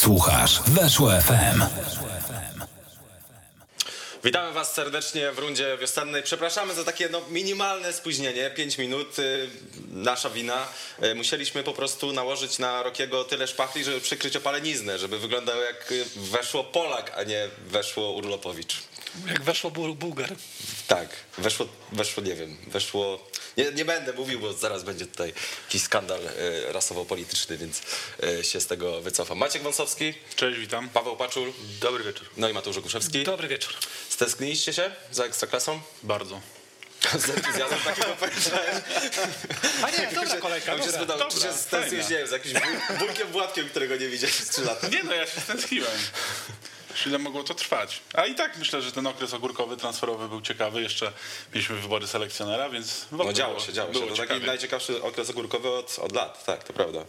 Słuchasz Weszło FM. Witamy Was serdecznie w rundzie wiosennej. Przepraszamy za takie no, minimalne spóźnienie, 5 minut. y, Nasza wina. Y, Musieliśmy po prostu nałożyć na Rokiego tyle szpachli, żeby przykryć opaleniznę, żeby wyglądał jak y, weszło Polak, a nie weszło Urlopowicz. Jak weszło Buł- Bułgar. Tak, weszło, weszło nie wiem, weszło... Nie, nie będę mówił, bo zaraz będzie tutaj jakiś skandal y, rasowo-polityczny, więc y, się z tego wycofam. Maciek Wąsowski, Cześć, witam. Paweł Paczul, Dobry wieczór. no i Mateusz Okuszewski. Dobry wieczór. Stęskniliście się za Ekstraklasą? Bardzo. Z entuzjazmem takiego powiedziałem. A nie, dobra kolejka, Ja się dobra. spytał, czy się stęskniłeś, nie wiem, z jakimś bulkiem Władkiem, którego nie widziałeś przez 3 lata. Nie no, ja się stęskniłem. Ile mogło to trwać? A i tak myślę, że ten okres ogórkowy, transferowy był ciekawy. Jeszcze mieliśmy wybory selekcjonera, więc No działo się, działo się. było To taki ciekawie. najciekawszy okres ogórkowy od, od lat, tak, to prawda.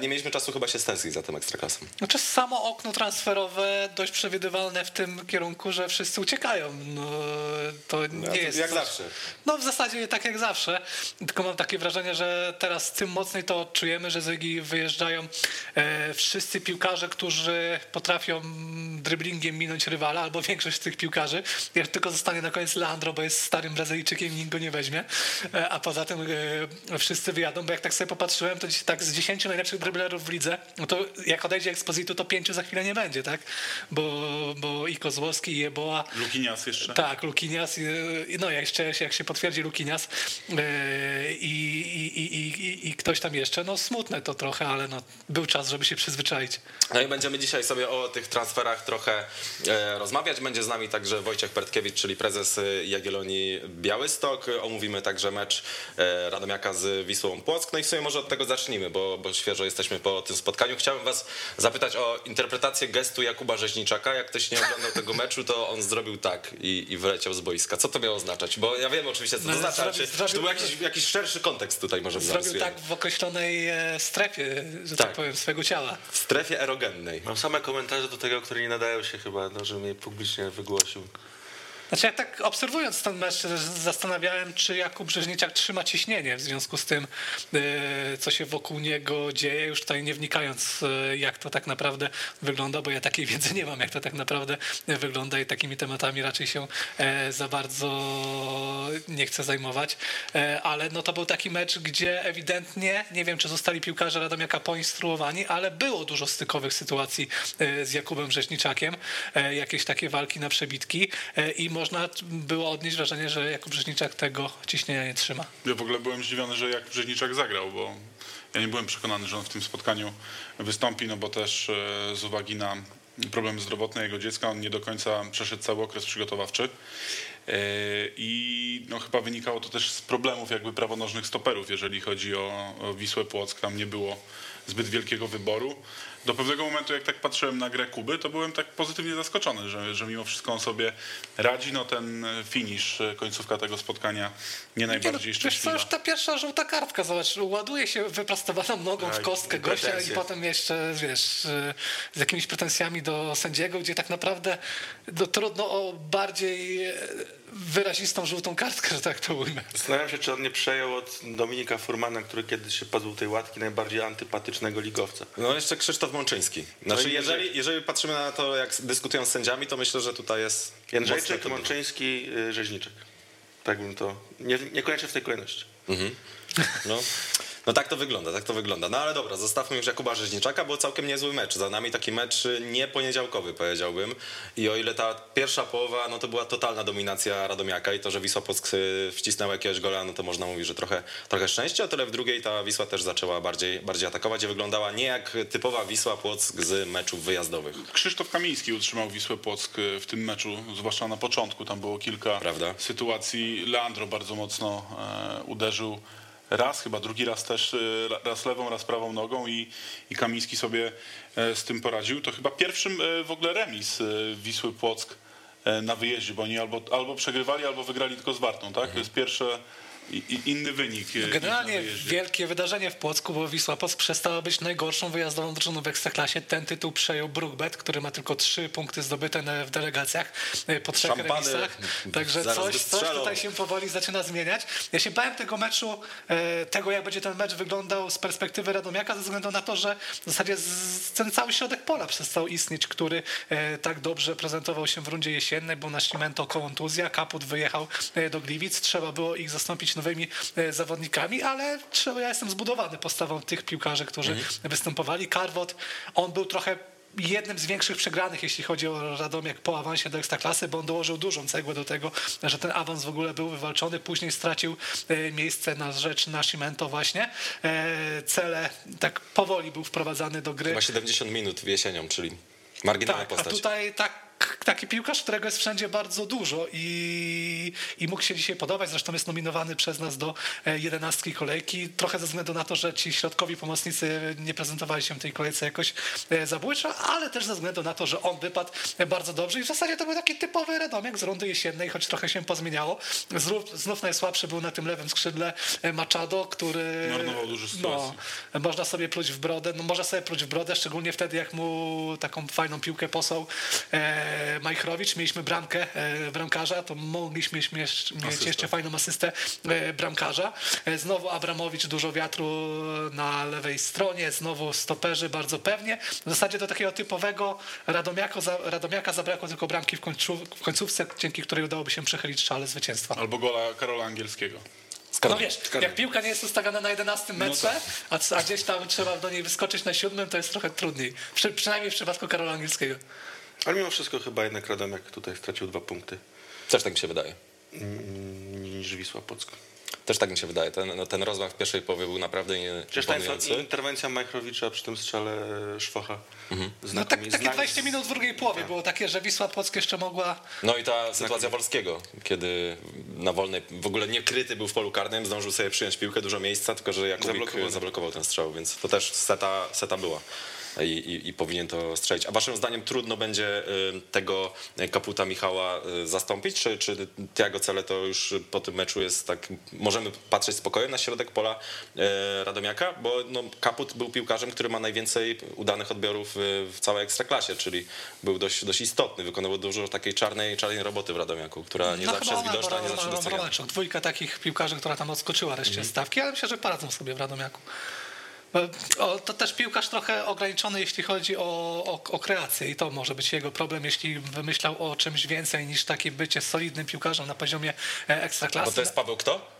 Nie mieliśmy czasu chyba się stęsknić za tym Ekstraklasą. Znaczy samo okno transferowe dość przewidywalne w tym kierunku, że wszyscy uciekają. No, to nie to jest... jak zawsze. No w zasadzie tak jak zawsze, tylko mam takie wrażenie, że teraz tym mocniej to czujemy, że z Ligi wyjeżdżają e, wszyscy piłkarze, którzy potrafią dryblingiem minąć rywala, albo większość z tych piłkarzy. Jak tylko zostanie na koniec Leandro, bo jest starym Brazylijczykiem i nikt go nie weźmie. E, a poza tym e, wszyscy wyjadą, bo jak tak sobie popatrzyłem, to tak z 10 najlepszych driblerów w lidze, no to jak odejdzie Exposito, to pięciu za chwilę nie będzie, tak? Bo, bo i Kozłowski, i Eboa, Lukinias jeszcze. tak, Lukinias, no jeszcze jak się potwierdzi Lukinias e, i, i, i, i, ktoś tam jeszcze, no smutne to trochę, ale no, był czas, żeby się przyzwyczaić. No i będziemy dzisiaj sobie o tych transferach trochę e, rozmawiać. Będzie z nami także Wojciech Pertkiewicz, czyli prezes e, Jagiellonii Białystok. Omówimy także mecz e, Radomiaka z Wisłą Płock. No i w sumie może od tego zacznijmy, bo, bo świeżo jesteśmy po tym spotkaniu. Chciałbym was zapytać o interpretację gestu Jakuba Rzeźniczaka. Jak ktoś nie oglądał tego meczu, to on zrobił tak i, i wyleciał z boiska. Co to miało oznaczać? Bo ja wiem oczywiście, co to No, znaczy, zrobił- czy, czy zrobił- to był jakiś, jakiś szerszy kontekst tutaj może Zrobił tak w określonej e, strefie, że tak, Tak. powiem, swojego ciała. W strefie erogennej. Mam same komentarze do tego, które nie nadają się chyba, no, żeby mnie publicznie wygłosił. Znaczy jak tak obserwując ten mecz zastanawiałem, czy Jakub Rzeźniczak trzyma ciśnienie w związku z tym, e, co się wokół niego dzieje, już tutaj nie wnikając e, jak to tak naprawdę wygląda, bo ja takiej wiedzy nie mam, jak to tak naprawdę wygląda i takimi tematami raczej się e, za bardzo nie chcę zajmować, ale no to był taki mecz, gdzie ewidentnie, nie wiem czy zostali piłkarze Radomiaka poinstruowani, ale było dużo stykowych sytuacji z Jakubem Rzeźniczakiem, e, jakieś takie walki na przebitki i można było odnieść wrażenie, że Jakub Rzeźniczak tego ciśnienia nie trzyma. Ja w ogóle byłem zdziwiony, że jak Brzeźniczak zagrał, bo ja nie byłem przekonany, że on w tym spotkaniu wystąpi, no bo też e, z uwagi na problemy zdrowotne jego dziecka, on nie do końca przeszedł cały okres przygotowawczy. E, I no, chyba wynikało to też z problemów jakby prawonożnych stoperów, jeżeli chodzi o Wisłę Płock. Tam nie było zbyt wielkiego wyboru. Do pewnego momentu, jak tak patrzyłem na grę Kuby, to byłem tak pozytywnie zaskoczony, że, że mimo wszystko on sobie radzi. No ten finish, e, końcówka tego spotkania nie Nie no, najbardziej wiesz co, szczęśliwa. już ta pierwsza żółta kartka, zobacz, ładuje się wyprostowaną nogą w kostkę gościa i potem jeszcze, wiesz, y, z jakimiś pretensjami do sędziego, gdzie tak naprawdę no, trudno o bardziej e, wyrazistą żółtą kartkę, że tak to ujmę. Zastanawiam się, czy on nie przejął od Dominika Furmana, który kiedyś się padł tej łatki, najbardziej antypatycznego ligowca. No jeszcze Krzysztof Mączyński. Znaczy, No jeżeli, jeżeli patrzymy na to, jak dyskutują z sędziami, to myślę, że tutaj jest Jędrzejczyk, Mączyński, y, Rzeźniczek. Tak bym to... Nie, niekoniecznie w tej kolejności. No, no tak to wygląda, tak to wygląda. No ale dobra, zostawmy już Jakuba Rzeźniczaka, bo całkiem niezły mecz. Za nami taki mecz nie poniedziałkowy, powiedziałbym. I o ile ta pierwsza połowa, no to była totalna dominacja Radomiaka i to, że Wisła Płock y, wcisnęła jakiegoś gola, no to można mówić, że trochę, trochę szczęście. O tyle w drugiej ta Wisła też zaczęła bardziej, bardziej atakować i wyglądała nie jak typowa Wisła Płock z meczów wyjazdowych. Krzysztof Kamiński utrzymał Wisłę Płock e, w tym meczu, zwłaszcza na początku. Tam było kilka Prawda. sytuacji. Leandro bardzo mocno e, uderzył raz, chyba drugi raz też, e, raz lewą, raz prawą nogą i, i Kamiński sobie e, z tym poradził. To chyba pierwszym e, w ogóle remis e, Wisły Płock na wyjeździe, bo oni albo, albo przegrywali, albo wygrali tylko z Wartą, tak? To jest pierwsze inny wynik. e, Generalnie wielkie wydarzenie w Płocku, bo Wisła Płock przestała być najgorszą wyjazdową drużyną w Ekstraklasie. Ten tytuł przejął Brookbet, który ma tylko trzy punkty zdobyte w delegacjach e, po trzech Szampany remisach. Także zaraz coś, coś tutaj się powoli zaczyna zmieniać. Ja się bałem tego meczu, e, tego jak będzie ten mecz wyglądał z perspektywy Radomiaka, ze względu na to, że w zasadzie ten cały środek pola przestał istnieć, który tak dobrze prezentował się w rundzie jesiennej, bo na Cimento kontuzja, Kaput wyjechał do Gliwic, trzeba było ich zastąpić nowymi e, zawodnikami, ale ja jestem zbudowany postawą tych piłkarzy, którzy występowali. Karwot, on był trochę jednym z większych przegranych, jeśli chodzi o Radomiak po awansie do Ekstraklasy, bo on dołożył dużą cegłę do tego, że ten awans w ogóle był wywalczony. Później stracił e, miejsce na rzecz Nascimento właśnie. E, Cele tak powoli był wprowadzany do gry. Chyba 70 minut jesienią, czyli marginalna Tak, a postać. tutaj tak, taki piłkarz, którego jest wszędzie bardzo dużo i, i mógł się dzisiaj podobać. Zresztą jest nominowany przez nas do e, jedenastki kolejki. Trochę ze względu na to, że ci środkowi pomocnicy nie prezentowali się w tej kolejce jakoś e, zabójczo, ale też ze względu na to, że on wypadł e, bardzo dobrze i w zasadzie to był taki typowy Radomiak z rundy jesiennej, choć trochę się pozmieniało. Znów, znów najsłabszy był na tym lewym skrzydle Machado, który Marnował dużo no, sytuacji. można sobie pluć w brodę, no można sobie pluć w brodę, szczególnie wtedy, jak mu taką fajną piłkę posłał e, Majchrowicz. Mieliśmy bramkę e, bramkarza, to mogliśmy mieć, jeszcze fajną asystę e, bramkarza. E, znowu Abramowicz, dużo wiatru na lewej stronie, znowu stoperzy bardzo pewnie. W zasadzie do takiego typowego Radomiaka, Radomiaka zabrakło tylko bramki w, końcu, w końcówce, dzięki której udałoby się przechylić szale zwycięstwa. Albo gola Karola Angielskiego. No wiesz, jak piłka nie jest ustawiona na 11 metrze, a, a gdzieś tam trzeba do niej wyskoczyć na siódmym, to jest trochę trudniej. Przy, przynajmniej w przypadku Karola Angielskiego. Ale mimo wszystko chyba jednak Radomiak tutaj stracił dwa punkty Też tak mi się wydaje. mm, niż Wisła Płock. Też tak mi się wydaje. Ten, no, ten rozmach w pierwszej połowie był naprawdę nie- Przecież ta interwencja Majchrowicza przy tym strzale Szwocha. Mhm. No tak, takie 20 minut w drugiej połowie było takie, że Wisła Płock jeszcze mogła... No i ta sytuacja Wolskiego, kiedy na wolnej, w ogóle nie kryty był w polu karnym, zdążył sobie przyjąć piłkę, dużo miejsca, tylko że Jakubik Zablokował. zablokował, ten strzał, więc to też seta, seta była. I, i, I powinien to strzelić. A waszym zdaniem trudno będzie y, tego kaputa Michała y, zastąpić? Czy, czy Tiago Cele to już po tym meczu jest tak, możemy patrzeć spokojnie na środek pola y, Radomiaka? Bo no, kaput był piłkarzem, który ma najwięcej udanych odbiorów y, w całej ekstraklasie, czyli był dość, dość istotny, wykonywał dużo takiej czarnej, czarnej roboty w Radomiaku, która nie no zawsze jest widoczna, nie zawsze doceniana. Dwójka takich piłkarzy, która tam odskoczyła reszcie stawki, ale myślę, że poradzą sobie w Radomiaku. O, to też piłkarz trochę ograniczony, jeśli chodzi o, o, o kreację i to może być jego problem, jeśli wymyślał o czymś więcej niż takie bycie solidnym piłkarzem na poziomie e, ekstraklasy. Bo to jest Paweł kto?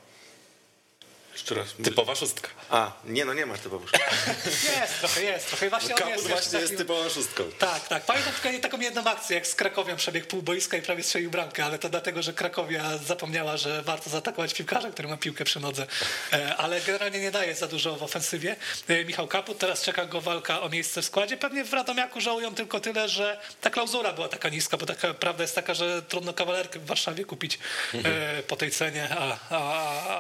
Jeszcze raz. Typowa szóstka. A, nie no nie ma typowo. Jest, trochę jest, trochę właśnie on Kaput jest, właśnie jest takim- typową szóstką. Tak, tak. Pamiętam tylko taką jedną akcję, jak z Krakowią przebiegł pół boiska i prawie strzelił bramkę, ale to dlatego, że Krakowia zapomniała, że warto zaatakować piłkarza, który ma piłkę przy nodze. E, Ale generalnie nie daje za dużo w ofensywie. E, Michał Kaput, teraz czeka go walka o miejsce w składzie. Pewnie w Radomiaku żałują tylko tyle, że ta klauzura była taka niska, bo taka prawda jest taka, że trudno kawalerkę w Warszawie kupić e, po tej cenie, a, a,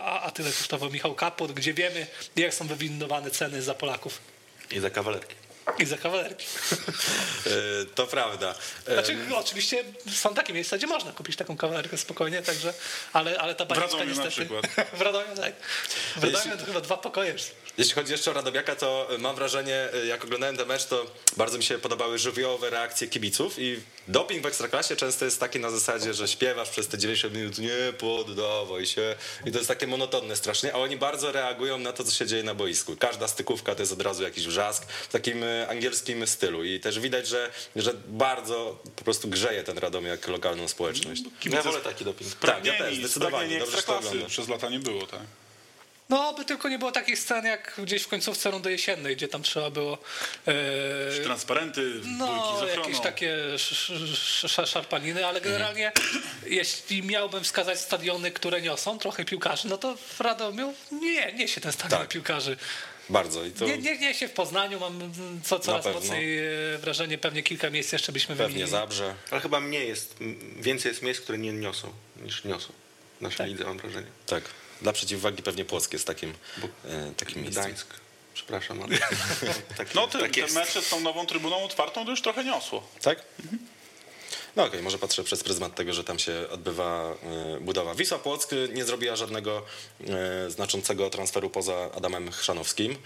a, a tyle kosztował Michał Kaput, gdzie wiemy, jak są wywindowane ceny za Polaków I za kawalerki. i za kawalerki. E, To prawda. E, Znaczy, oczywiście są takie miejsca, gdzie można kupić taką kawalerkę spokojnie, także, ale, ale ta banieczka Radomiu na niestety... przykład. w Radomiu, tak. W Radomiu to chyba dwa pokoje. Jeśli chodzi jeszcze o Radomiaka, to mam wrażenie, jak oglądałem ten mecz, to bardzo mi się podobały żywiołowe reakcje kibiców i doping w Ekstraklasie często jest taki na zasadzie, że śpiewasz przez te 90 minut, nie poddawaj się i to jest takie monotonne strasznie, a oni bardzo reagują na to, co się dzieje na boisku. Każda stykówka to jest od razu jakiś wrzask w takim e, angielskim stylu i też widać, że, że bardzo po prostu grzeje ten Radomiak lokalną społeczność. Ja wolę taki doping. Tak, ja też, zdecydowanie. Dobrze, że to oglądam. przez lata nie było, tak. No, by tylko nie było takich scen jak gdzieś w końcówce rundy jesiennej, gdzie tam trzeba było e, Transparenty, no, jakieś takie sz, sz, sz, szarpaniny, ale generalnie jeśli miałbym wskazać stadiony, które niosą trochę piłkarzy, no to w Radomiu nie, niesie ten stadion Tak. piłkarzy. Bardzo i to Nie, nie, nie się w Poznaniu, mam co, coraz mocniej e, wrażenie, pewnie kilka miejsc jeszcze byśmy pewnie wymienili. Zabrze. Ale chyba mniej jest, więcej jest miejsc, które nie niosą niż niosą. W naszej Tak. lidze mam wrażenie. Tak. Dla przeciwwagi pewnie Płock jest takim, e, takim miejscem. Gdańsk. Przepraszam, ale taki, No te, tak te mecze z tą nową trybuną otwartą to już trochę niosło. Tak? No okej, może patrzę przez pryzmat tego, że tam się odbywa e, budowa. Wisła Płock e, nie zrobiła żadnego e, znaczącego transferu poza Adamem Chrzanowskim.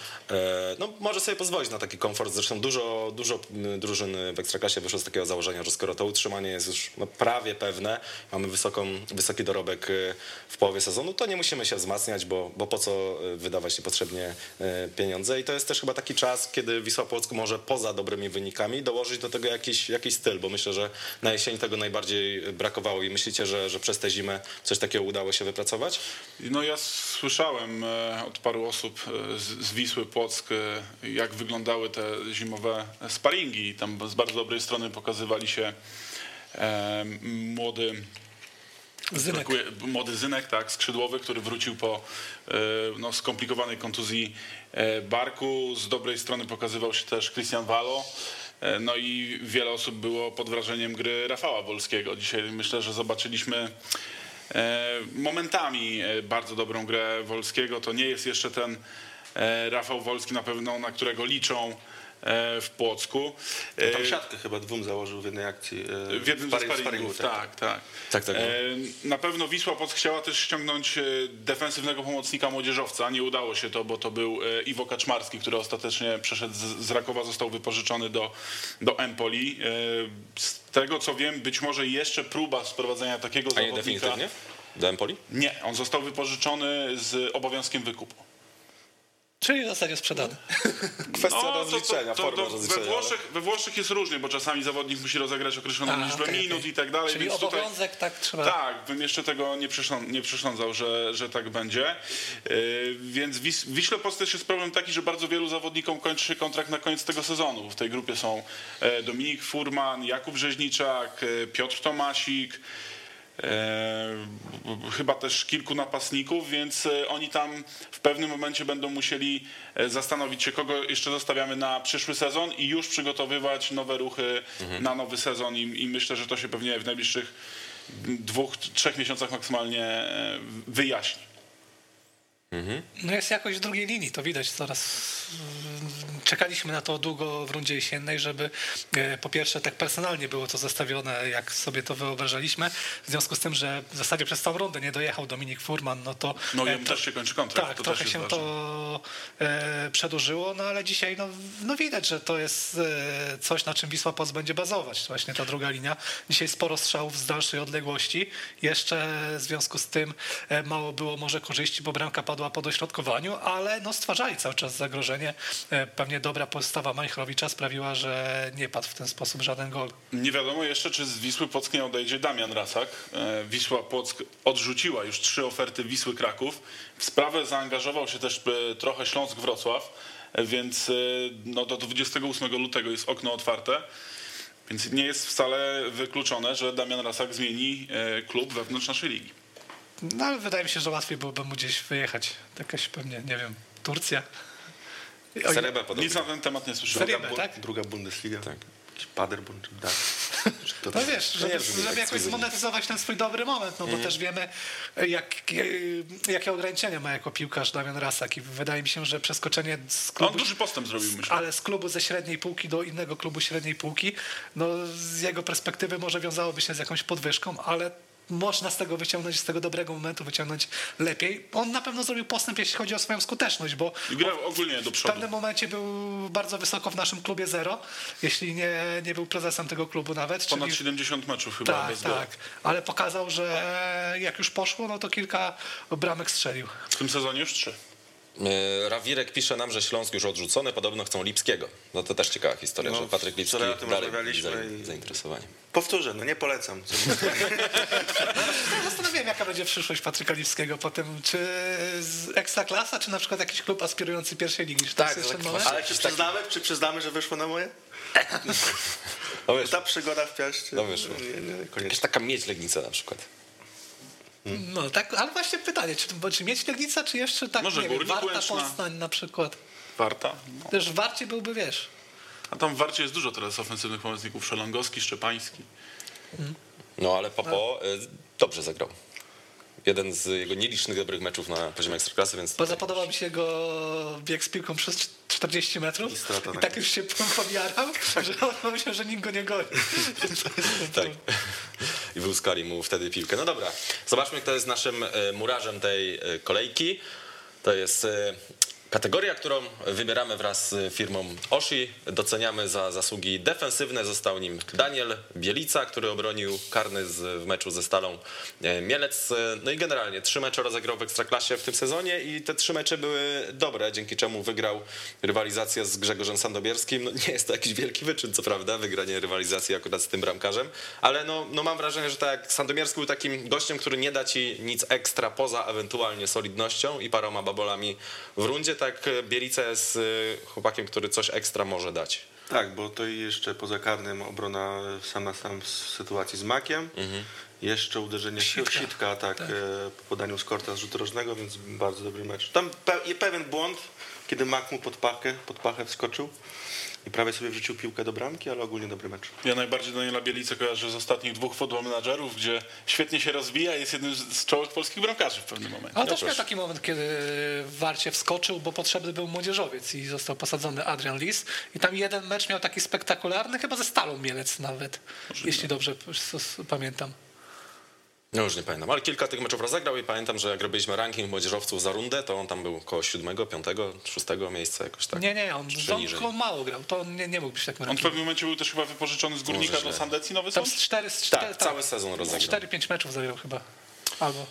No może sobie pozwolić na taki komfort. Zresztą dużo, dużo drużyn w Ekstraklasie wyszło z takiego założenia, że skoro to utrzymanie jest już no, prawie pewne, mamy wysoką, wysoki dorobek w połowie sezonu, to nie musimy się wzmacniać, bo, bo po co wydawać niepotrzebnie pieniądze. I to jest też chyba taki czas, kiedy Wisła Płock może poza dobrymi wynikami dołożyć do tego jakiś, jakiś styl, bo myślę, że na jesieni tego najbardziej brakowało i myślicie, że, że przez tę zimę coś takiego udało się wypracować? No ja słyszałem e, od paru osób e, z, z Wisły Płock, e, jak wyglądały te zimowe sparingi. Tam z bardzo dobrej strony pokazywali się e, młody Zynek. Młody Zynek, tak, skrzydłowy, który wrócił po no, skomplikowanej kontuzji barku. Z dobrej strony pokazywał się też Christian Walo. E, No i wiele osób było pod wrażeniem gry Rafała Wolskiego. Dzisiaj myślę, że zobaczyliśmy e, momentami e, bardzo dobrą grę Wolskiego. To nie jest jeszcze ten Rafał Wolski na pewno, na którego liczą w Płocku. E, Tam siatkę chyba dwóm założył w jednej akcji. e, w jednym ze sparing- sparingów, tak, tak. Tak, tak. E, Na pewno Wisła Płock chciała też ściągnąć e, defensywnego pomocnika młodzieżowca. Nie udało się to, bo to był e, Iwo Kaczmarski, który ostatecznie przeszedł z z Rakowa, został wypożyczony do, do Empoli. E, Z tego co wiem, być może jeszcze próba sprowadzenia takiego A nie zawodnika. definitywnie? Do Empoli? Nie, on został wypożyczony z obowiązkiem wykupu. Czyli w zasadzie sprzedany. Kwestia No, rozliczenia, forma we, rozliczenia. ale- Włoszech, we Włoszech jest różnie, bo czasami zawodnik musi rozegrać określoną A, liczbę okej, minut okej. i tak dalej. Czyli więc tutaj... obowiązek tak trzeba. Tak, bym jeszcze tego nie, przesząd, nie przesądzał, że, że tak będzie. Yy, więc Wis, w Wiśle też jest problem taki, że bardzo wielu zawodnikom kończy się kontrakt na koniec tego sezonu. W tej grupie są e, Dominik Furman, Jakub Rzeźniczak, e, Piotr Tomasik, chyba też kilku napastników, więc e, oni tam w pewnym momencie będą musieli e, zastanowić się, kogo jeszcze zostawiamy na przyszły sezon i już przygotowywać nowe ruchy na nowy sezon. I, i myślę, że to się pewnie w najbliższych dwóch, trzech miesiącach maksymalnie e, wyjaśni. No jest jakoś w drugiej linii, to widać coraz. Czekaliśmy na to długo w rundzie jesiennej, żeby e, po pierwsze tak personalnie było to zestawione, jak sobie to wyobrażaliśmy. W związku z tym, że w zasadzie przez całą rundę nie dojechał Dominik Furman, no to. No i jemu też się kończy kontrakt. Tak, to trochę się ważne. to e, przedłużyło, no ale dzisiaj no, no widać, że to jest e, coś, na czym Wisła Płock będzie bazować, właśnie ta druga linia. Dzisiaj sporo strzałów z dalszej odległości. Jeszcze w związku z tym mało było może korzyści, bo bramka padła po dośrodkowaniu, ale no stwarzali cały czas zagrożenie. E, pewnie dobra postawa Majchrowicza sprawiła, że nie padł w ten sposób żaden gol. Nie wiadomo jeszcze, czy z Wisły Płock nie odejdzie Damian Rasak. E, Wisła Płock odrzuciła już trzy oferty Wisły Kraków. W sprawę zaangażował się też e, trochę Śląsk Wrocław, więc no, do 28 lutego jest okno otwarte. Więc nie jest wcale wykluczone, że Damian Rasak zmieni klub wewnątrz naszej ligi. No ale wydaje mi się, że łatwiej byłoby mu gdzieś wyjechać. Jakaś pewnie, nie wiem, Turcja. B podobnie. Nic na ten temat nie słyszałem. Bu- tak? Druga Bundesliga. Tak. Jakiś Paderborn czy tak. Czy to- No wiesz, żeby, nie brzmi żeby jakoś ekskluzywnie. zmonetyzować ten swój dobry moment, no bo też wiemy, jak, jakie ograniczenia ma jako piłkarz Damian Rasak i wydaje mi się, że przeskoczenie z On klubu, duży postęp zrobił, myślę. ale z klubu ze średniej półki do innego klubu średniej półki, no z jego perspektywy może wiązałoby się z jakąś podwyżką, ale można z tego wyciągnąć, z tego dobrego momentu wyciągnąć lepiej. On na pewno zrobił postęp, jeśli chodzi o swoją skuteczność, bo grał ogólnie do w przodu. pewnym momencie był bardzo wysoko w naszym klubie zero, jeśli nie, nie był prezesem tego klubu nawet. Ponad czyli- 70 meczów chyba tak, bez gola. tak, ale pokazał, że jak już poszło, no to kilka bramek strzelił. W tym sezonie już trzy. E, Rawirek pisze nam, że Śląsk już odrzucony, podobno chcą Lipskiego. No to też ciekawa historia, No, że Patryk Lipski o tym dalej rozmawialiśmy za- i- zainteresowani. Powtórzę, no nie polecam. Co Zastanawiam, jaka będzie przyszłość Patryka Lipskiego po tym, czy z Ekstraklasa, czy na przykład jakiś klub aspirujący pierwszej ligi. Czy Tak, tak? Ale czy przyznamy, czy przyznamy, że wyszło na moje? No wiesz, Ta przygoda w piaście. No wyszło. Nie, nie, taka mieć Legnica na przykład. No tak, ale właśnie pytanie, czy, czy mieć Legnica, czy jeszcze tak, Może nie wiem, Warta Łęczna. Poznań na przykład. Warta. No. Też w Warcie byłby, wiesz, A tam w Warcie jest dużo teraz ofensywnych pomocników. Szelongowski, Szczepański. No ale Popo e, dobrze zagrał. Jeden z jego nielicznych dobrych meczów na poziomie ekstraklasy, więc Bardzo podobał mi się jego bieg z piłką przez 40 metrów I strata i tak już się podjarał, że on myślał, że nikt go nie goni. Tak. I wyłuskali mu wtedy piłkę. No dobra, zobaczmy, kto jest naszym e, murarzem tej e, kolejki. To jest e, kategoria, którą wybieramy wraz z firmą Oshi. Doceniamy za zasługi defensywne. Został nim Daniel Bielica, który obronił karny z, w meczu ze Stalą e, Mielec. No i generalnie trzy mecze rozegrał w Ekstraklasie w tym sezonie i te trzy mecze były dobre, dzięki czemu wygrał rywalizację z Grzegorzem Sandobierskim. No nie jest to jakiś wielki wyczyn, co prawda, wygranie rywalizacji akurat z tym bramkarzem, ale no, no mam wrażenie, że tak Sandomierski był takim gościem, który nie da ci nic ekstra poza ewentualnie solidnością i paroma babolami w rundzie, tak Bielica jest y, chłopakiem, który coś ekstra może dać. Tak, bo to i jeszcze poza karnym obrona sam na sam w sytuacji z Makiem. Jeszcze uderzenie Sitka. sitka, sitka tak, e, po podaniu z korta z rzutu rożnego, więc bardzo dobry mecz. Tam pe- pewien błąd, kiedy Mak mu pod pachę, pod pachę wskoczył i prawie sobie wrzucił piłkę do bramki, ale ogólnie dobry mecz. Ja najbardziej Daniela Bielicę kojarzę z ostatnich dwóch football menadżerów, gdzie świetnie się rozwija i jest jednym z czołowych polskich bramkarzy w pewnym momencie. On też proszę. miał taki moment, kiedy w Warcie wskoczył, bo potrzebny był młodzieżowiec i został posadzony Adrian Lis. I tam jeden mecz miał taki spektakularny, chyba ze Stalą Mielec nawet, jeśli dobrze pamiętam. No już nie pamiętam, ale kilka tych meczów rozegrał i pamiętam, że jak robiliśmy ranking młodzieżowców za rundę, to on tam był około siódmego, piątego, szóstego miejsca jakoś tak. Nie, nie, on, on mało grał, to on nie, nie mógł być takim On w pewnym momencie był też chyba wypożyczony z Górnika Może do. Sandecji Nowy Tam Sącz? z cztery, z Tak, cztery, cały sezon rozegrał. 4-5 meczów zagrał chyba. Albo.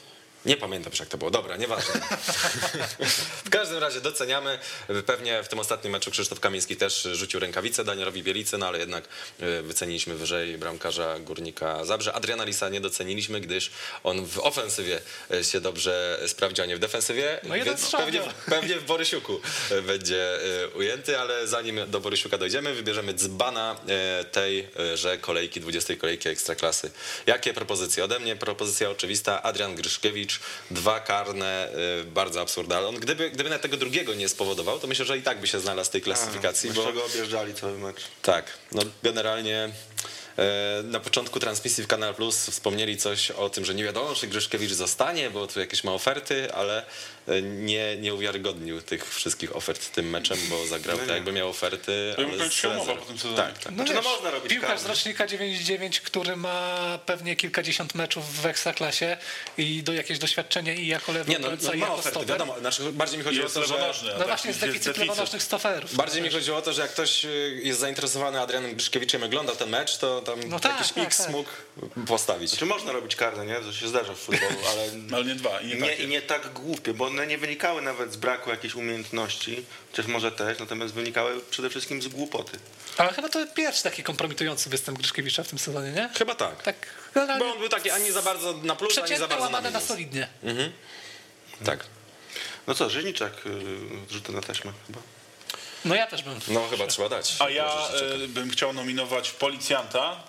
Nie pamiętam już jak to było. Dobra, nieważne. w każdym razie doceniamy. Pewnie w tym ostatnim meczu Krzysztof Kamiński też rzucił rękawicę Danielowi Bielicy, no ale jednak e, wyceniliśmy wyżej bramkarza Górnika Zabrze. Adriana Lisa nie doceniliśmy, gdyż on w ofensywie e, się dobrze sprawdził, a nie w defensywie. No jeden Więc pewnie, miał. pewnie w Borysiuku e, będzie ujęty, ale zanim do Borysiuka dojdziemy, wybierzemy dzbana e, tej, e, że kolejki, 20 kolejki Ekstraklasy. Jakie propozycje? Ode mnie propozycja oczywista, Adrian Gryszkiewicz, dwa karne, e, bardzo absurdalne. On gdyby, gdyby na tego drugiego nie spowodował, to myślę, że i tak by się znalazł w tej klasyfikacji, A, bo bo... go objeżdżali cały mecz. tak, no generalnie na początku transmisji w Kanal Plus wspomnieli coś o tym, że nie wiadomo, czy Gryszkiewicz zostanie, bo tu jakieś ma oferty, ale e, nie, nie uwiarygodnił tych wszystkich ofert tym meczem, bo zagrał tak, jakby miał oferty. Ale z się umowa po tym sezonie. Tak, tak. No, Znaczy, no wiesz, można robić piłkarz z karne. rocznika 99, który ma pewnie kilkadziesiąt meczów w ekstraklasie i do jakieś doświadczenie i jako lewy Nie, no, no i jako oferty, stoper. wiadomo. Znaczy, bardziej mi chodzi o to, że... No tak właśnie jest deficyt lewonożnych stoperów. Bardziej mi chodziło o to, że jak ktoś y, jest zainteresowany Adrianem Gryszkiewiczem i ogląda ten mecz, to tam No tak, jakiś tak, X tak. mógł postawić. Znaczy można robić karne, nie? To się zdarza w futbolu, ale Ale nie dwa i nie, nie, takie. i nie tak głupie, bo one nie wynikały nawet z braku jakiejś umiejętności, chociaż może też, natomiast wynikały przede wszystkim z głupoty. Ale chyba to pierwszy taki kompromitujący występ Gryszkiewicza w tym sezonie, nie? Chyba tak. Tak Bo on był taki ani za bardzo na plus, ani za bardzo na łamane na minus. solidnie. Tak. No co, Żyżniczak y, rzuty na taśmę chyba. No ja też bym. No chyba trzeba dać. A ja e, bym chciał nominować policjanta,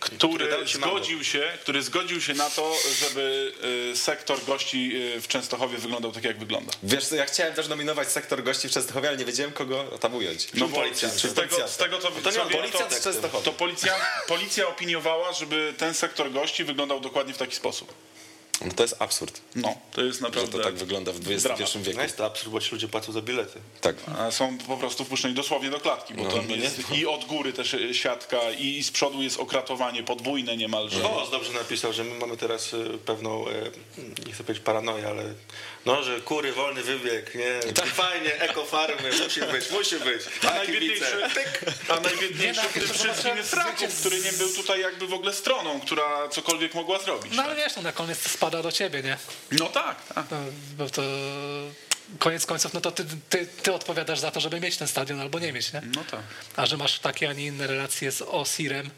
Który który zgodził się, który zgodził się na to, żeby e, sektor gości e, w Częstochowie wyglądał tak, jak wygląda. Wiesz co, ja chciałem też nominować sektor gości w Częstochowie, ale nie wiedziałem kogo tam ująć. No policjant. z tego, z tego co, To nie co Policjant z Częstochowy. to policja, policja opiniowała, żeby ten sektor gości wyglądał dokładnie w taki sposób. No to jest absurd, No, to jest że naprawdę... to tak wygląda w XXI wieku. No jest to absurd, bo ci ludzie płacą za bilety. Tak. A Są po prostu wpuszczeni dosłownie do klatki, bo No, tam no nie? jest i od góry też e, siatka, i z przodu jest okratowanie podwójne niemalże. Wołos dobrze napisał, że my mamy teraz y, pewną, y, nie chcę powiedzieć paranoję, ale no, że kury, wolny wybieg, nie? Tak. Fajnie, ekofarmy, musi być, musi być. A najbiedniejszy, a najbiedniejszy Nie, w no, tym to wszystkim jest Raków, który nie był tutaj jakby w ogóle stroną, która cokolwiek mogła zrobić. No ale wiesz, no na koniec to spada do ciebie, nie? No tak, tak. No, bo to koniec końców, no to ty, ty, ty odpowiadasz za to, żeby mieć ten stadion albo nie mieć, nie? No tak. A że masz takie, a nie inne relacje z Osirem,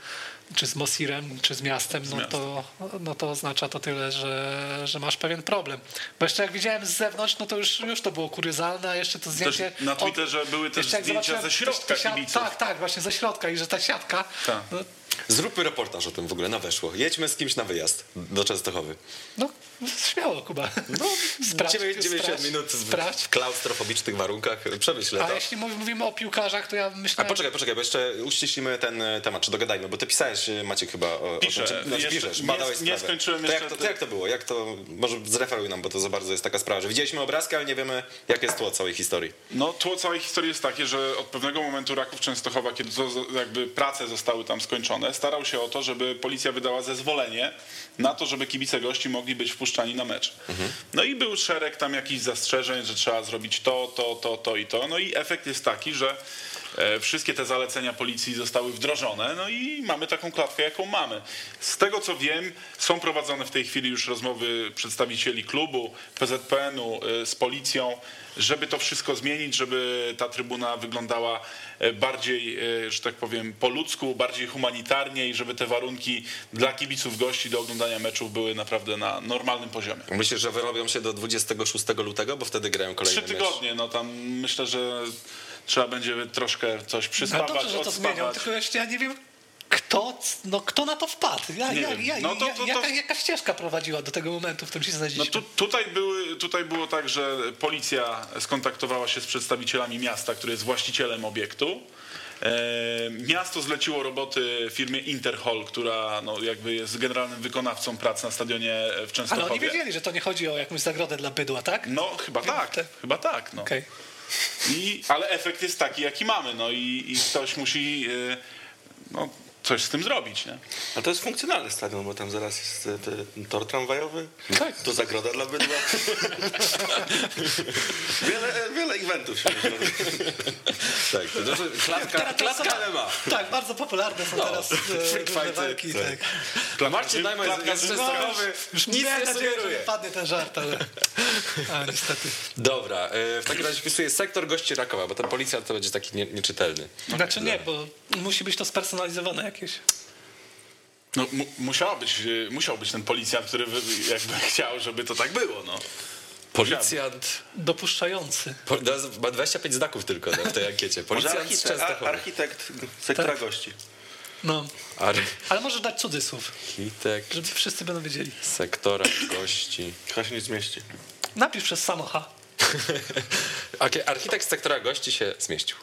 czy z Mosirem, czy z miastem, no, to, no to oznacza to tyle, że, że masz pewien problem. Bo jeszcze jak widziałem z zewnątrz, no to już, już to było kuriozalne, a jeszcze to zdjęcie... na Twitterze były też zdjęcia ze środka kibiców. Tak, tak, właśnie ze środka i że ta siatka, Tak. no, Zróbmy reportaż o tym w ogóle na weszło. Jedźmy z kimś na wyjazd do Częstochowy. No, śmiało, Kuba. No, sprawdź, 90 sprawdź, minut w, Sprawdź. w klaustrofobicznych warunkach. Przemyślę A to. jeśli mów- mówimy o piłkarzach, to ja A myślę... poczekaj, poczekaj, bo jeszcze uściślimy ten e, temat, czy dogadajmy, bo ty pisałeś, e, Maciek, chyba o, Piszę. o tym, czy, znaczy Jeszcze piszesz, nie- badałeś nie sprawę. skończyłem to jak, jeszcze to, te- to jak to było? Jak to, może zreferuj nam, bo to za bardzo jest taka sprawa, że widzieliśmy obrazki, ale nie wiemy, jakie jest tło całej historii. No, tło całej historii jest takie, że od pewnego momentu Raków Częstochowa, kiedy to, jakby prace zostały tam skończone, starał się o to, żeby policja wydała zezwolenie na to, żeby kibice gości mogli być wpuszczani na mecz. No i był szereg tam jakichś zastrzeżeń, że trzeba zrobić to, to, to, to i to. No i efekt jest taki, że wszystkie te zalecenia policji zostały wdrożone, no i mamy taką klatkę, jaką mamy. Z tego co wiem, są prowadzone w tej chwili już rozmowy przedstawicieli klubu, PZPN-u e, z policją, żeby to wszystko zmienić, żeby ta trybuna wyglądała e, bardziej, e, że tak powiem, po ludzku, bardziej humanitarnie i żeby te warunki dla kibiców gości do oglądania meczów były naprawdę na normalnym poziomie. Myślisz, że wyrobią się do 26 lutego, bo wtedy grają kolejny Trzy mecz? tygodnie, no tam myślę, że trzeba będzie troszkę coś No przyspawać, dobrze, że to zmienią, odspawać. tylko jeszcze ja nie wiem, kto, no, kto na to wpadł. Ja, ja, ja, No to- to- to- jaka, jaka ścieżka prowadziła do tego momentu, w którym się No znaleźliśmy? tu, tutaj, były, tutaj było tak, że policja skontaktowała się z przedstawicielami miasta, który jest właścicielem obiektu. E, Miasto zleciło roboty firmie Interhol, która no, jakby jest generalnym wykonawcą prac na stadionie w Ale Częstochowie. oni wiedzieli, że to nie chodzi o jakąś zagrodę dla bydła, tak? No chyba tak, chyba tak. No. Okej. I, ale efekt jest taki, jaki mamy. No i, i ktoś musi e, no, coś z tym zrobić. Nie? A to jest funkcjonalny stadion, bo tam zaraz jest e, ten tor tramwajowy, Tak. to zagroda dla bydła. wiele, wiele eventów się. Tak, to znaczy klatka, Teraz- klatka teraz- MMA. Tak, bardzo popularne są teraz e, freak fighty. walki. Tak. Tak. Marcin Najman jest, jest częstochowy, Już nic nie że sugeruje. wypadnie ten żart, ale a, niestety. Dobra, e, w takim razie wpisuję sektor gości Rakowa, bo ten policjant to będzie taki nie, nieczytelny. Znaczy nie, bo musi być to spersonalizowane jakieś. No, mu, musiała być, e, musiał być ten policjant, który wy- jakby chciał, żeby to tak było. No. Policjant... Dopuszczający. Po, teraz ma 25 znaków tylko no, w tej ankiecie. Może Policjant z architekt, ar, Częstochowy. architekt sektora Tak. gości. No. Architekt Ale możesz dać cudzysłów, żeby wszyscy będą wiedzieli. sektora gości. Chyba się nie zmieści. Napisz przez samo H. Archi- Architekt sektora gości się zmieścił.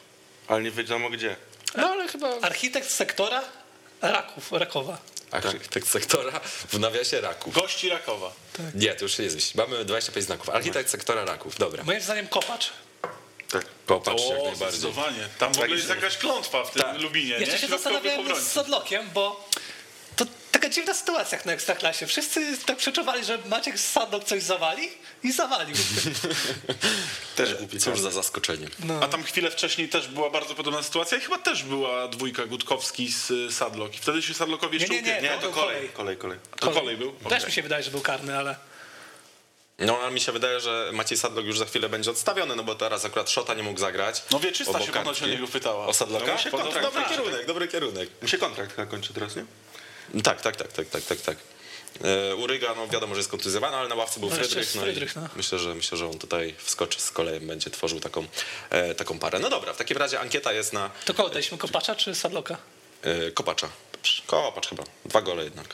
Ale nie wiadomo gdzie. No ale chyba... Architekt sektora Raków, Rakowa. Architekt sektora w nawiasie Raków. Gości Rakowa. Nie, to już nie zmieści. Mamy 25 znaków. Architekt sektora Raków, dobra. Moim zdaniem kopacz. Tak. Popatrz jak O, najbardziej. zdecydowanie. Tam w ogóle jest jakaś klątwa w tym Tak. Lubinie, Ja nie? się zastanawiałem z Sadlokiem, bo taka dziwna sytuacja jak na Ekstraklasie. Wszyscy tak przeczuwali, że Maciek z Sadlok coś zawali i zawalił. Też głupi. Cóż za zaskoczenie. No. A tam chwilę wcześniej też była bardzo podobna sytuacja i chyba też była dwójka Gutkowski z y, Sadlok. I wtedy się Sadlokowi jeszcze Nie, nie, nie. Nie, To to kolej, kolej. kolej, kolej. To kolej był? Też Okej. mi się wydaje, że był karny, ale No, ale mi się wydaje, że Maciej Sadlok już za chwilę będzie odstawiony, no bo teraz akurat Szota nie mógł zagrać. No wieczysta Obok się ponoć o niego pytała. O Sadloka? No, kontrakt dobry kierunek, dobry kierunek. Mi się kontrakt chyba kończy teraz, nie? Tak, tak, tak, tak, tak, tak, tak. E, Uryga, no wiadomo, że jest kontuzjowany, ale na ławce był No, Frydrych. No Frydrych, i no. myślę, że myślę, że on tutaj wskoczy z kolejem, będzie tworzył taką, e, taką parę. No dobra, w takim razie ankieta jest na to kogo daliśmy, Kopacza czy Sadloka? e, Kopacza. Kopacz chyba, dwa gole jednak.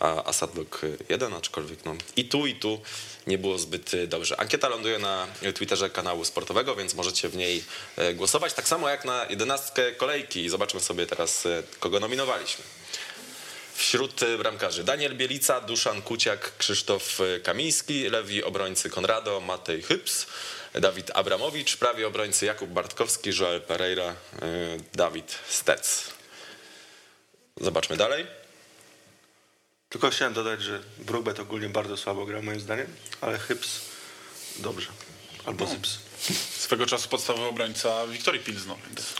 A, a Sadlok e, jeden, aczkolwiek no i tu, i tu nie było zbyt e, dobrze. Ankieta ląduje na Twitterze kanału sportowego, więc możecie w niej głosować. Tak samo jak na jedenastkę kolejki. Zobaczmy sobie teraz, kogo nominowaliśmy. Wśród e, bramkarzy Daniel Bielica, Duszan Kuciak, Krzysztof e, Kamiński, lewi obrońcy Konrado, Matej Hyps, Dawid Abramowicz, prawie obrońcy Jakub Bartkowski, Joel Pereira, e, Dawid Stec. Zobaczmy dalej. Tylko chciałem dodać, że Brookbet ogólnie bardzo słabo gra moim zdaniem, ale Hyps dobrze. Albo Zyps. Swego czasu podstawowy obrońca Wiktorii Pilzno. Więc...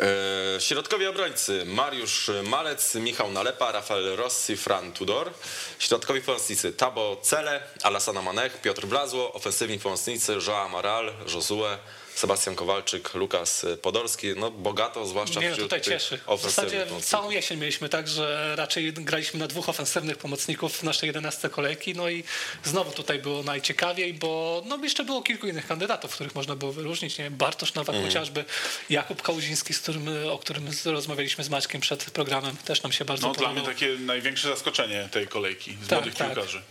E, Środkowi obrońcy Mariusz Malec, Michał Nalepa, Rafael Rossi, Fran Tudor. Środkowi pomocnicy Tabo Cele, Alassana Manech, Piotr Blazło. Ofensywni pomocnicy Joao Amaral, Josue, Sebastian Kowalczyk, Lukas Podolski. No bogato, zwłaszcza Nie, wśród tutaj cieszy. W zasadzie pomocników. całą jesień mieliśmy tak, że raczej graliśmy na dwóch ofensywnych pomocników w naszej 11 kolejki, no i znowu tutaj było najciekawiej, bo no jeszcze było kilku innych kandydatów, których można było wyróżnić, nie wiem, Bartosz Nowak Mhm. chociażby, Jakub Kałuziński, z którym, o którym rozmawialiśmy z Maćkiem przed programem, też nam się bardzo No dla podobał. mnie takie największe zaskoczenie tej kolejki z młodych piłkarzy.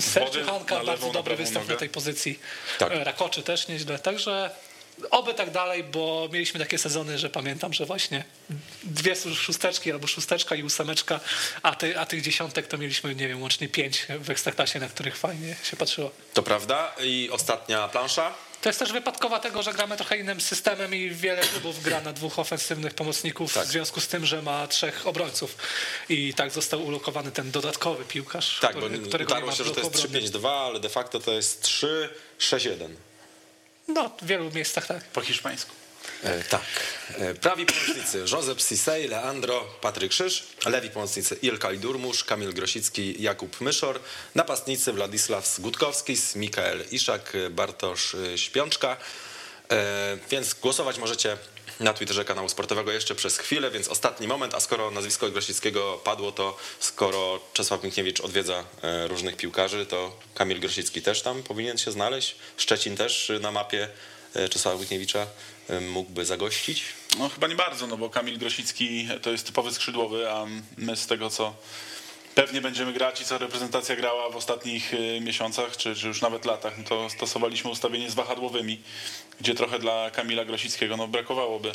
Sergio Hanka, bardzo dobry występ nogę. na tej pozycji. Tak. Rakoczy też nieźle. Także oby tak dalej, bo mieliśmy takie sezony, że pamiętam, że właśnie dwie szósteczki albo szósteczka i ósemeczka, a, ty, a tych dziesiątek to mieliśmy, nie wiem, łącznie pięć w Ekstraklasie, na których fajnie się patrzyło. To prawda. I ostatnia plansza. To jest też wypadkowa tego, że gramy trochę innym systemem i wiele klubów gra na dwóch ofensywnych pomocników Tak. w związku z tym, że ma trzech obrońców. I tak został ulokowany ten dodatkowy piłkarz, Tak, bo który, którego nie ma się, że to jest obrony. 3-5-2, ale de facto to jest 3-6-1. No, w wielu miejscach tak. Po hiszpańsku. E, tak. E, Prawi pomocnicy Josep Sisej, Leandro, Patryk Krzyż, lewi pomocnicy Ilkay Durmusz, Kamil Grosicki, Jakub Myszor, napastnicy Władysław Gutkowski, Mikael Iszak, Bartosz e, Śpiączka. E, Więc głosować możecie na Twitterze kanału sportowego jeszcze przez chwilę, więc ostatni moment, a skoro nazwisko Grosickiego padło, to skoro Czesław Michniewicz odwiedza e, różnych piłkarzy, to Kamil Grosicki też tam powinien się znaleźć. Szczecin też na mapie e, Czesława Michniewicza e, mógłby zagościć. No chyba nie bardzo, no bo Kamil Grosicki to jest typowy skrzydłowy, a my z tego co pewnie będziemy grać i co reprezentacja grała w ostatnich miesiącach, czy, czy już nawet latach, no to stosowaliśmy ustawienie z wahadłowymi, gdzie trochę dla Kamila Grosickiego no, brakowałoby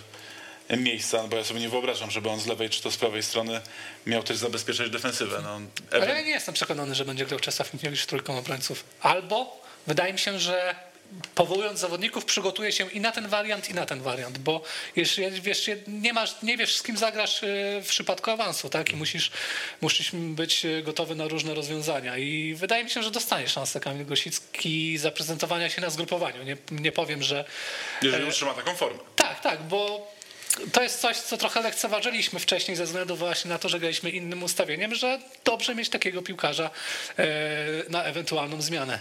miejsca, bo ja sobie nie wyobrażam, żeby on z lewej czy to z prawej strony miał też zabezpieczać defensywę. No, Ale ja nie jestem przekonany, że będzie grał Czesław Michniewicz trójką obrońców. Albo wydaje mi się, że powołując zawodników przygotuje się i na ten wariant, i na ten wariant, bo wiesz, nie, masz, nie wiesz z kim zagrasz y, w przypadku awansu, tak? I musisz, musisz być y, gotowy na różne rozwiązania. I wydaje mi się, że dostanie szansę Kamil Gosicki zaprezentowania się na zgrupowaniu. Nie, nie powiem, że jeżeli e, utrzyma taką formę. tak, tak, bo to jest coś, co trochę lekceważyliśmy wcześniej ze względu właśnie na to, że graliśmy innym ustawieniem, że dobrze mieć takiego piłkarza e, na ewentualną zmianę.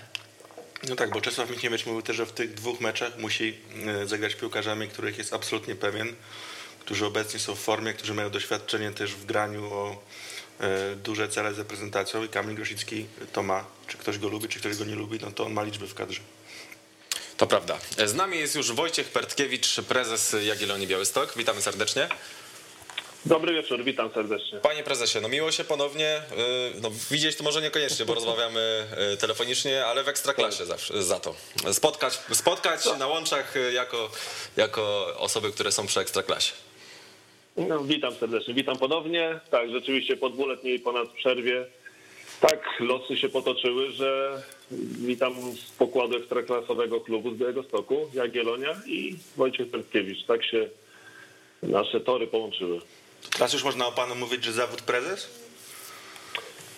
No tak, bo Czesław Michniewicz mówił też, że w tych dwóch meczach musi e, zagrać piłkarzami, których jest absolutnie pewien, którzy obecnie są w formie, którzy mają doświadczenie też w graniu o e, duże cele z reprezentacją i Kamil Grosicki to ma. Czy ktoś go lubi, czy ktoś go nie lubi, no to on ma liczby w kadrze. To prawda. Z nami jest już Wojciech Pertkiewicz, prezes Jagiellonii Białystok. Witamy serdecznie. Dobry wieczór, witam serdecznie. Panie prezesie, no miło się ponownie, y, no widzieć to może niekoniecznie, bo rozmawiamy y, telefonicznie, ale w ekstraklasie zawsze, za to. Spotkać, spotkać na łączach y, jako, jako osoby, które są przy ekstraklasie. No, witam serdecznie, witam ponownie. Tak, rzeczywiście po dwuletniej ponad przerwie tak losy się potoczyły, że witam z pokładu ekstraklasowego klubu z Białegostoku, Jagiellonia i Wojciech Pętkiewicz. Tak się nasze tory połączyły. Teraz już można o panu mówić, że zawód prezes?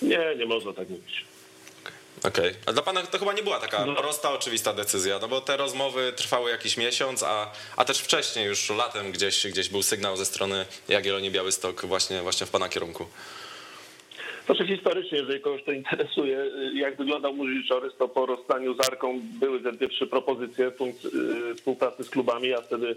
Nie, nie można tak mówić. Okej. A dla pana to chyba nie była taka No. prosta, oczywista decyzja, no bo te rozmowy trwały jakiś miesiąc, a, a też wcześniej, już latem gdzieś, gdzieś był sygnał ze strony Jagiellonii Białystok właśnie, właśnie w pana kierunku. Znaczy historycznie, jeżeli kogoś to interesuje, jak wyglądał mój życiorys, to po rozstaniu z Arką były te dwie, trzy propozycje y, współpracy z klubami. Ja wtedy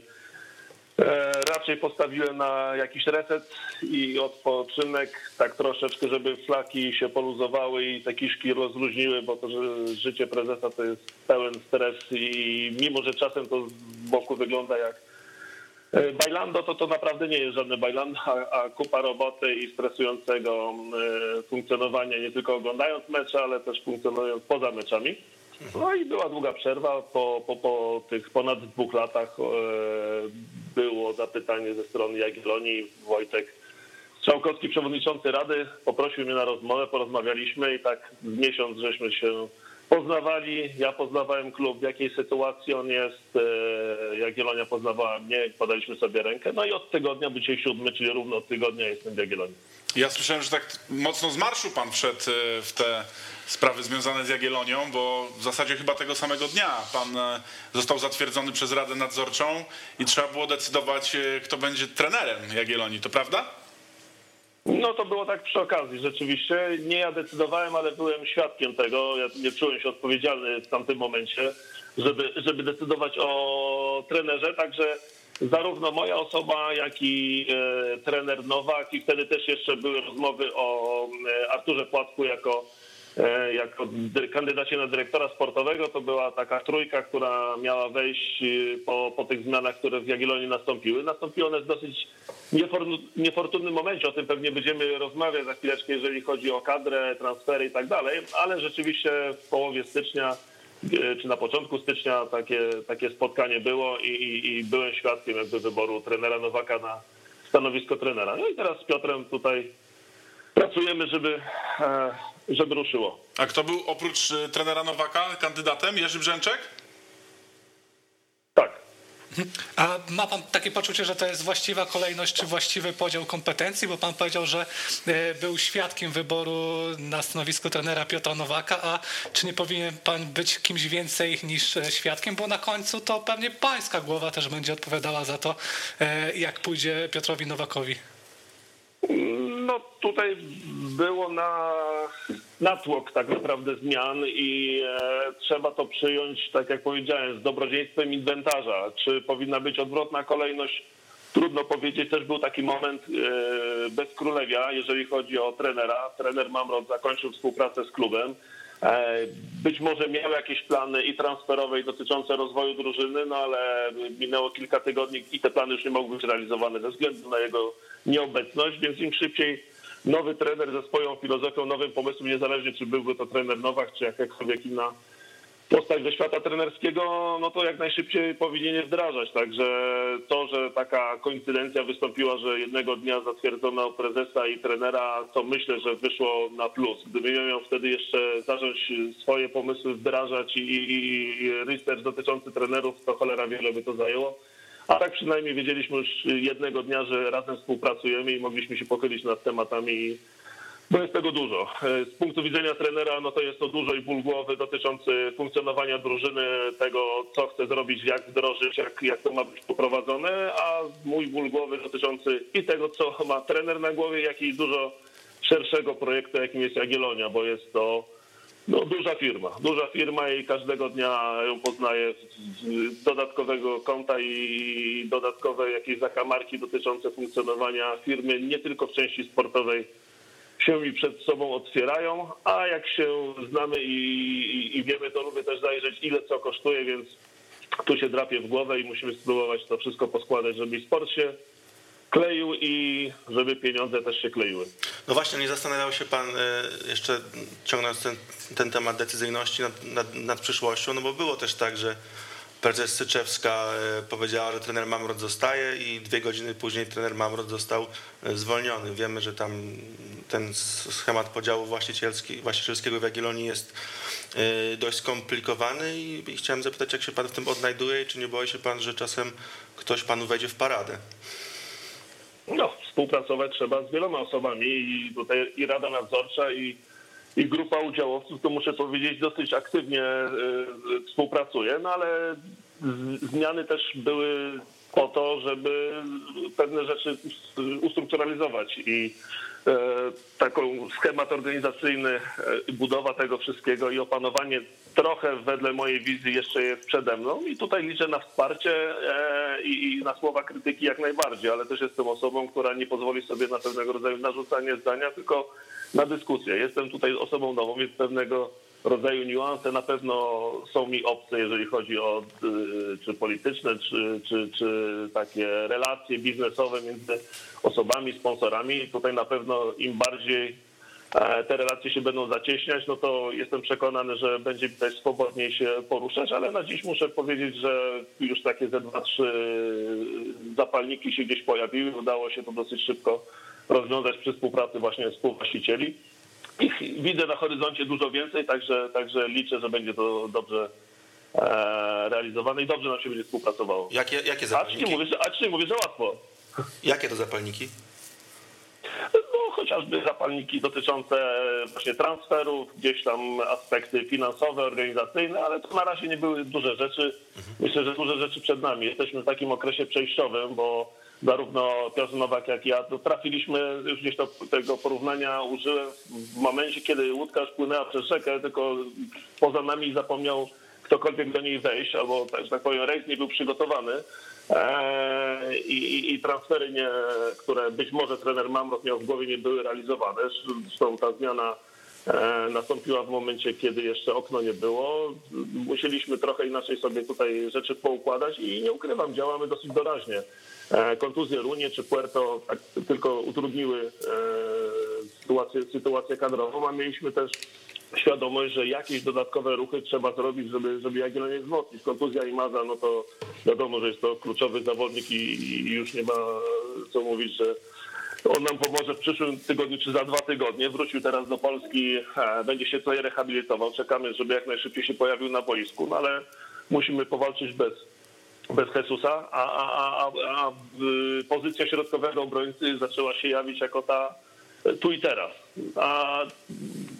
raczej postawiłem na jakiś reset i odpoczynek, tak troszeczkę, żeby flaki się poluzowały i te kiszki rozluźniły, bo to, że życie prezesa to jest pełen stres i mimo, że czasem to z boku wygląda jak E, Bailando to to naprawdę nie jest żadne bailando, a, a kupa roboty i stresującego e, funkcjonowania, nie tylko oglądając mecze, ale też funkcjonując poza meczami. No i była długa przerwa. Po, po, po tych ponad dwóch latach e, było zapytanie ze strony Jagiellonii. Wojtek Strzałkowski, przewodniczący Rady, poprosił mnie na rozmowę, porozmawialiśmy i tak miesiąc żeśmy się poznawali. Ja poznawałem klub, w jakiej sytuacji on jest. e, Jagiellonia poznawała mnie, podaliśmy sobie rękę. No i od tygodnia, bo dzisiaj siódmy, czyli równo od tygodnia jestem w Jagiellonii. Ja słyszałem, że tak mocno z marszu pan wszedł e, w te sprawy związane z Jagiellonią, bo w zasadzie chyba tego samego dnia pan e, został zatwierdzony przez Radę Nadzorczą i trzeba było decydować, e, kto będzie trenerem Jagiellonii. To prawda? No to było tak przy okazji, rzeczywiście. Nie ja decydowałem, ale byłem świadkiem tego. Ja nie czułem się odpowiedzialny w tamtym momencie, żeby, żeby decydować o trenerze. Także zarówno moja osoba, jak i e, trener Nowak i wtedy też jeszcze były rozmowy o Arturze Płatku jako, jako dy- kandydacie na dyrektora sportowego. To była taka trójka, która miała wejść e, po, po tych zmianach, które w Jagiellonii nastąpiły. Nastąpiły one w dosyć niefortunnym momencie. O tym pewnie będziemy rozmawiać za chwileczkę, jeżeli chodzi o kadrę, transfery i tak dalej, ale rzeczywiście w połowie stycznia e, czy na początku stycznia takie, takie spotkanie było i, i, i byłem świadkiem jakby wyboru trenera Nowaka na stanowisko trenera. No i teraz z Piotrem tutaj pracujemy, żeby, e, żeby ruszyło. A kto był oprócz y, trenera Nowaka kandydatem? Jerzy Brzęczek? Tak. A ma pan takie poczucie, że to jest właściwa kolejność czy właściwy podział kompetencji? Bo pan powiedział, że e, był świadkiem wyboru na stanowisko trenera Piotra Nowaka, a czy nie powinien pan być kimś więcej niż e, świadkiem? Bo na końcu to pewnie pańska głowa też będzie odpowiadała za to, e, jak pójdzie Piotrowi Nowakowi. No tutaj było na natłok tak naprawdę zmian i e, trzeba to przyjąć, tak jak powiedziałem, z dobrodziejstwem inwentarza. Czy powinna być odwrotna kolejność? Trudno powiedzieć, też był taki moment e, bez królewia, jeżeli chodzi o trenera. Trener Mamrot zakończył współpracę z klubem. E, Być może miał jakieś plany i transferowe, i dotyczące rozwoju drużyny, no ale minęło kilka tygodni i te plany już nie mogły być realizowane ze względu na jego nieobecność, więc im szybciej nowy trener ze swoją filozofią, nowym pomysłem, niezależnie czy byłby to trener Nowak, czy jakakolwiek inna postać ze świata trenerskiego, no to jak najszybciej powinien je wdrażać. Także to, że taka koincydencja wystąpiła, że jednego dnia zatwierdzono prezesa i trenera, to myślę, że wyszło na plus. Gdyby miał wtedy jeszcze zacząć swoje pomysły wdrażać i, i, i research dotyczący trenerów, to cholera wiele by to zajęło. A tak przynajmniej wiedzieliśmy już jednego dnia, że razem współpracujemy i mogliśmy się pochylić nad tematami bo jest tego dużo. Z punktu widzenia trenera, no to jest to dużo i ból głowy dotyczący funkcjonowania drużyny, tego, co chce zrobić, jak wdrożyć, jak, jak to ma być poprowadzone, a mój ból głowy dotyczący i tego, co ma trener na głowie, jak i dużo szerszego projektu, jakim jest Jagiellonia, bo jest to no, duża firma. Duża firma i każdego dnia ją poznaję z dodatkowego konta i dodatkowe jakieś zakamarki dotyczące funkcjonowania firmy, nie tylko w części sportowej, się mi przed sobą otwierają, a jak się znamy i, i, i wiemy, to lubię też zajrzeć, ile co kosztuje, więc tu się drapie w głowę i musimy spróbować to wszystko poskładać, żeby sport się kleił i żeby pieniądze też się kleiły. No właśnie, nie zastanawiał się pan e, jeszcze ciągnąc ten, ten temat decyzyjności nad, nad, nad przyszłością, no bo było też tak, że prezes Syczewska e, powiedziała, że trener Mamrot zostaje i dwie godziny później trener Mamrot został e, zwolniony. Wiemy, że tam ten schemat podziału właścicielski, właścicielskiego w Jagiellonii jest e, dość skomplikowany i chciałem zapytać, jak się pan w tym odnajduje i czy nie boi się pan, że czasem ktoś panu wejdzie w paradę? No, współpracować trzeba z wieloma osobami i tutaj i Rada Nadzorcza i, i grupa udziałowców, to muszę powiedzieć, dosyć aktywnie y, współpracuje, no ale zmiany też były po to, żeby pewne rzeczy us- ustrukturalizować i e, taką schemat organizacyjny, e, budowa tego wszystkiego i opanowanie trochę wedle mojej wizji jeszcze jest przede mną i tutaj liczę na wsparcie e, i na słowa krytyki jak najbardziej, ale też jestem osobą, która nie pozwoli sobie na pewnego rodzaju narzucanie zdania, tylko na dyskusję. Jestem tutaj osobą nową, więc pewnego rodzaju niuanse na pewno są mi obce, jeżeli chodzi o y, czy polityczne, czy, czy, czy takie relacje biznesowe między osobami, sponsorami. Tutaj na pewno im bardziej e, te relacje się będą zacieśniać, no to jestem przekonany, że będzie widać swobodniej się poruszać, ale na dziś muszę powiedzieć, że już takie ze dwa, trzy zapalniki się gdzieś pojawiły. Udało się to dosyć szybko rozwiązać przy współpracy właśnie współwłaścicieli. Ich widzę na horyzoncie dużo więcej, także, także liczę, że będzie to dobrze e, realizowane i dobrze nam się będzie współpracowało. Jakie, jakie zapalniki? mówię, że, nie mówię, że łatwo. Jakie to zapalniki? No, chociażby zapalniki dotyczące właśnie transferów, gdzieś tam aspekty finansowe, organizacyjne, ale to na razie nie były duże rzeczy. Myślę, że duże rzeczy przed nami. Jesteśmy w takim okresie przejściowym, bo zarówno Piotr Nowak, jak i ja trafiliśmy, już gdzieś to, tego porównania użyłem w momencie, kiedy łódka płynęła przez rzekę, tylko poza nami zapomniał ktokolwiek do niej wejść, albo, tak, że tak powiem, rejs nie był przygotowany. E, I, i, transfery, nie, które być może trener Mamrot miał w głowie, nie były realizowane. Zresztą ta zmiana e, nastąpiła w momencie, kiedy jeszcze okno nie było. Musieliśmy trochę inaczej sobie tutaj rzeczy poukładać i nie ukrywam, działamy dosyć doraźnie. E, kontuzje Runie czy Puerto tak tylko utrudniły sytuację, sytuację kadrową, a mieliśmy też świadomość, że jakieś dodatkowe ruchy trzeba zrobić, żeby, żeby Jagiellonię wzmocnić. Kontuzja i Maza, no to wiadomo, że jest to kluczowy zawodnik i, i już nie ma co mówić, że on nam pomoże w przyszłym tygodniu czy za dwa tygodnie. Wrócił teraz do Polski, e, będzie się tutaj rehabilitował. Czekamy, żeby jak najszybciej się pojawił na boisku, no ale musimy powalczyć bez, bez Jesusa, a, a, a, a pozycja środkowego obrońcy zaczęła się jawić jako ta tu i teraz. A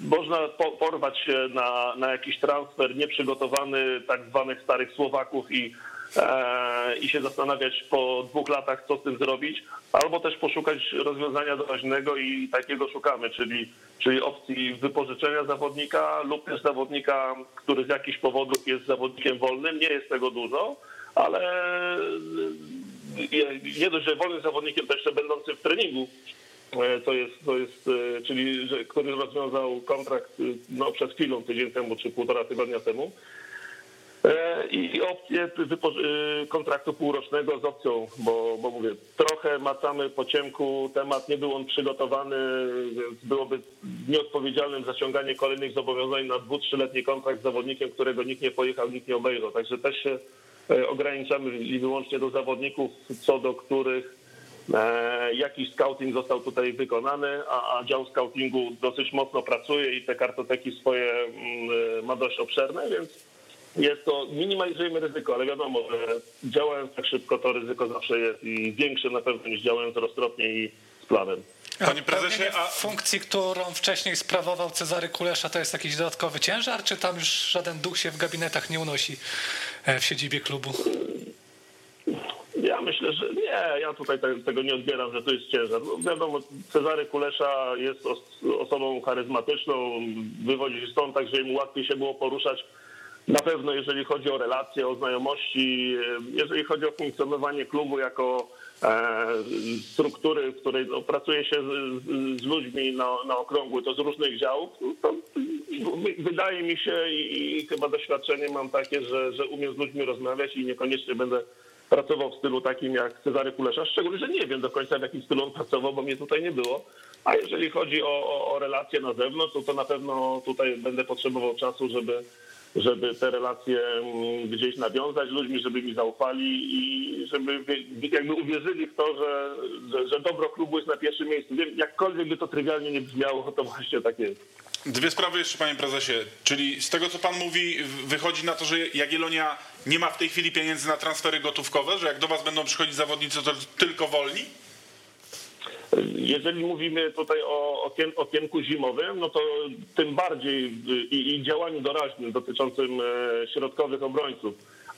można porwać się na, na jakiś transfer nieprzygotowany tak zwanych starych Słowaków i, e, i się zastanawiać po dwóch latach, co z tym zrobić, albo też poszukać rozwiązania doraźnego i takiego szukamy, czyli, czyli opcji wypożyczenia zawodnika lub też zawodnika, który z jakichś powodów jest zawodnikiem wolnym. Nie jest tego dużo, ale nie dość, że wolnym zawodnikiem, to jeszcze będącym w treningu E, to jest, to jest e, czyli że, który rozwiązał kontrakt e, no, przed chwilą, tydzień temu czy półtora tygodnia temu. I opcję kontraktu półrocznego z opcją, bo, bo mówię, trochę macamy po ciemku temat, nie był on przygotowany, więc byłoby nieodpowiedzialnym zaciąganie kolejnych zobowiązań na dwu, trzyletni kontrakt z zawodnikiem, którego nikt nie pojechał, nikt nie obejrzał. Także też się ograniczamy i wyłącznie do zawodników, co do których E, jakiś scouting został tutaj wykonany, a, a dział scoutingu dosyć mocno pracuje i te kartoteki swoje mm, e, ma dość obszerne, więc jest to, minimalizujemy ryzyko, ale wiadomo, że działając tak szybko, to ryzyko zawsze jest i większe na pewno niż działając roztropnie i z planem. Panie prezesie, a funkcji, którą wcześniej sprawował Cezary Kulesza, to jest jakiś dodatkowy ciężar, czy tam już żaden duch się w gabinetach nie unosi e, w siedzibie klubu? Ja myślę, że nie, ja tutaj tego nie odbieram, że to jest ciężar. No wiadomo, Cezary Kulesza jest osobą charyzmatyczną, wywodzi się stąd, także mu łatwiej się było poruszać. Na pewno jeżeli chodzi o relacje, o znajomości, jeżeli chodzi o funkcjonowanie klubu jako e, struktury, w której no, pracuje się z, z ludźmi na, na okrągły, to z różnych działów, to wydaje mi się i, i chyba doświadczenie mam takie, że, że umiem z ludźmi rozmawiać i niekoniecznie będę pracował w stylu takim jak Cezary Kulesza, szczególnie, że nie wiem do końca w jakim stylu on pracował, bo mnie tutaj nie było. A jeżeli chodzi o, o, o relacje na zewnątrz, to, to na pewno tutaj będę potrzebował czasu, żeby, żeby te relacje mm, gdzieś nawiązać ludźmi, żeby mi zaufali i żeby jakby uwierzyli w to, że, że, że dobro klubu jest na pierwszym miejscu. Wiem, jakkolwiek by to trywialnie nie brzmiało, to właśnie tak jest. Dwie sprawy jeszcze, panie prezesie. Czyli z tego, co pan mówi, wychodzi na to, że Jagiellonia nie ma w tej chwili pieniędzy na transfery gotówkowe, że jak do was będą przychodzić zawodnicy, to tylko wolni? Jeżeli mówimy tutaj o okien, okienku zimowym, no to tym bardziej i, i działaniu doraźnym dotyczącym e, środkowych obrońców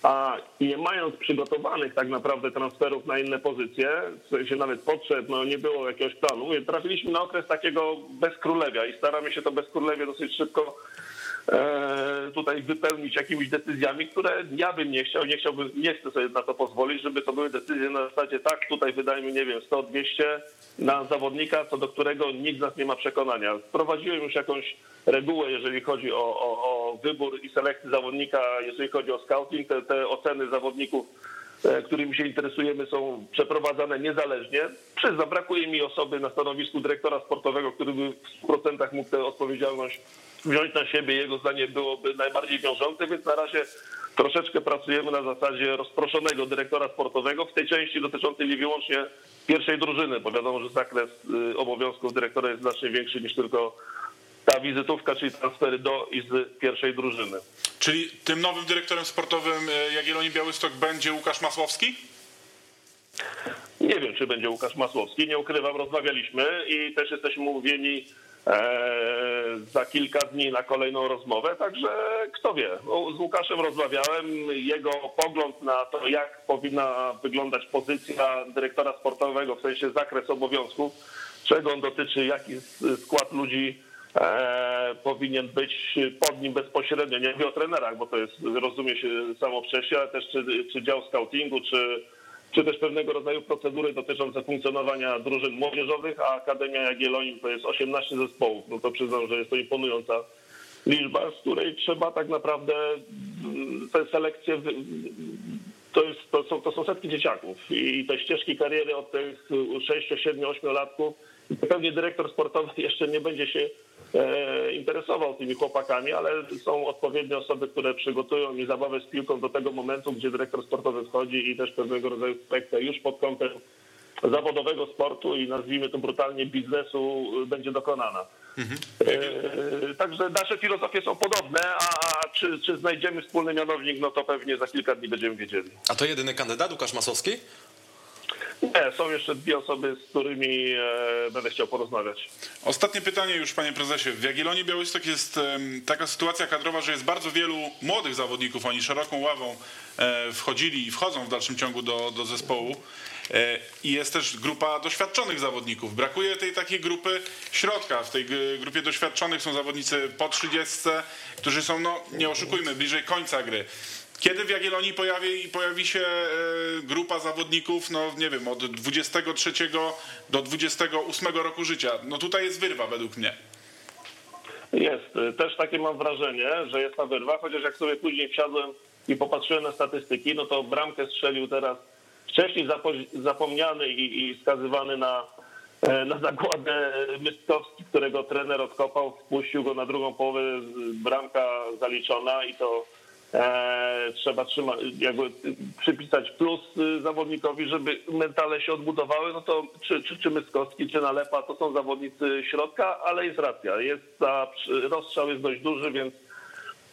a nie mając przygotowanych tak naprawdę transferów na inne pozycje, w sensie nawet potrzeb, no nie było jakiegoś planu. Trafiliśmy na okres takiego bezkrólewia i staramy się to bezkrólewie dosyć szybko tutaj wypełnić jakimiś decyzjami, które ja bym nie chciał, nie chciałbym, nie chcę sobie na to pozwolić, żeby to były decyzje na zasadzie tak, tutaj wydajmy, nie wiem, 100, 200 na zawodnika, co do którego nikt z nas nie ma przekonania. Wprowadziłem już jakąś regułę, jeżeli chodzi o, o, o wybór i selekcję zawodnika, jeżeli chodzi o scouting, te, te oceny zawodników, e, którymi się interesujemy, są przeprowadzane niezależnie. Przyznam, brakuje mi osoby na stanowisku dyrektora sportowego, który by w procentach mógł tę odpowiedzialność wziąć na siebie. Jego zdanie byłoby najbardziej wiążące, więc na razie troszeczkę pracujemy na zasadzie rozproszonego dyrektora sportowego w tej części dotyczącej wyłącznie pierwszej drużyny, bo wiadomo, że zakres y, obowiązków dyrektora jest znacznie większy niż tylko ta wizytówka, czyli transfery do i z pierwszej drużyny. Czyli tym nowym dyrektorem sportowym e, Jagiellonii Białystok będzie Łukasz Masłowski? Nie wiem, czy będzie Łukasz Masłowski. Nie ukrywam, rozmawialiśmy i też jesteśmy umówieni e, za kilka dni na kolejną rozmowę, także kto wie. Z Łukaszem rozmawiałem. Jego pogląd na to, jak powinna wyglądać pozycja dyrektora sportowego, w sensie zakres obowiązków, czego on dotyczy, jaki skład ludzi e, powinien być pod nim bezpośrednio. Nie mówię o trenerach, bo to jest, rozumie się samo wcześniej, ale też czy, czy dział scoutingu, czy, czy też pewnego rodzaju procedury dotyczące funkcjonowania drużyn młodzieżowych, a Akademia Jagiellonii to jest 18 zespołów. No to przyznam, że jest to imponująca liczba, z której trzeba tak naprawdę mm, te selekcje to, jest, to, są, to są setki dzieciaków i te ścieżki kariery od tych 6, 7, 8 latków. Pewnie dyrektor sportowy jeszcze nie będzie się interesował tymi chłopakami, ale są odpowiednie osoby, które przygotują i zabawę z piłką do tego momentu, gdzie dyrektor sportowy wchodzi i też pewnego rodzaju spekta już pod kątem zawodowego sportu i nazwijmy to brutalnie biznesu będzie dokonana. E, Także nasze filozofie są podobne, a a czy, czy znajdziemy wspólny mianownik, no to pewnie za kilka dni będziemy wiedzieli. A to jedyny kandydat, Łukasz Masowski? Nie, są jeszcze dwie osoby, z którymi e, będę chciał porozmawiać. Ostatnie pytanie już, panie prezesie. W Jagiellonii Białystok jest taka sytuacja kadrowa, że jest bardzo wielu młodych zawodników. Oni szeroką ławą e, wchodzili i wchodzą w dalszym ciągu do, do zespołu. E, I jest też grupa doświadczonych zawodników. Brakuje tej takiej grupy środka. W tej grupie doświadczonych są zawodnicy po 30, którzy są, no nie oszukujmy, bliżej końca gry. Kiedy w Jagiellonii pojawi, pojawi się e, grupa zawodników, no nie wiem, od 23 do 28 roku życia? No tutaj jest wyrwa według mnie. Jest. Y, Też takie mam wrażenie, że jest ta wyrwa, chociaż jak sobie później wsiadłem i popatrzyłem na statystyki, no to bramkę strzelił teraz wcześniej zapo- zapomniany i, i skazywany na, e, na zagładę Mystkowski, którego trener odkopał, wpuścił go na drugą połowę, bramka zaliczona i to e, trzeba trzyma, jakby przypisać plus y, zawodnikowi, żeby mentale się odbudowały, no to czy, czy, czy Myskowski, czy Nalepa, to są zawodnicy środka, ale jest racja, jest ta, rozstrzał jest dość duży, więc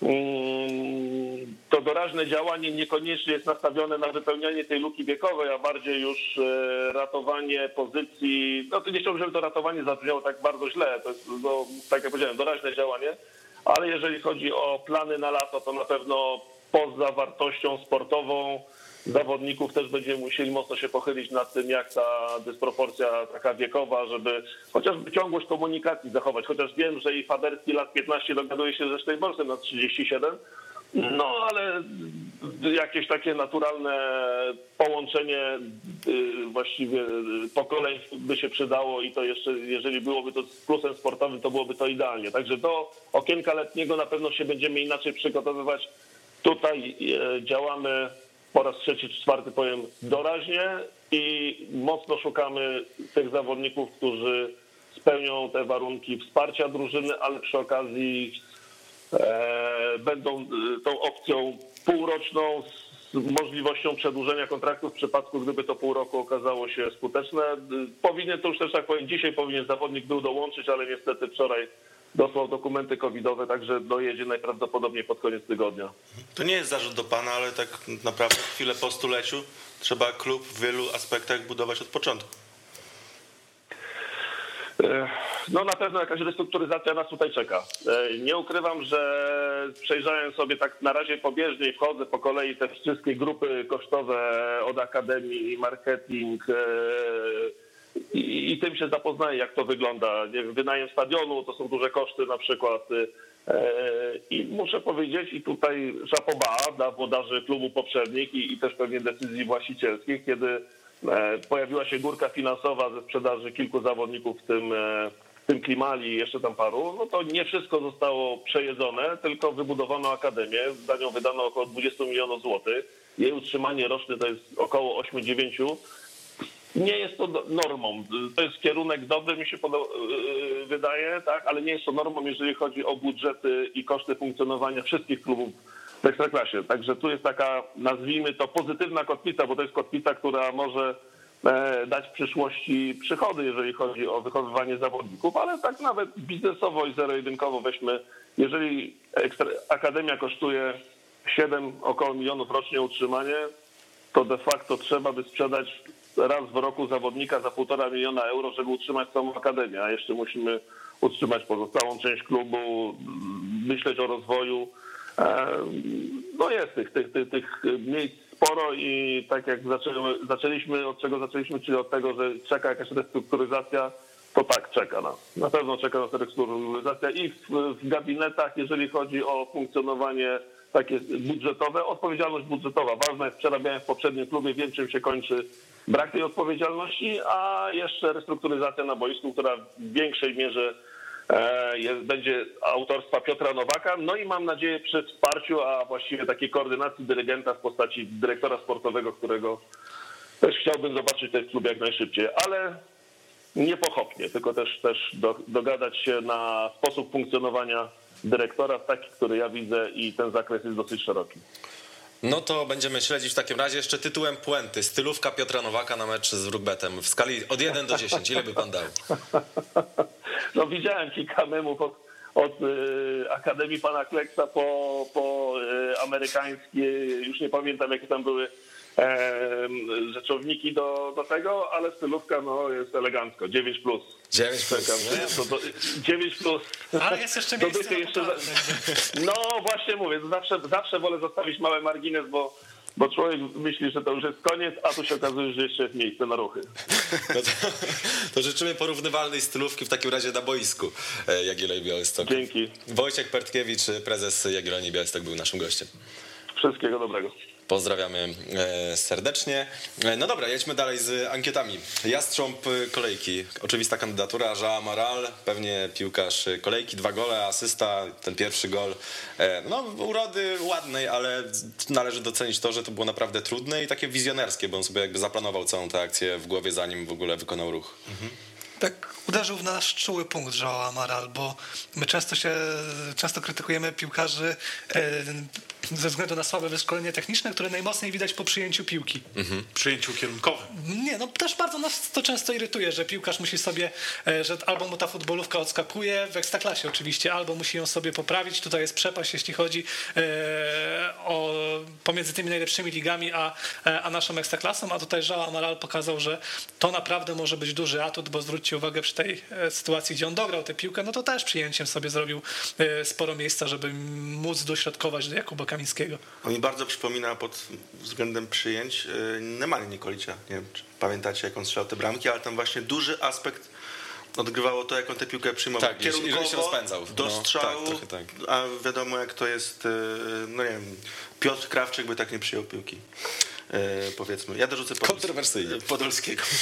mm, to doraźne działanie niekoniecznie jest nastawione na wypełnianie tej luki wiekowej, a bardziej już e, ratowanie pozycji. No to nie chciałbym, żeby to ratowanie zabrzmiało tak bardzo źle. To jest, no, tak jak powiedziałem, doraźne działanie, ale jeżeli chodzi o plany na lato, to na pewno poza wartością sportową zawodników też będziemy musieli mocno się pochylić nad tym, jak ta dysproporcja taka wiekowa, żeby chociażby ciągłość komunikacji zachować. Chociaż wiem, że i Faderski lat 15 dogaduje się ze Steinborsem na 37, no ale jakieś takie naturalne połączenie y, właściwie y, pokoleń by się przydało i to jeszcze, jeżeli byłoby to z plusem sportowym, to byłoby to idealnie. Także do okienka letniego na pewno się będziemy inaczej przygotowywać. Tutaj e, działamy po raz trzeci czy czwarty powiem doraźnie i mocno szukamy tych zawodników, którzy spełnią te warunki wsparcia drużyny, ale przy okazji e, będą tą opcją półroczną z możliwością przedłużenia kontraktu w przypadku, gdyby to pół roku okazało się skuteczne. Powinien, to już też tak powiem, dzisiaj powinien zawodnik był dołączyć, ale niestety wczoraj dosłał dokumenty covidowe, także dojedzie najprawdopodobniej pod koniec tygodnia. To nie jest zarzut do pana, ale tak naprawdę chwilę po stuleciu trzeba klub w wielu aspektach budować od początku. E, No na pewno jakaś restrukturyzacja nas tutaj czeka. E, Nie ukrywam, że przejrzałem sobie tak na razie pobieżnie i wchodzę po kolei te wszystkie grupy kosztowe od akademii, marketing e, i, tym się zapoznaję, jak to wygląda. Wynajem stadionu to są duże koszty na przykład. I muszę powiedzieć, i tutaj szapoba dla włodarzy klubu poprzednich i, też pewnie decyzji właścicielskich, kiedy pojawiła się górka finansowa ze sprzedaży kilku zawodników, w tym, e, w tym Klimali i jeszcze tam paru, no to nie wszystko zostało przejedzone, tylko wybudowano akademię, za nią wydano około 20 milionów złotych. Jej utrzymanie roczne to jest około 8-9. Nie jest to normą. To jest kierunek dobry, mi się yy, wydaje, tak, ale nie jest to normą, jeżeli chodzi o budżety i koszty funkcjonowania wszystkich klubów w Ekstraklasie. Także tu jest taka, nazwijmy to, pozytywna kotwica, bo to jest kotwica, która może e, dać w przyszłości przychody, jeżeli chodzi o wychowywanie zawodników, ale tak nawet biznesowo i zero-jedynkowo weźmy, jeżeli akademia kosztuje 7 około milionów rocznie utrzymanie, to de facto trzeba by sprzedać raz w roku zawodnika za półtora miliona euro, żeby utrzymać całą akademię, a jeszcze musimy utrzymać pozostałą część klubu, myśleć o rozwoju. E, No jest tych, tych, tych, tych miejsc sporo i tak jak zaczęły, zaczęliśmy, od czego zaczęliśmy, czyli od tego, że czeka jakaś restrukturyzacja, to tak, czeka nas. Na pewno czeka nas restrukturyzacja i w, w gabinetach, jeżeli chodzi o funkcjonowanie takie budżetowe, odpowiedzialność budżetowa. Ważna jest, przerabiałem w poprzednim klubie, wiem czym się kończy brak tej odpowiedzialności, a jeszcze restrukturyzacja na boisku, która w większej mierze jest, będzie autorstwa Piotra Nowaka. No i mam nadzieję przy wsparciu, a właściwie takiej koordynacji dyrygenta w postaci dyrektora sportowego, którego też chciałbym zobaczyć w tym klubie jak najszybciej, ale nie pochopnie, tylko też, też do, dogadać się na sposób funkcjonowania dyrektora, taki, który ja widzę i ten zakres jest dosyć szeroki. No to będziemy śledzić w takim razie jeszcze tytułem Puenty. Stylówka Piotra Nowaka na mecz z Rugbetem w skali od 1 do 10. Ile by pan dał? No widziałem kilka memów od, od y, Akademii Pana Kleksa po, po y, amerykańskie, już nie pamiętam jakie tam były rzeczowniki do, do tego, ale stylówka no, jest elegancko, 9 plus. 9 plus. Czekam, nie? to, to, 9 plus. Ale jest jeszcze miejsce jeszcze za- No właśnie mówię, zawsze, zawsze wolę zostawić mały margines, bo, bo człowiek myśli, że to już jest koniec, a tu się okazuje, że jeszcze jest miejsce na ruchy. No to, to życzymy porównywalnej stylówki w takim razie na boisku e, Jagiellonii Białystok. Dzięki. Wojciech Pertkiewicz, prezes Jagiellonii Białystok był naszym gościem. Wszystkiego dobrego. Pozdrawiamy e, serdecznie. E, No dobra, jedźmy dalej z ankietami. Jastrząb e, kolejki. Oczywista kandydatura. Jean Maral, pewnie piłkarz kolejki. Dwa gole, asysta, ten pierwszy gol. No, urody ładnej, ale należy docenić to, że to było naprawdę trudne i takie wizjonerskie, bo on sobie jakby zaplanował całą tę akcję w głowie, zanim w ogóle wykonał ruch. Tak uderzył w nasz czuły punkt Joao Amaral, bo my często się, często krytykujemy piłkarzy ze względu na słabe wyszkolenie techniczne, które najmocniej widać po przyjęciu piłki. Przyjęciu kierunkowym. Nie, no też bardzo nas to często irytuje, że piłkarz musi sobie, e, że albo mu ta futbolówka odskakuje, w ekstraklasie oczywiście, albo musi ją sobie poprawić. Tutaj jest przepaść, jeśli chodzi e, o pomiędzy tymi najlepszymi ligami, a, e, a naszą ekstraklasą, a tutaj Joao Amaral pokazał, że to naprawdę może być duży atut, bo zwróćcie uwagę przy tej sytuacji, gdzie on dograł tę piłkę, no to też przyjęciem sobie zrobił sporo miejsca, żeby móc dośrodkować do Jakuba Kamińskiego. On mi bardzo przypomina pod względem przyjęć yy, Nemanja Nikolicia. Nie wiem, czy pamiętacie, jak on strzelał te bramki, ale tam właśnie duży aspekt odgrywało to, jak on tę piłkę przyjmował. Tak, jeżeli się rozpędzał. do No, strzału, tak, trochę tak. a wiadomo, jak to jest, yy, no nie wiem, Piotr Krawczyk by tak nie przyjął piłki. Yy, powiedzmy. Ja dorzucę Podolskiego. Kontrowersyjnie. Podolskiego.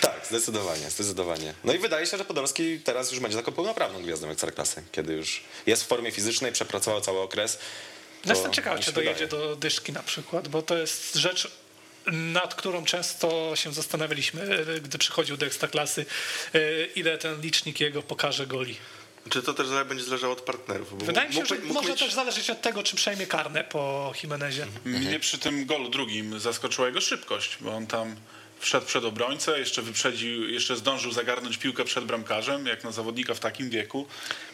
Tak, zdecydowanie, zdecydowanie. No i wydaje się, że Podolski teraz już będzie taką pełnoprawną gwiazdą Ekstraklasy, kiedy już jest w formie fizycznej, przepracował cały okres. To Jestem ciekaw, czy dojedzie wydaje. do dyszki na przykład, bo to jest rzecz, nad którą często się zastanawialiśmy, e, gdy przychodził do ekstraklasy, e, ile ten licznik jego pokaże goli. Czy to też będzie zależało od partnerów? Bo Wydaje mi się, że może mieć- też zależeć od tego, czy przejmie karne po Jimenezie. Mhm. Mnie przy tym golu drugim zaskoczyła jego szybkość, bo on tam wszedł przed obrońcę, jeszcze wyprzedził, jeszcze zdążył zagarnąć piłkę przed bramkarzem, jak na zawodnika w takim wieku.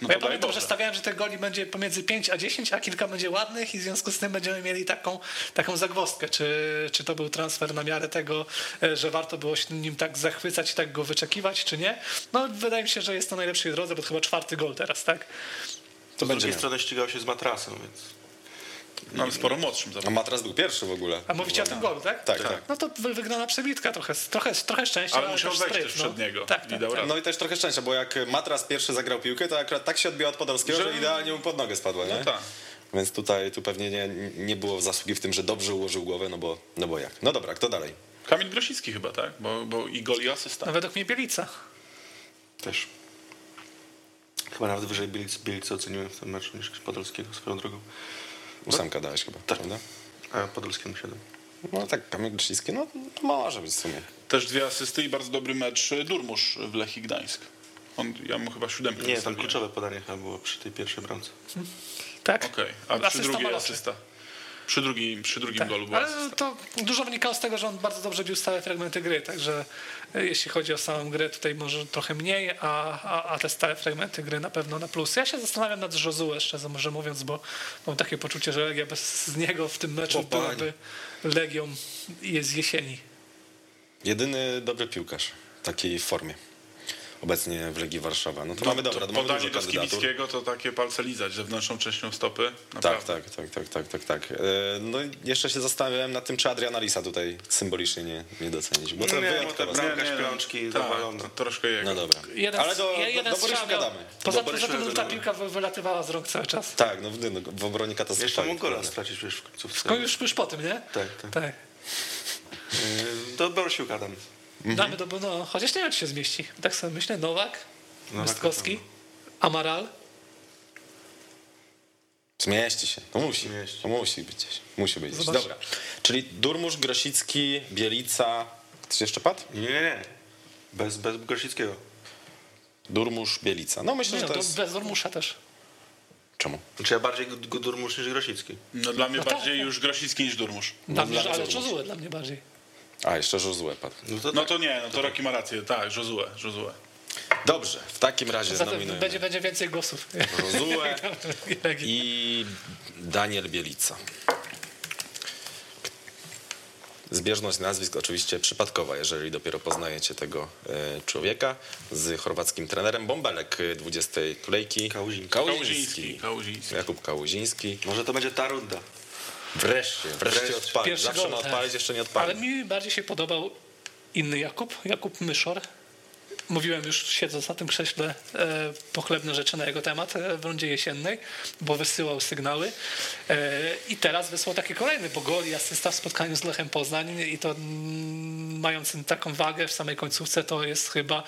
No Bo ja pamiętam, że Boże. stawiałem, że tych goli będzie pomiędzy 5 a 10, a kilka będzie ładnych i w związku z tym będziemy mieli taką, taką zagwozdkę, czy, czy to był transfer na miarę tego, e, że warto było się nim tak zachwycać i tak go wyczekiwać, czy nie. No wydaje mi się, że jest to najlepszej drodze, bo to chyba czwarty gol teraz, tak? To Z będzie drugiej strony ścigał się z matrasem, więc... No, ale sporo młodszym A zawodnikiem. Matras był pierwszy w ogóle. A mówicie o tym golu, tak? Tak, tak. No to wy- wygrana przebitka, trochę, trochę, trochę szczęścia, Ale musiał wejść spryt, też przed niego Tak, tak, tak. No i też trochę szczęścia, bo jak Matras pierwszy zagrał piłkę, to akurat tak się odbiła od Podolskiego, że, Że- idealnie mu pod nogę spadła, nie? No tak. Więc tutaj tu pewnie nie, nie było zasługi w tym, że dobrze ułożył głowę, no bo, no bo jak. No dobra, kto dalej? Kamil Grosicki chyba, tak? Bo, bo i gol i asysta. No według mnie Bielica. Też. Chyba nawet wyżej Bielic, Bielicy oceniłem w tym meczu niż Podolskiego swoją drogą. Ósemka dałeś chyba, Tak. prawda? A Podolskiemu 7. No tak, Kamil Grzycki, no może być w sumie. Też dwie asysty i bardzo dobry mecz Durmusz w Lechii Gdańsk. On, ja mu chyba siódemkę Nie, tam kluczowe podanie chyba było przy tej pierwszej bramce. Tak? Okej, a przy Asysta drugiej asysta. Przy drugim, przy drugim Tak. golu była Ale asysta. to dużo wynikało z tego, że on bardzo dobrze bił stałe fragmenty gry, także jeśli chodzi o samą grę, tutaj może trochę mniej, a, a, a te stałe fragmenty gry na pewno na plus. Ja się zastanawiam nad Josue, szczerze może mówiąc, bo mam takie poczucie, że Legia bez niego w tym meczu O, byłaby Legią jest z jesieni. Jedyny dobry piłkarz w takiej formie. Obecnie w Legii Warszawa. No to mamy dobra, to Podanie do. Skibickiego to takie palce lizać zewnętrzną częścią stopy. Tak, Naprawdę. tak, tak, tak, tak, tak, tak. E, No i jeszcze się zastanawiałem nad tym, czy Adriana Lisa tutaj symbolicznie nie, nie docenić, bo to No to są. bramka śpiączki tak, zawalona. to troszkę jego. No dobra. Jeden, Ale do, jeden do, do Borysia gadamy. Poza, tym ta gadamy. piłka wy- wylatywała z rąk cały czas. Tak, no w, no, w obronie Jeszcze katastrofalnie. mógł gola stracić w końcówce. Już, już po tym, nie? Tak, tak. tak. Yy, Do Borusiu gadam. Damy do, no, chociaż nie wiem, czy się zmieści. Tak sobie myślę, Nowak, Nowak Mystkowski, Amaral. Zmieści się. To musi. Zmieści. To musi być gdzieś. Musi być gdzieś. Zobacz. Dobra. Czyli Durmusz, Grosicki, Bielica. Ktoś jeszcze padł? Nie, nie, nie. Bez, bez Grosickiego. Durmusz, Bielica. No myślę, Nie, że no, to to jest... bez Dormusza też. Czemu? Znaczy ja bardziej Durmusz niż Grosicki. No, dla mnie No tak, bardziej tak. już Grosicki niż Durmusz. Dla mnie, ale dla mnie bardziej. A, jeszcze Josue padł. No to, No tak. to nie, no to Roki ma rację, tak, Josue, Josue. Dobrze, w takim razie nominujemy będzie, będzie więcej głosów. Josue I... Daniel Bielica. Zbieżność nazwisk oczywiście przypadkowa, jeżeli dopiero poznajecie tego e, człowieka z chorwackim trenerem. Bąbelek e, 20 kolejki. Kałuziński. Kałuziński, Kałuziński. Jakub Kałuziński. Może to będzie ta runda. Wreszcie, wreszcie Wreszcie. odpalił. Pierwszy Zawsze gol, ma tak. odpalić, jeszcze nie Ale odpalił. mi bardziej się podobał inny Jakub, Jakub Myszor. Mówiłem już siedząc na tym krześle e, pochlebne rzeczy na jego temat e, w rundzie jesiennej, bo wysyłał sygnały e, i teraz wysłał taki kolejny, bo gol i asysta w spotkaniu z Lechem Poznań i to mm, mając taką wagę w samej końcówce to jest chyba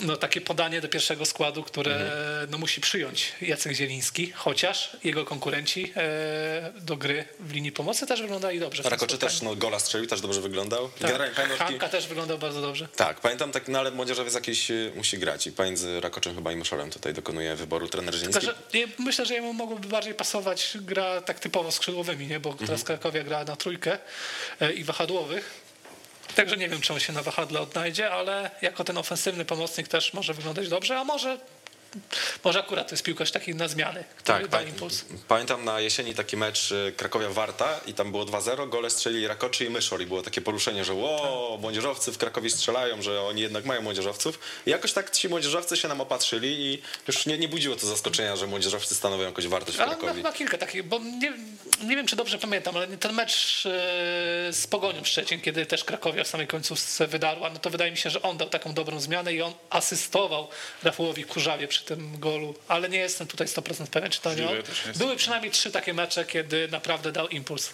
no, takie podanie do pierwszego składu, które Mhm. no, musi przyjąć Jacek Zieliński, chociaż jego konkurenci e, do gry w linii pomocy też wyglądali dobrze. Rakoczy też no, gola strzelił, też dobrze wyglądał. Tak. Hanka też wyglądał bardzo dobrze. Tak, pamiętam, tak, no ale młodzieżowiec jakiś y, musi grać i pomiędzy Rakoczem chyba i Myszolem tutaj dokonuje wyboru trener Tylko, Zieliński. że nie, myślę, że jemu mogłoby bardziej pasować gra tak typowo skrzydłowymi, nie? bo Mhm. teraz Krakowia gra na trójkę e, i wahadłowych. Także nie wiem, czy on się na wahadle odnajdzie, ale jako ten ofensywny pomocnik też może wyglądać dobrze, a może, może akurat to jest piłkarz taki na zmiany, który Tak, pa- impuls. pamiętam na jesieni taki mecz y, Krakowia-Warta i tam było 2-0, gole strzelili Rakoczy i Myszol i było takie poruszenie, że ło, młodzieżowcy w Krakowie strzelają, że oni jednak mają młodzieżowców. I jakoś tak ci młodzieżowcy się nam opatrzyli i już nie, nie budziło to zaskoczenia, że młodzieżowcy stanowią jakąś wartość w Krakowie. chyba kilka takich, bo nie, nie wiem, czy dobrze pamiętam, ale ten mecz e, z Pogonią Szczecin, kiedy też Krakowia w samej końcówce wydarła, no to wydaje mi się, że on dał taką dobrą zmianę i on asystował Rafałowi Kurzawie przy tym golu, ale nie jestem tutaj 100% pewien, czy to nie on. Były przynajmniej trzy takie mecze, kiedy naprawdę dał impuls.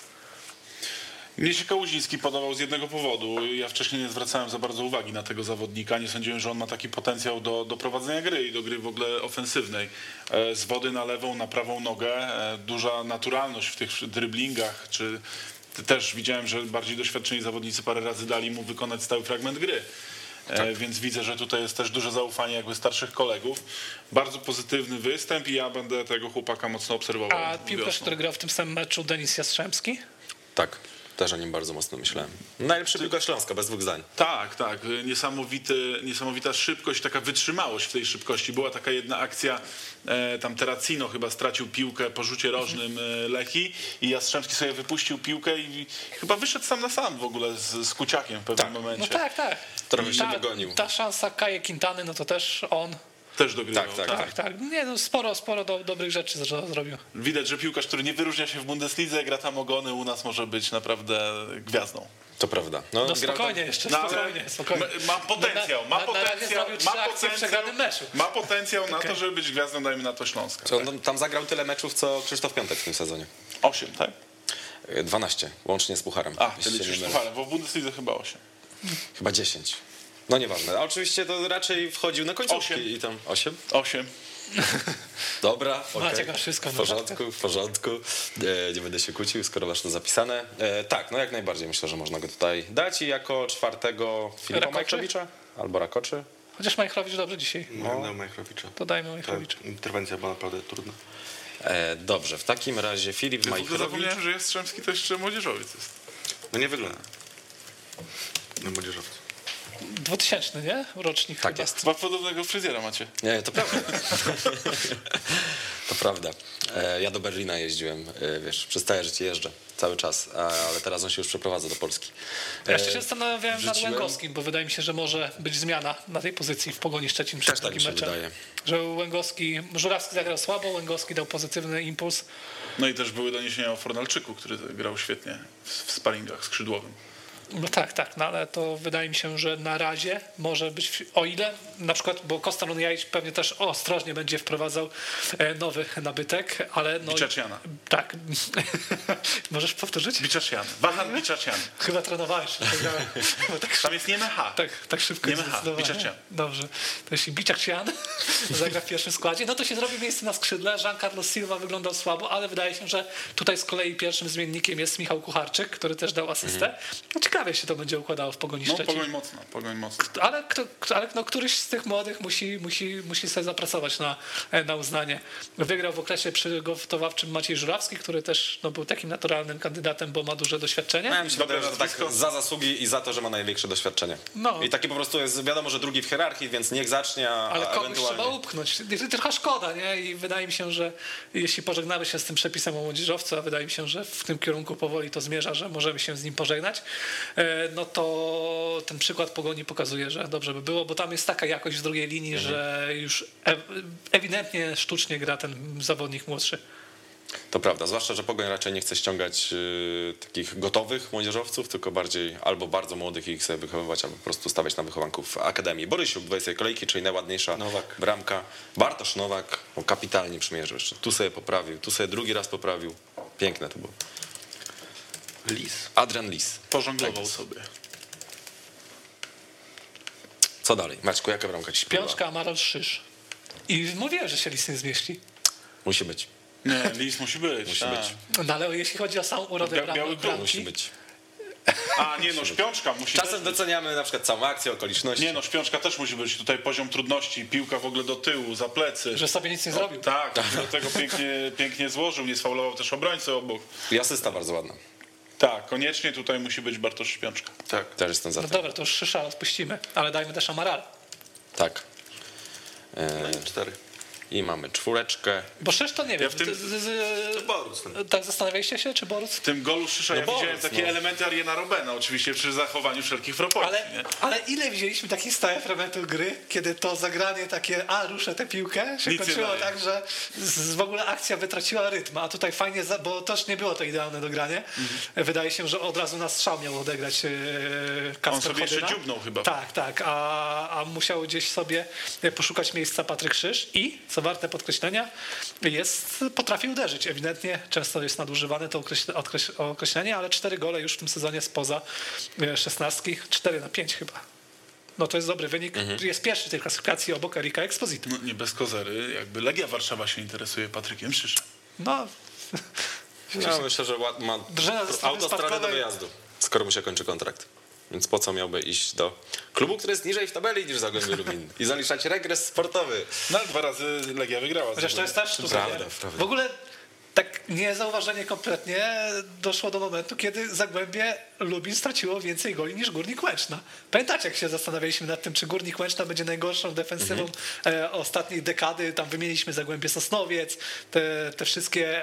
Mnie się Kałuziński podobał z jednego powodu. Ja wcześniej nie zwracałem za bardzo uwagi na tego zawodnika. Nie sądziłem, że on ma taki potencjał do, do prowadzenia gry i do gry w ogóle ofensywnej. E, Z wody na lewą, na prawą nogę. e, Duża naturalność w tych dryblingach, czy też widziałem, że bardziej doświadczeni zawodnicy parę razy dali mu wykonać stały fragment gry. E, Więc widzę, że tutaj jest też duże zaufanie jakby starszych kolegów. Bardzo pozytywny występ i ja będę tego chłopaka mocno obserwował. A piłkarz, który grał w tym samym meczu, Denis Jastrzębski, Tak, też o nim bardzo mocno myślałem. Najlepszy piłkarz Śląska, bez dwóch zdań. Tak, tak. Niesamowity, niesamowita szybkość, taka wytrzymałość w tej szybkości. Była taka jedna akcja, e, tam Terracino chyba stracił piłkę po rzucie rożnym e, Lechi i Jastrzębski sobie wypuścił piłkę i chyba wyszedł sam na sam w ogóle z, z Kuciakiem w pewnym momencie. no tak, tak. Trochę się ta, dogonił. Ta szansa Kaje Quintany, no to też on. Też dogrywał. Tak, tak, Tak, tak. Nie, no sporo, sporo do, dobrych rzeczy zro- zrobił. Widać, że piłkarz, który nie wyróżnia się w Bundeslidze, gra tam ogony, u nas może być naprawdę gwiazdą. To prawda. No, No spokojnie tam- jeszcze, No, ale spokojnie, spokojnie. ma- Ma potencjał, ma Na- na- na potencjał, ma potencjał, ma potencjał na to, żeby być gwiazdą, dajmy na to Śląska. Co, no, tam zagrał tyle meczów, co Krzysztof Piątek w tym sezonie. Osiem, tak? E, 12, łącznie z Pucharem. A, już mylę. pucharem, bo w Bundeslidze chyba osiem. Chyba 10. No nieważne. A oczywiście to raczej wchodził na końcówki Osiem. i tam 8. Osiem. Dobra, okej. Maciek ma wszystko w porządku, w porządku. E, nie będę się kłócił, skoro masz to zapisane. E, tak, no jak najbardziej myślę, że można go tutaj dać i jako czwartego Filipa Rakoczy? Majchrowicza albo Rakoczy. Chociaż Majchrowicz dobrze dzisiaj. No, no Majchrowicza. To dajmy Ta Majchrowicza. interwencja była naprawdę trudna. E, dobrze, w takim razie Filip Ja Majchrowicz. zapomniałem, że Jastrzębski to jeszcze młodzieżowiec jest. No nie wygląda. No młodzieżowcy. 2000, nie? Rocznik Tak chyba. jest. Chyba podobnego fryzjera macie. Nie, to prawda. to prawda. E, ja do Berlina jeździłem, e, wiesz, przez całe życie jeżdżę. cały czas, ale teraz on się już przeprowadza do Polski. Ja jeszcze E, się zastanawiałem nad wrzuciłem- Łęgowskim, bo wydaje mi się, że może być zmiana na tej pozycji w Pogoni Szczecin przed Też tak drugim się meczem. wydaje. Że Łęgowski, Żurawski zagrał słabo, Łęgowski dał pozytywny impuls. No i też były doniesienia o Fornalczyku, który grał świetnie w, w sparingach skrzydłowym. No tak, tak, no ale to wydaje mi się, że na razie może być, o ile na przykład, bo Kostan Jajcz pewnie też ostrożnie będzie wprowadzał e, nowy nabytek, ale no... Biczaciana. Tak. Możesz powtórzyć? Biczacian. Wahan Biczacian. Chyba trenowałeś. tak, Tam jest nie mecha. tak, tak szybko Nie ma H, zdecydowanie. Biczacian. Dobrze. To jeśli Biczacian zagra w pierwszym składzie, no to się zrobi miejsce na skrzydle. Jean-Carlos Silva wyglądał słabo, ale wydaje się, że tutaj z kolei pierwszym zmiennikiem jest Michał Kucharczyk, który też dał asystę. No ciekawie się to będzie układało w Pogoni No Szczecin. pogoń mocna, pogoń mocna. Ale, kto, kto- ale no, któryś z tych młodych musi, musi, musi sobie zapracować na, na uznanie. Wygrał w okresie przygotowawczym Maciej Żurawski, który też no, był takim naturalnym kandydatem, bo ma duże doświadczenie. Ja się Dobre że tak za zasługi i za to, że ma największe doświadczenie. No. I taki po prostu jest, wiadomo, że drugi w hierarchii, więc niech zacznie, a Ale kogoś ewentualnie... trzeba upchnąć. Jest Trochę szkoda, nie? I wydaje mi się, że jeśli pożegnamy się z tym przepisem o młodzieżowcu, a wydaje mi się, że w tym kierunku powoli to zmierza, że możemy się z nim pożegnać, e, no to ten przykład Pogoni pokazuje, że dobrze by było, bo tam jest taka jakość w drugiej linii, Mhm. że już e- ewidentnie sztucznie gra ten zawodnik młodszy. To prawda, zwłaszcza, że Pogoń raczej nie chce ściągać y, takich gotowych młodzieżowców, tylko bardziej albo bardzo młodych i ich sobie wychowywać, albo po prostu stawiać na wychowanków Akademii. Borysiuk, 20 kolejki, czyli najładniejsza Nowak. bramka. Bartosz Nowak, no, kapitalnie przymierzył jeszcze. Tu sobie poprawił, tu sobie drugi raz poprawił. Piękne to było. Lis. Adrian Lis. Pożonglował sobie. Co dalej? Maćku, jaka bramka ci? Piączka, Amaral Szysz. I mówiłem, że się listy nie zmieści. Musi być. Nie, lis musi być. Musi tak. być. No ale jeśli chodzi o samą urodę Bia- biały bramki, Musi być. A nie no, szpiączka musi Czasem być. doceniamy na przykład całą akcję, okoliczności. Nie no, szpiączka też musi być. Tutaj poziom trudności, piłka w ogóle do tyłu, za plecy. że sobie nic nie zrobił. Tak, do tego pięknie, pięknie złożył, nie sfaulował też obrońcę obok. I asysta bardzo ładna. Tak, koniecznie tutaj musi być Bartosz Szpiączka. Tak. Też jestem za No tym. dobra, to już Szysza odpuścimy, ale dajmy też Amaral. Tak. No i cztery. I mamy czwóreczkę. Bo Szysz to nie wiem. w tym- z, z, z, Boruc ten. tak zastanawialiście się, czy Boruc? W tym golu Szysza ja Borys, widziałem takie no. elementy Ariana Robena, oczywiście przy zachowaniu wszelkich proporcji. Ale, ale ile widzieliśmy takich stałych fragmentów gry, kiedy to zagranie takie, a ruszę tę piłkę, się Nic nie kończyło tak, że z, w ogóle akcja wytraciła rytm, a tutaj fajnie, za, bo też nie było to idealne dogranie. Mhm. Wydaje się, że od razu na strzał miał odegrać e, Kacper On sobie jeszcze Chodyna. dziubnął chyba. Tak, tak, a, a musiał gdzieś sobie poszukać miejsca Patryk Krzyż i, co warte podkreślenia, jest, potrafi uderzyć. Ewidentnie często jest nadużywane to określ- określ- określenie, ale cztery gole już w tym sezonie spoza e, szesnastki, 4 na 5 chyba. No to jest dobry wynik. Jest pierwszy w tej klasyfikacji obok Erika Exposito. No, nie bez kozery, jakby Legia Warszawa się interesuje Patrykiem Szyszem. No, No, myślę, że ma autostradę do wyjazdu, skoro mu się kończy kontrakt. Więc po co miałby iść do klubu, który jest niżej w tabeli niż Zagłębie Lubin i zaliczać regres sportowy? No ale dwa razy Legia wygrała. Chociaż to jest też sztuka. prawda, prawda. W ogóle tak niezauważenie kompletnie doszło do momentu, kiedy Zagłębie Lubin straciło więcej goli niż Górnik Łęczna. Pamiętacie, jak się zastanawialiśmy nad tym, czy Górnik Łęczna będzie najgorszą defensywą e, ostatniej dekady. Tam wymieniliśmy Zagłębie Sosnowiec, te, te wszystkie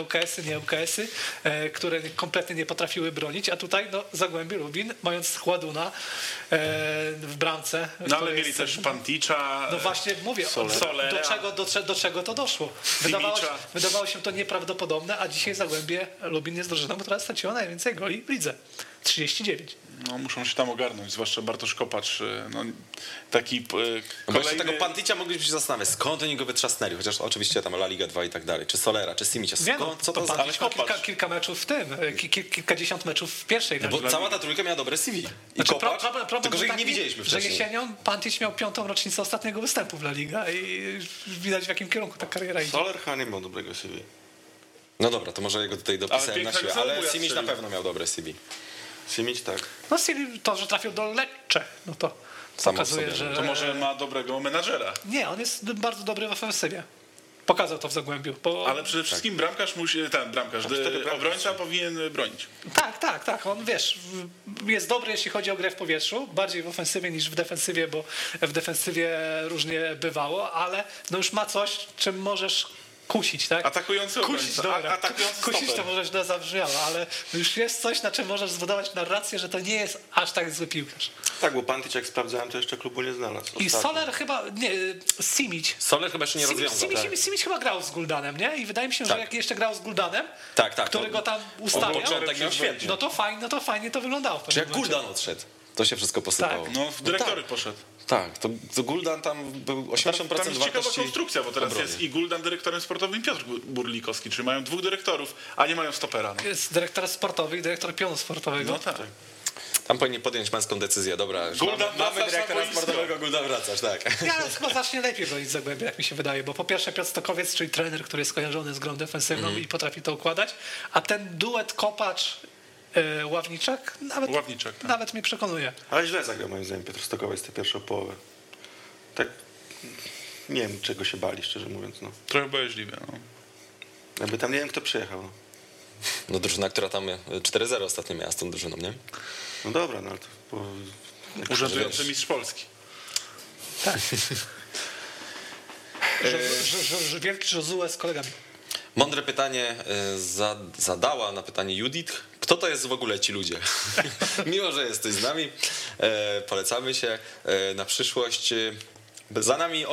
ŁKS-y, nie ŁKS-y, e, które kompletnie nie potrafiły bronić, a tutaj no, Zagłębie Lubin, mając Chładuna e, w bramce. No ale mieli jest- też Panticza. no właśnie mówię, Solera. do, czego, do, do czego to doszło. Wydawało się, wydawało się to nieprawdopodobne, a dzisiaj Zagłębie Lubin jest drużyną, która straciła najwięcej goli w lidze. 39. No muszą się tam ogarnąć, zwłaszcza Bartosz Kopacz. y, No, taki y, No kolejny... tego Panticia moglibyśmy się zastanawiać, skąd oni go wytrzasnęli, chociaż oczywiście tam La Liga 2 i tak dalej, czy Solera, czy Simicia, no, skąd, co to, to za... Kilka, Kopacz. kilka meczów w tym, e, ki, ki, kilkadziesiąt meczów w pierwszej No bo cała ta trójka miała dobre CV. I Znaczy, Kopacz, problem- problem tylko że ich nie widzieliśmy Że wcześniej. jesienią Pantic miał piątą rocznicę ostatniego występu w La Liga i widać w jakim kierunku ta kariera idzie. Soler chyba nie miał dobrego CV. No dobra, to może jego tutaj dopisałem na siłę, ale Simic na pewno miał dobre CV. Simić tak. No to, że trafił do Lecce, no to Samo pokazuje, sobie, że... To może ma dobrego menadżera. Nie, on jest bardzo dobry w ofensywie. Pokazał to w Zagłębiu. Bo... Ale przede wszystkim bramkarz musi, ten bramkarz, y, bramki obrońca powinien bronić. Tak, tak, tak. On wiesz, jest dobry, jeśli chodzi o grę w powietrzu, bardziej w ofensywie niż w defensywie, bo w defensywie różnie bywało, ale no już ma coś, czym możesz kusić, tak? Atakujący Kusić, obrońca, a- dobra. atakujący Kusić to może źle zabrzmiało, ale już jest coś, na czym możesz zbudować narrację, że to nie jest aż tak zły piłkarz. Tak, bo Pantyć jak sprawdzałem, to jeszcze klubu nie znalazł. I Ostatnio. Soler chyba, nie, Simić. Soler chyba jeszcze nie Simić, rozwiązał. Simić, tak. Simić, Simić chyba grał z Guldanem, nie? I wydaje mi się, że Tak. jak jeszcze grał z Guldanem, Tak, tak, który to- go tam ustawiał, no to fajnie, no to fajnie to wyglądało. Czy jak. Guldan odszedł, to się wszystko posypało. Tak. No, w dyrektory poszedł. Tak, to, to Guldan tam był 80% Tam jest ciekawa wartości konstrukcja, bo teraz obrony. jest i Guldan dyrektorem sportowym Piotr Burlikowski, czyli mają dwóch dyrektorów, a nie mają stopera. No, Jest dyrektor sportowy i dyrektor pionu sportowego. no tak. Tam powinni podjąć męską decyzję, dobra. już Guldan, mamy, dyrektora sportowego, Guldan wracasz, tak. Ja chyba zacznie lepiej bronić Zagłębia, jak mi się wydaje, bo po pierwsze Piotr Stokowiec, czyli trener, który jest skojarzony z grą defensywną Mhm. i potrafi to układać, a ten duet Kopacz Ławniczak nawet, Ławniczak, tak. nawet mnie przekonuje. Ale źle zagrał moim zdaniem Piotr Stokowiec tę pierwszą połowę. Tak, nie wiem czego się bali, szczerze mówiąc. No. Trochę bojaźliwie. No. Jakby tam nie wiem kto przyjechał. No, No drużyna, która tam 4-0 ostatnio miała z tą drużyną, nie? no dobra, no ale to... Bo... Urzędujący mistrz Polski. Że, że, że, że wielki Josue z kolegami. Mądre pytanie e, za, zadała na pytanie Judith. Kto to jest w ogóle ci ludzie? Miło, że jesteś z nami. E, polecamy się e, na przyszłość. Za nami,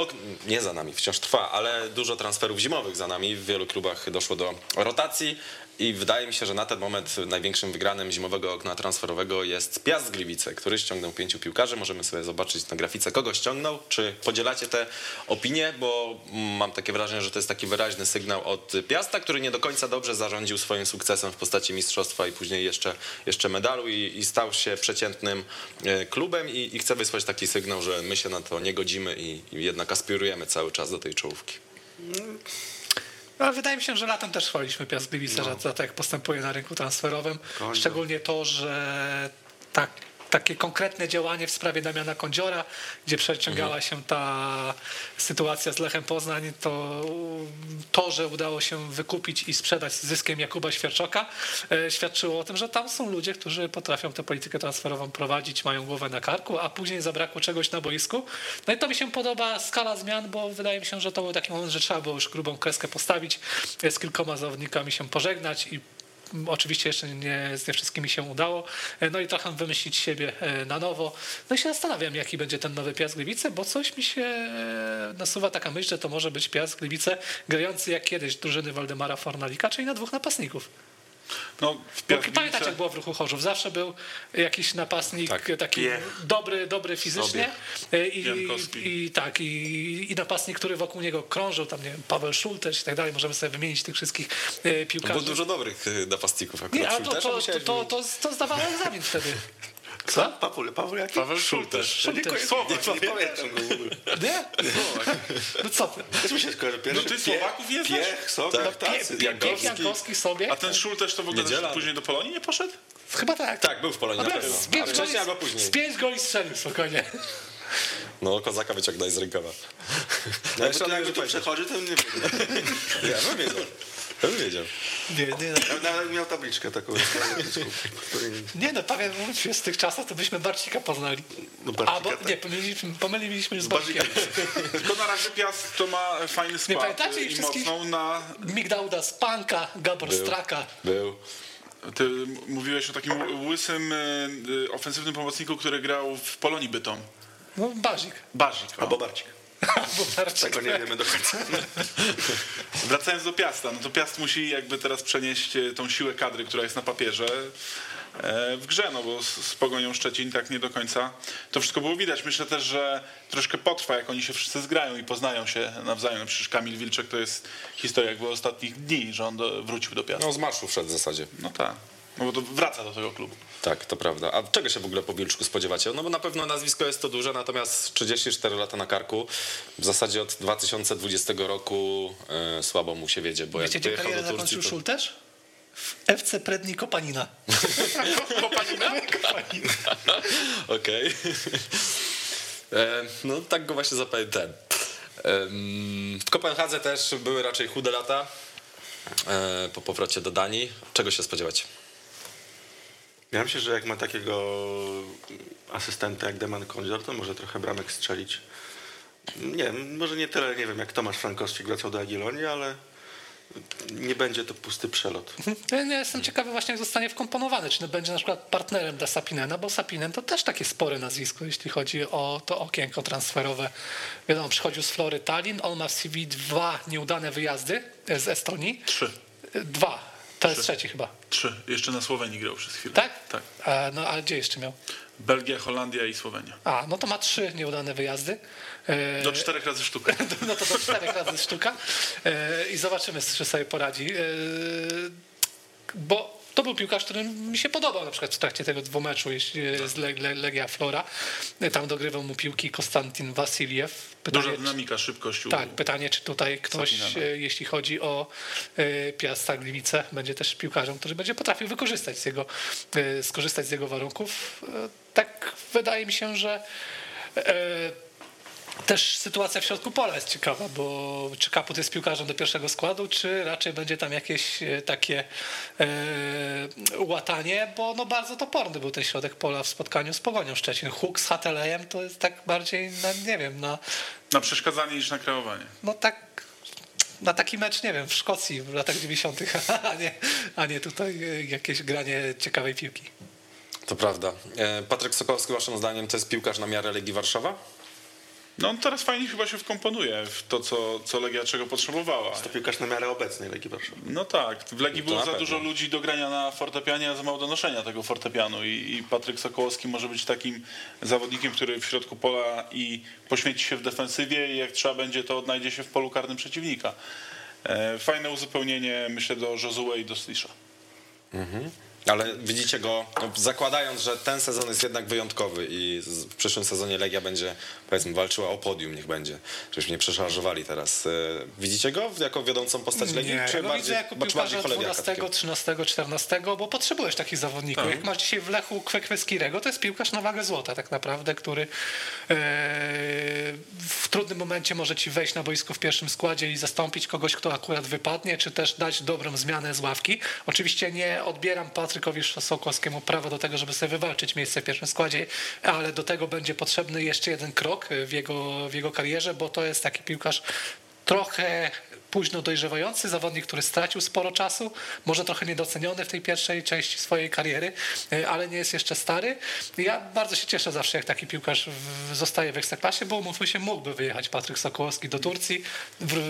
nie za nami, wciąż trwa, ale dużo transferów zimowych za nami. W wielu klubach doszło do rotacji i wydaje mi się, że na ten moment największym wygranym zimowego okna transferowego jest Piast Gliwice, który ściągnął pięciu piłkarzy. Możemy sobie zobaczyć na grafice, kogo ściągnął. Czy podzielacie te opinie? Bo mam takie wrażenie, że to jest taki wyraźny sygnał od Piasta, który nie do końca dobrze zarządził swoim sukcesem w postaci mistrzostwa i później jeszcze, jeszcze medalu i, i stał się przeciętnym e, klubem i, i chce wysłać taki sygnał, że my się na to nie godzimy i, i jednak aspirujemy cały czas do tej czołówki. No, wydaje mi się, że latem też chwaliliśmy Piast Gliwice za, za to, jak postępuje na rynku transferowym. Szczególnie to, że tak, takie konkretne działanie w sprawie Damiana Kądziora, gdzie przeciągała się ta sytuacja z Lechem Poznań, to to, że udało się wykupić i sprzedać z zyskiem Jakuba Świerczoka, e, świadczyło o tym, że tam są ludzie, którzy potrafią tę politykę transferową prowadzić, mają głowę na karku, a później zabrakło czegoś na boisku. No i to mi się podoba skala zmian, bo wydaje mi się, że to był taki moment, że trzeba było już grubą kreskę postawić, e, z kilkoma zawodnikami się pożegnać i Oczywiście jeszcze nie, z nie wszystkimi się udało. E, No i trochę wymyślić siebie e, na nowo. No i się zastanawiam, jaki będzie ten nowy Piast Gliwice, bo coś mi się e, nasuwa taka myśl, że to może być Piast Gliwice grający jak kiedyś drużyny Waldemara Fornalika, czyli na dwóch napastników. No, Piast pamiętacie, jak było w ruchu Chorzów? Zawsze był jakiś napastnik Tak. taki dobry, dobry fizycznie e, i, i tak, i, i napastnik, który wokół niego krążył, tam nie wiem, Paweł Szultesz i tak dalej, możemy sobie wymienić tych wszystkich e, Było piłkarzy. dużo dobrych e, napastników akurat. Nie, ale to, to, to, to, to zdawało egzamin wtedy. Co? Paweł, Paweł jaki? Paweł Szultesz. Szultesz. Słowak. Nie pamiętam go w ogóle. Nie? No co ty? Też mi się skojarzy pierwszy. No ty Słowaków nie znasz? Piech, Sobek, Tak. tacy. Pie, Jankowski. Jankowski sobie? A ten Szultesz to w ogóle Niedziela. później do Polonii nie poszedł? Chyba tak. Tak, był w Polonii na Ale pewno. z wcześniej albo później. z pięć goli strzelił spokojnie. No, kozaka wyciągnął z rękawa. No, Ja bo to przechodzi, to nie wiem. Ja bym wiedział. Ja bym wiedział. Nie, nie, Ja Nawet miał tabliczkę taką. której- nie no, powiem wam, z tych czasów to byśmy Barcika poznali. No, Barcika, A, bo, tak. nie, pomyliliśmy, pomyliliśmy z Barcika. Barcikiem. Tylko na razie Piast to ma fajny skład pamiętacie ich i wszystkich? na... Migdauda Spanka, Gabor Był. Straka. Był. Ty mówiłeś o takim łysym, y, y, ofensywnym pomocniku, który grał w Polonii Bytom. No, Barzik. Barzik. o. Albo Barcik. Tego nie wiemy do końca. Wracając do Piasta, no to Piast musi jakby teraz przenieść e, tą siłę kadry, która jest na papierze e, w grze, no bo z, z Pogonią Szczecin tak nie do końca to wszystko było widać. Myślę też, że troszkę potrwa, jak oni się wszyscy zgrają i poznają się nawzajem. Przecież Kamil Wilczek to jest historia jakby ostatnich dni, że on do, wrócił do Piasta. No, z marszu wszedł w zasadzie. No tak, no bo to wraca do tego klubu. Tak, to prawda. A czego się w ogóle po Wilczku spodziewacie? No bo na pewno nazwisko jest to duże, natomiast 34 lata na karku. W zasadzie od 2020 roku e, słabo mu się wiedzie, bo Wiecie, jak karierę do Turcji, to... Szultesz? W FC Predni Kopanina. Kopanina? Okej. E, No tak go właśnie zapamiętałem. Em, W Kopenhadze też były raczej chude lata e, po powrocie do Danii. Czego się spodziewać? Ja myślę, że jak ma takiego asystenta jak Deman Kondzior, to może trochę bramek strzelić. Nie wiem, może nie tyle, nie wiem, jak Tomasz Frankowski wracał do Agilonii, ale nie będzie to pusty przelot. Ja nie jestem ciekawy właśnie, jak zostanie wkomponowany. Czy będzie na przykład partnerem dla Sapinena, bo Sapinen to też takie spore nazwisko, jeśli chodzi o to okienko transferowe. Wiadomo, przychodził z Flory Tallinn, on ma w CV dwa nieudane wyjazdy z Estonii. Trzy. Dwa. To jest trzeci chyba. Trzy. Jeszcze na Słowenii grał przez chwilę. Tak? Tak. A, no ale gdzie jeszcze miał? Belgia, Holandia i Słowenia. A, no to ma trzy nieudane wyjazdy. E, Do czterech razy sztuka. No to do czterech razy sztuka. E, I zobaczymy, czy sobie poradzi. E, Bo to był piłkarz, który mi się podobał na przykład w trakcie tego dwumeczu jeśli- z Leg- Leg- Legia Flora. Tam dogrywał mu piłki Konstantin Wasiliew. Duża Pytanie, dynamika, szybkość. tak, pytanie, czy tutaj ktoś, e, jeśli chodzi o e, Piasta Gliwice, będzie też piłkarzem, który będzie potrafił wykorzystać z jego, e, skorzystać z jego warunków. E, Tak wydaje mi się, że e, też sytuacja w środku pola jest ciekawa, bo czy Kaput jest piłkarzem do pierwszego składu, czy raczej będzie tam jakieś e, takie e, łatanie, bo no bardzo toporny był ten środek pola w spotkaniu z Pogonią Szczecin. Huk z Hatelejem to jest tak bardziej, na, nie wiem, na, Na przeszkadzanie niż na kreowanie. no tak na taki mecz, nie wiem, w Szkocji w latach 90., a nie, a nie tutaj e, jakieś granie ciekawej piłki. To prawda. Patryk Sokolski, waszym zdaniem, to jest piłkarz na miarę Legii Warszawa? No on teraz fajnie chyba się wkomponuje w to, co, co Legia czego potrzebowała. To piłkarz na miarę obecnej Legii Warszawy. No tak, w Legii To było za pewno. dużo ludzi do grania na fortepianie, a za mało do noszenia tego fortepianu I, i Patryk Sokołowski może być takim zawodnikiem, który w środku pola i poświęci się w defensywie i jak trzeba będzie, to odnajdzie się w polu karnym przeciwnika. E, Fajne uzupełnienie, myślę, do Josue i do Slisza. Ale widzicie go, no, zakładając, że ten sezon jest jednak wyjątkowy i w przyszłym sezonie Legia będzie, powiedzmy, walczyła o podium, niech będzie, żebyśmy nie przeszarżowali teraz. E, Widzicie go jako wiodącą postać Legii? Nie, czy ja go bardziej, widzę jako bardziej piłkarza cholewiaka 12, takiego? 13, 14, bo potrzebujesz takich zawodników. Tak. Jak masz dzisiaj w Lechu Kwekweskirego, to jest piłkarz na wagę złota tak naprawdę, który e, w trudnym momencie może ci wejść na boisko w pierwszym składzie i zastąpić kogoś, kto akurat wypadnie, czy też dać dobrą zmianę z ławki. Oczywiście nie odbieram Patrykowi Sokołowskiemu prawa do tego, żeby sobie wywalczyć miejsce w pierwszym składzie, ale do tego będzie potrzebny jeszcze jeden krok w jego, w jego karierze, bo to jest taki piłkarz trochę późno dojrzewający zawodnik, który stracił sporo czasu, może trochę niedoceniony w tej pierwszej części swojej kariery, e, ale nie jest jeszcze stary. Ja bardzo się cieszę zawsze, jak taki piłkarz zostaje w Ekstraklasie, bo umówmy się, mógłby wyjechać Patryk Sokołowski do Turcji,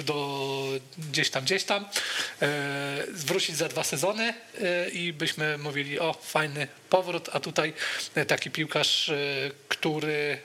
do gdzieś tam, gdzieś tam, e, wrócić za dwa sezony e, i byśmy mówili, o fajny powrót, a tutaj taki piłkarz, który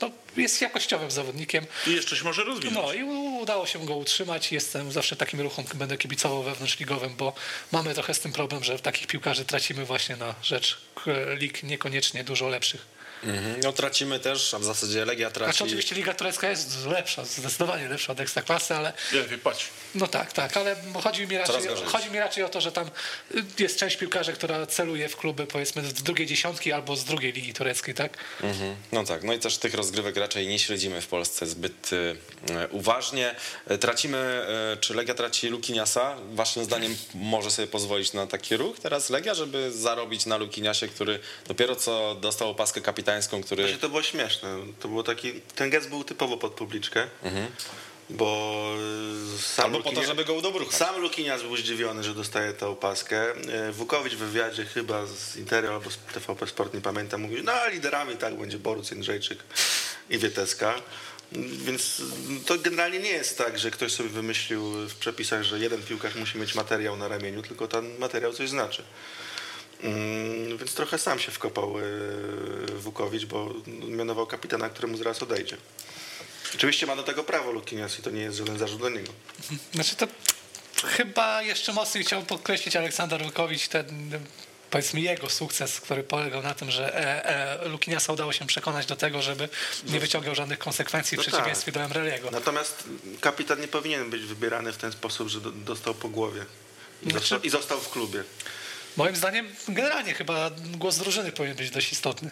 no, jest jakościowym zawodnikiem, I jeszcze się może rozwinąć. no i udało się go utrzymać. Jestem zawsze takim ruchom, będę kibicował wewnątrzligowym, bo mamy trochę z tym problem, że takich piłkarzy tracimy właśnie na rzecz k- lig niekoniecznie dużo lepszych. Mhm. No tracimy też, a w zasadzie Legia traci... Znaczy oczywiście liga turecka jest lepsza, zdecydowanie lepsza od ekstraklasy, ale Lepiej patrz. no tak, tak, ale chodzi mi raczej, chodzi mi raczej o to, że tam y, jest część piłkarzy, która celuje w kluby powiedzmy z drugiej dziesiątki albo z drugiej ligi tureckiej, tak? Mhm. No tak, no i też tych rozgrywek raczej nie śledzimy w Polsce zbyt e, uważnie. E, Tracimy, czy Legia traci Lukiniasa? Waszym zdaniem może sobie pozwolić na taki ruch teraz Legia, żeby zarobić na Lukiniasie, który dopiero co dostał opaskę kapitańską, który... Właśnie to było śmieszne. To było taki, ten gest był typowo pod publiczkę, bo y, sam Albo po to, żeby go udobruchać. Sam Lukinias był zdziwiony, że dostaje tę opaskę. E, Wukowicz w wywiadzie chyba z Interio albo z TVP Sport, nie pamiętam, mówił, no liderami tak będzie Boruc Jędrzejczyk i Wieteska. Więc to generalnie nie jest tak, że ktoś sobie wymyślił w przepisach, że jeden piłkarz musi mieć materiał na ramieniu, tylko ten materiał coś znaczy. Mm, Więc trochę sam się wkopał e, Wukowicz, bo mianował kapitana, któremu zaraz odejdzie. Oczywiście ma do tego prawo Lukinias i to nie jest żaden zarzut do niego. Znaczy to chyba jeszcze mocniej chciałbym podkreślić Aleksander Wykowicz ten powiedzmy jego sukces, który polegał na tym, że e, e, Lukiniasa udało się przekonać do tego, żeby nie wyciągał żadnych konsekwencji w No przeciwieństwie do Emreliego. Natomiast kapitan nie powinien być wybierany w ten sposób, że do, dostał po głowie i, Znaczy- został, i został w klubie. Moim zdaniem generalnie chyba głos drużyny powinien być dość istotny.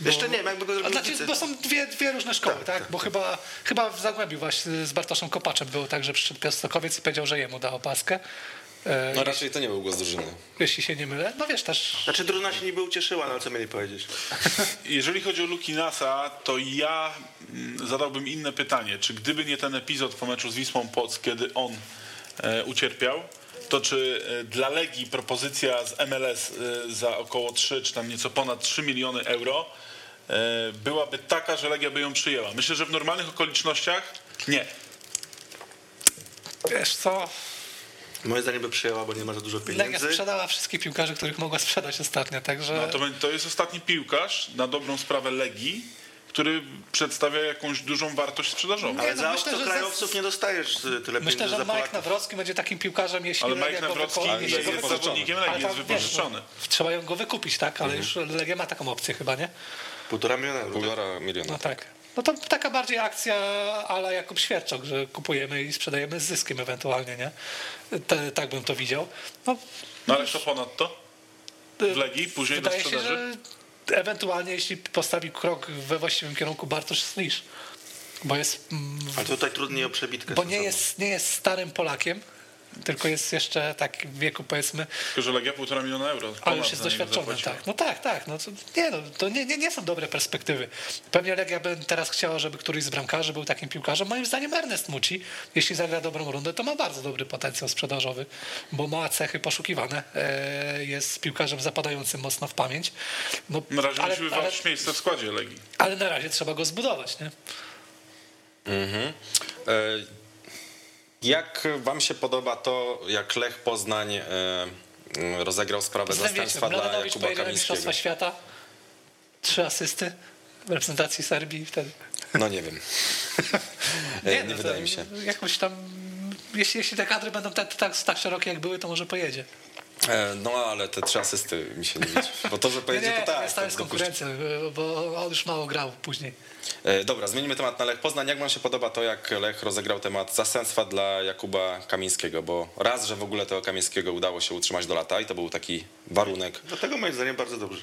Jeszcze nie wiem, jakby go zrobił znaczy, bo są dwie, dwie różne szkoły, tak? Bo chyba, chyba w Zagłębiu właśnie z Bartoszem Kopaczem było tak, że przyszedł Piastokowiec i powiedział, że jemu da opaskę. E, No raczej to nie był głos drużyny. Jeśli się nie mylę. No wiesz też, Znaczy drużyna się niby ucieszyła, no ale co mieli powiedzieć? Jeżeli chodzi o Lukinasa, to ja mm, zadałbym inne pytanie. Czy gdyby nie ten epizod po meczu z Wisłą Płock, kiedy on e, ucierpiał, to czy e, dla Legii propozycja z MLS e, za około 3 czy tam nieco ponad 3 miliony euro e, byłaby taka, że Legia by ją przyjęła? Myślę, że w normalnych okolicznościach nie. Wiesz co, Moje zdanie by przyjęła, bo nie ma za dużo Legia pieniędzy. sprzedała wszystkich piłkarzy, których mogła sprzedać ostatnio, także... No to, będzie- to jest ostatni piłkarz na dobrą sprawę Legii, który przedstawia jakąś dużą wartość sprzedażową. Ale Nie, no za myślę, że obcokrajowców za- nie dostajesz y, tyle Myślę, pieniędzy że za Mike. Nawrocki będzie takim piłkarzem, jeśli Ale Mike Nawrocki nie jest jest zawodnikiem Ale Legii, tam, jest wiesz, wypożyczony. no, trzeba ją go wykupić, tak? Ale już Legia ma taką opcję chyba, nie? Półtora miliona euro. Półtora miliona. No tak. No to taka bardziej akcja ala Jakub Świerczok, że kupujemy i sprzedajemy z zyskiem ewentualnie, nie? Te, tak bym to widział. No, No ale co ponadto? W Legii, później do wydaje się, sprzedaży? że ewentualnie jeśli postawi krok we właściwym kierunku Bartosz Slisz, bo jest... Mm, Ale tutaj trudniej o przebitkę. bo nie jest, nie jest starym Polakiem, tylko jest jeszcze tak w wieku powiedzmy Tylko, że Legia półtora miliona euro. Ale już jest doświadczony, tak. No tak, tak. No to, nie, no, to nie, nie, nie są dobre perspektywy. Pewnie Legia by teraz chciała, żeby któryś z bramkarzy był takim piłkarzem. Moim zdaniem Ernest Muci, jeśli zagra dobrą rundę, to ma bardzo dobry potencjał sprzedażowy, bo ma cechy poszukiwane. E, Jest piłkarzem zapadającym mocno w pamięć. No, Na razie ale, musi ale, wywalczyć miejsce w składzie Legii. ale na razie trzeba go zbudować, nie? E, Jak wam się podoba to, jak Lech Poznań e, m, rozegrał sprawę zastępstwa dla Jakuba? Mistrzostwa Świata, trzy asysty w reprezentacji Serbii wtedy. No nie wiem. E, nie no to wydaje mi się. Jakoś tam, jeśli, jeśli te kadry będą tak, tak, tak szerokie jak były, to może pojedzie. E, No ale te trzy asysty mi się nie widzi. Bo to, że pojedzie, nie, to tak. jest, tam jest konkurencja, bo on już mało grał później. E, Dobra, zmienimy temat na Lech Poznań. Jak wam się podoba to, jak Lech rozegrał temat zastępstwa dla Jakuba Kamińskiego? Bo raz, że w ogóle tego Kamińskiego udało się utrzymać do lata i to był taki warunek. Dlatego moim zdaniem bardzo dobrze.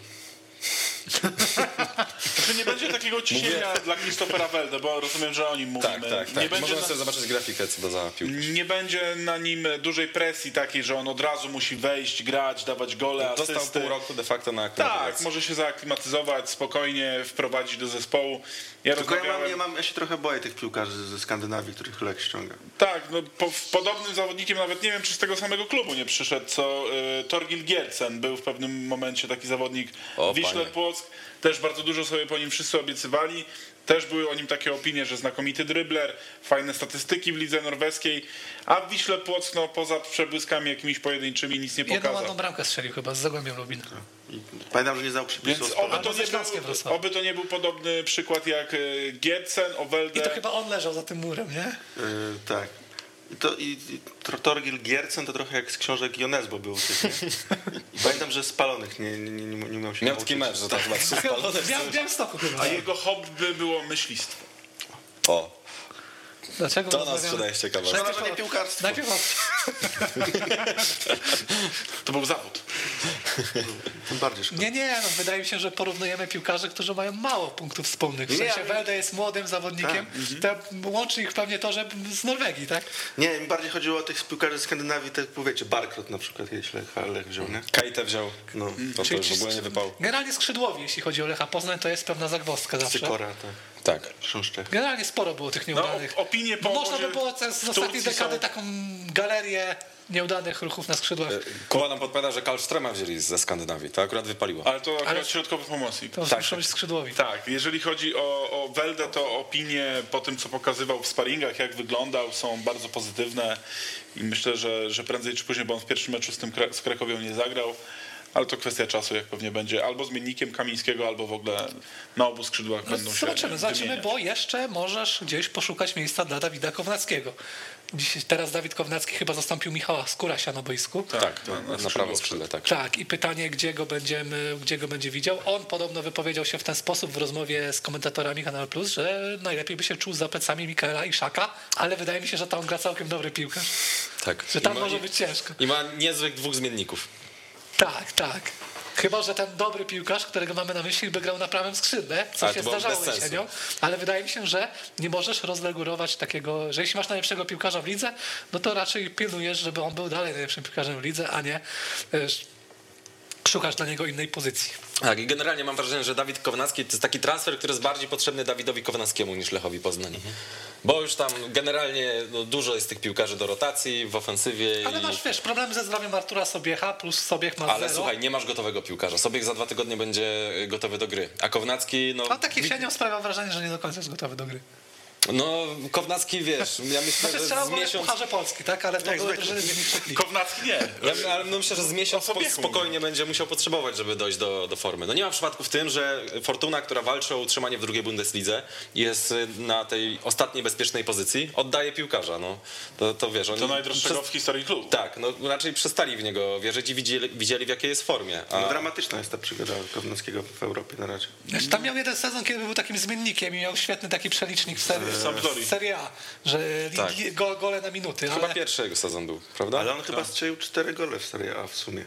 Czy nie będzie takiego ciśnienia dla Christophera Welde, bo rozumiem, że o nim mówimy. Tak, tak, Nie tak. będzie Możemy na- sobie zobaczyć grafikę co do za piłkę. Nie będzie na nim dużej presji takiej, że on od razu musi wejść, grać, dawać gole, Dostał asysty. pół roku de facto na Tak, aklimatyzację. może się zaaklimatyzować, spokojnie wprowadzić do zespołu. Ja Tylko ja, mam, rozmawiałem... ja, mam, ja się trochę boję tych piłkarzy ze Skandynawii, których Lech ściąga. Tak, no, po, podobnym zawodnikiem, nawet nie wiem, czy z tego samego klubu nie przyszedł, co y, Torgil Giercen. Był w pewnym momencie taki zawodnik O, Wiśle panie. Płock. Też bardzo dużo sobie po nim wszyscy obiecywali. Też były o nim takie opinie, że znakomity drybler, fajne statystyki w lidze norweskiej, a w Wiśle Płock no, poza przebłyskami jakimiś pojedynczymi nic nie Jedną pokazał. ładną bramkę strzelił chyba z Zagłębiem Lubin. Pamiętam, że nie znał przepisów. Więc oby to, nie był, oby to nie był podobny przykład jak y, Giercen, Owelde. I to chyba on leżał za tym murem, nie? Yy, tak. I, to, i, i Tor- Torgil Giercen to trochę jak z książek Jonesbo był. I pamiętam, że spalonych nie, nie, nie, nie umiał się Miał taki mecz, że tam chyba trzy spalone. W Białymstoku chyba. A jego hobby było myślistwo. O, Dlaczego to nas rozmawiamy? sprzedaje ciekawe. Szkoda, że nie piłkarstwo. Najpierw To był zawód. Tym bardziej szkoda. Nie, nie, no, wydaje mi się, że porównujemy piłkarzy, którzy mają mało punktów wspólnych. W sensie Welde jest młodym zawodnikiem, to łączy ich pewnie to, że z Norwegii, tak? Nie, mi bardziej chodziło o tych piłkarzy Skandynawii, tak powiecie, Barkrot na przykład, jeśli Lech, Lech wziął, nie? Kajtę wziął. No. To, to już w ogóle nie wypał. Generalnie skrzydłowi, jeśli chodzi o Lecha Poznań, to jest pewna zagwozdka zawsze. Sykora, tak. Tak. Chrząszczek. Generalnie sporo było tych nieudanych. No, opinie po można by było z ostatniej dekady są- taką galerię nieudanych ruchów na skrzydłach. Kuba nam podpowiada, że Karlströma wzięli ze Skandynawii. To akurat wypaliło. Ale to akurat Ale- środkowy pomocnik. To tak, muszą być skrzydłowi. Tak, jeżeli chodzi o, o Weldę, to opinie po tym, co pokazywał w sparingach, jak wyglądał, są bardzo pozytywne i myślę, że, że prędzej czy później, bo on w pierwszym meczu z tym z Krakowią nie zagrał, ale to kwestia czasu, jak pewnie będzie, albo zmiennikiem Kamińskiego, albo w ogóle na obu skrzydłach No, będą się zobaczymy, zobaczymy, bo jeszcze możesz gdzieś poszukać miejsca dla Dawida Kownackiego. Dziś, teraz Dawid Kownacki chyba zastąpił Michała Skórasia na boisku. Tak, na- na, na na skrzydło prawym skrzydle, tak. Tak, i pytanie, gdzie go, będziemy, gdzie go będzie widział. On podobno wypowiedział się w ten sposób w rozmowie z komentatorami Kanal Plus, że najlepiej by się czuł za plecami Mikaela i Szaka, ale wydaje mi się, że tam gra całkiem dobry piłkarz. tak. Że tam ma- może być ciężko. I ma niezłych dwóch zmienników. Tak, tak. Chyba, że ten dobry piłkarz, którego mamy na myśli, by grał na prawym skrzydle, co Ale się zdarzało jesienią, ale wydaje mi się, że nie możesz rozregulować takiego, że jeśli masz najlepszego piłkarza w lidze, no to raczej pilnujesz, żeby on był dalej najlepszym piłkarzem w lidze, a nie szukasz dla niego innej pozycji. Tak, i generalnie mam wrażenie, że Dawid Kownacki to jest taki transfer, który jest bardziej potrzebny Dawidowi Kownackiemu niż Lechowi Poznań. Bo już tam generalnie no, dużo jest tych piłkarzy do rotacji w ofensywie. Ale i... masz, wiesz, problemy ze zdrowiem Artura Sobiecha, plus Sobiech ma Ale zero. słuchaj, nie masz gotowego piłkarza. Sobiek za dwa tygodnie będzie gotowy do gry. A Kownacki, no. On tak jesienią sprawia wrażenie, że nie do końca jest gotowy do gry. No, Kownacki wiesz, ja myślę, Znaczy że z miesiąc. Pucharze Polski, tak? Ale to były drużyny z niższych lig. Kownacki nie. Ja ale no myślę, że z miesiąc spokojnie będzie musiał potrzebować, żeby dojść do, do formy. No nie ma przypadku w tym, że Fortuna, która walczy o utrzymanie w drugiej Bundeslidze, jest na tej ostatniej bezpiecznej pozycji, oddaje piłkarza. No, to, to wiesz, oni To najdroższego przez- w historii klubu. Tak, no raczej przestali w niego wierzyć i widzieli, widzieli w jakiej jest formie. A... No, dramatyczna jest ta przygoda Kownackiego w Europie na razie. Znaczy, Tam miał jeden sezon, kiedy był takim zmiennikiem i miał świetny taki przelicznik w serii, W Serie A, że Tak. go, gole na minuty. Chyba Ale, pierwszy jego sezon był, prawda? Ale on chyba strzelił cztery gole w Serie A w sumie.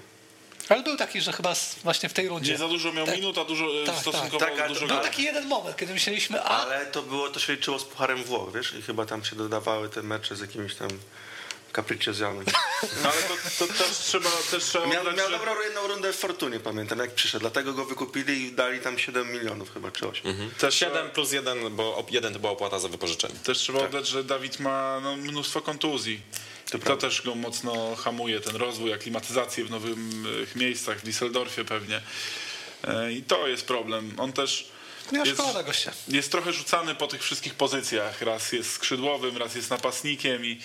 ale był taki, że chyba właśnie w tej rundzie. Nie za dużo miał Tak. minut, a dużo e, Tak, stosunkowo tak. Tak, dużo to- Był taki jeden moment, kiedy myśleliśmy, a Ale to było, to się liczyło z Pucharem Włoch, wiesz? I chyba tam się dodawały te mecze z jakimiś tam capricciozami. No ale to, to też trzeba, też trzeba Miał, oddać, miał że- dobrą jedną rundę w Fortunie, pamiętam, jak przyszedł. Dlatego go wykupili i dali tam 7 milionów chyba, czy 8. też 7 plus 1, bo op- jeden to była opłata za wypożyczenie. Też trzeba oddać, że Dawid ma no, mnóstwo kontuzji. To, prawda. też go mocno hamuje, ten rozwój, aklimatyzację w nowych miejscach, w Düsseldorfie pewnie. E, I to jest problem. On też nie jest, szkoda gościa. jest trochę rzucany po tych wszystkich pozycjach. Raz jest skrzydłowym, raz jest napastnikiem i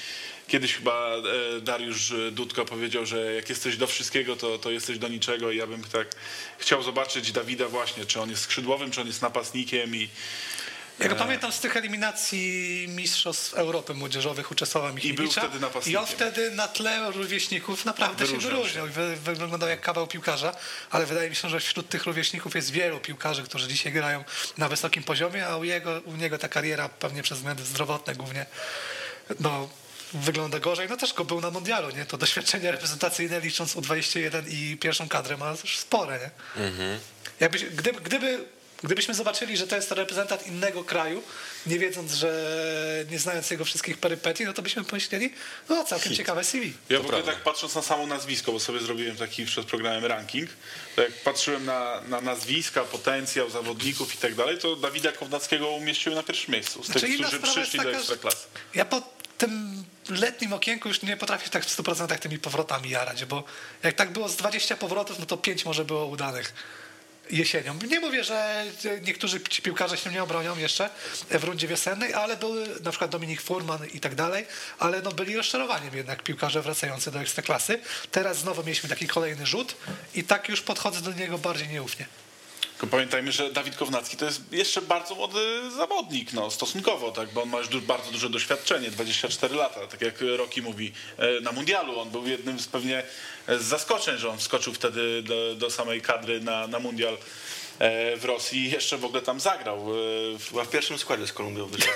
kiedyś chyba e, Dariusz Dudko powiedział, że jak jesteś do wszystkiego, to, to jesteś do niczego i ja bym tak chciał zobaczyć Dawida właśnie, czy on jest skrzydłowym, czy on jest napastnikiem i Ja go pamiętam z tych eliminacji Mistrzostw Europy Młodzieżowych u Czesława Michniewicza. wtedy napastnikiem. I on wtedy na tle rówieśników naprawdę Wyróżniał się wyróżniał. i Wy, wyglądał jak kawał piłkarza, ale wydaje mi się, że wśród tych rówieśników jest wielu piłkarzy, którzy dzisiaj grają na wysokim poziomie, a u, jego, u niego ta kariera pewnie przez względy zdrowotne głównie no, wygląda gorzej. No też go był na mundialu, nie? To doświadczenie reprezentacyjne licząc U21 i pierwszą kadrę ma już spore, nie? Jakbyś, gdyby, gdyby, gdybyśmy zobaczyli, że to jest reprezentant innego kraju, nie wiedząc, że nie znając jego wszystkich perypetii, no to byśmy pomyśleli, no całkiem ciekawe CV. Ja w ogóle tak patrząc na samo nazwisko, bo sobie zrobiłem taki przed programem ranking, to jak patrzyłem na, na nazwiska, potencjał zawodników i tak dalej, to Dawida Kownackiego umieściłem na pierwszym miejscu. Z Znaczy, tych, którzy przyszli do taka, że Ekstraklasy. Ja po tym letnim okienku już nie potrafię tak w 100% tymi powrotami jarać, bo jak tak było z 20 powrotów, no to 5 może było udanych jesienią. Nie mówię, że niektórzy piłkarze się nie obronią jeszcze w rundzie wiosennej, ale były na przykład Dominik Furman i tak dalej, ale no byli rozczarowaniem jednak piłkarze wracający do ekstraklasy. Teraz znowu mieliśmy taki kolejny rzut i tak już podchodzę do niego bardziej nieufnie. Tylko pamiętajmy, że Dawid Kownacki to jest jeszcze bardzo młody zawodnik, no, stosunkowo, tak, bo on ma już du- bardzo duże doświadczenie, 24 lata, tak jak Roki mówi, e, na mundialu on był jednym z pewnie e, z zaskoczeń, że on wskoczył wtedy do, do samej kadry na, na mundial e, w Rosji i jeszcze w ogóle tam zagrał. e, w- pierwszym składzie z Kolumbią wyszedł.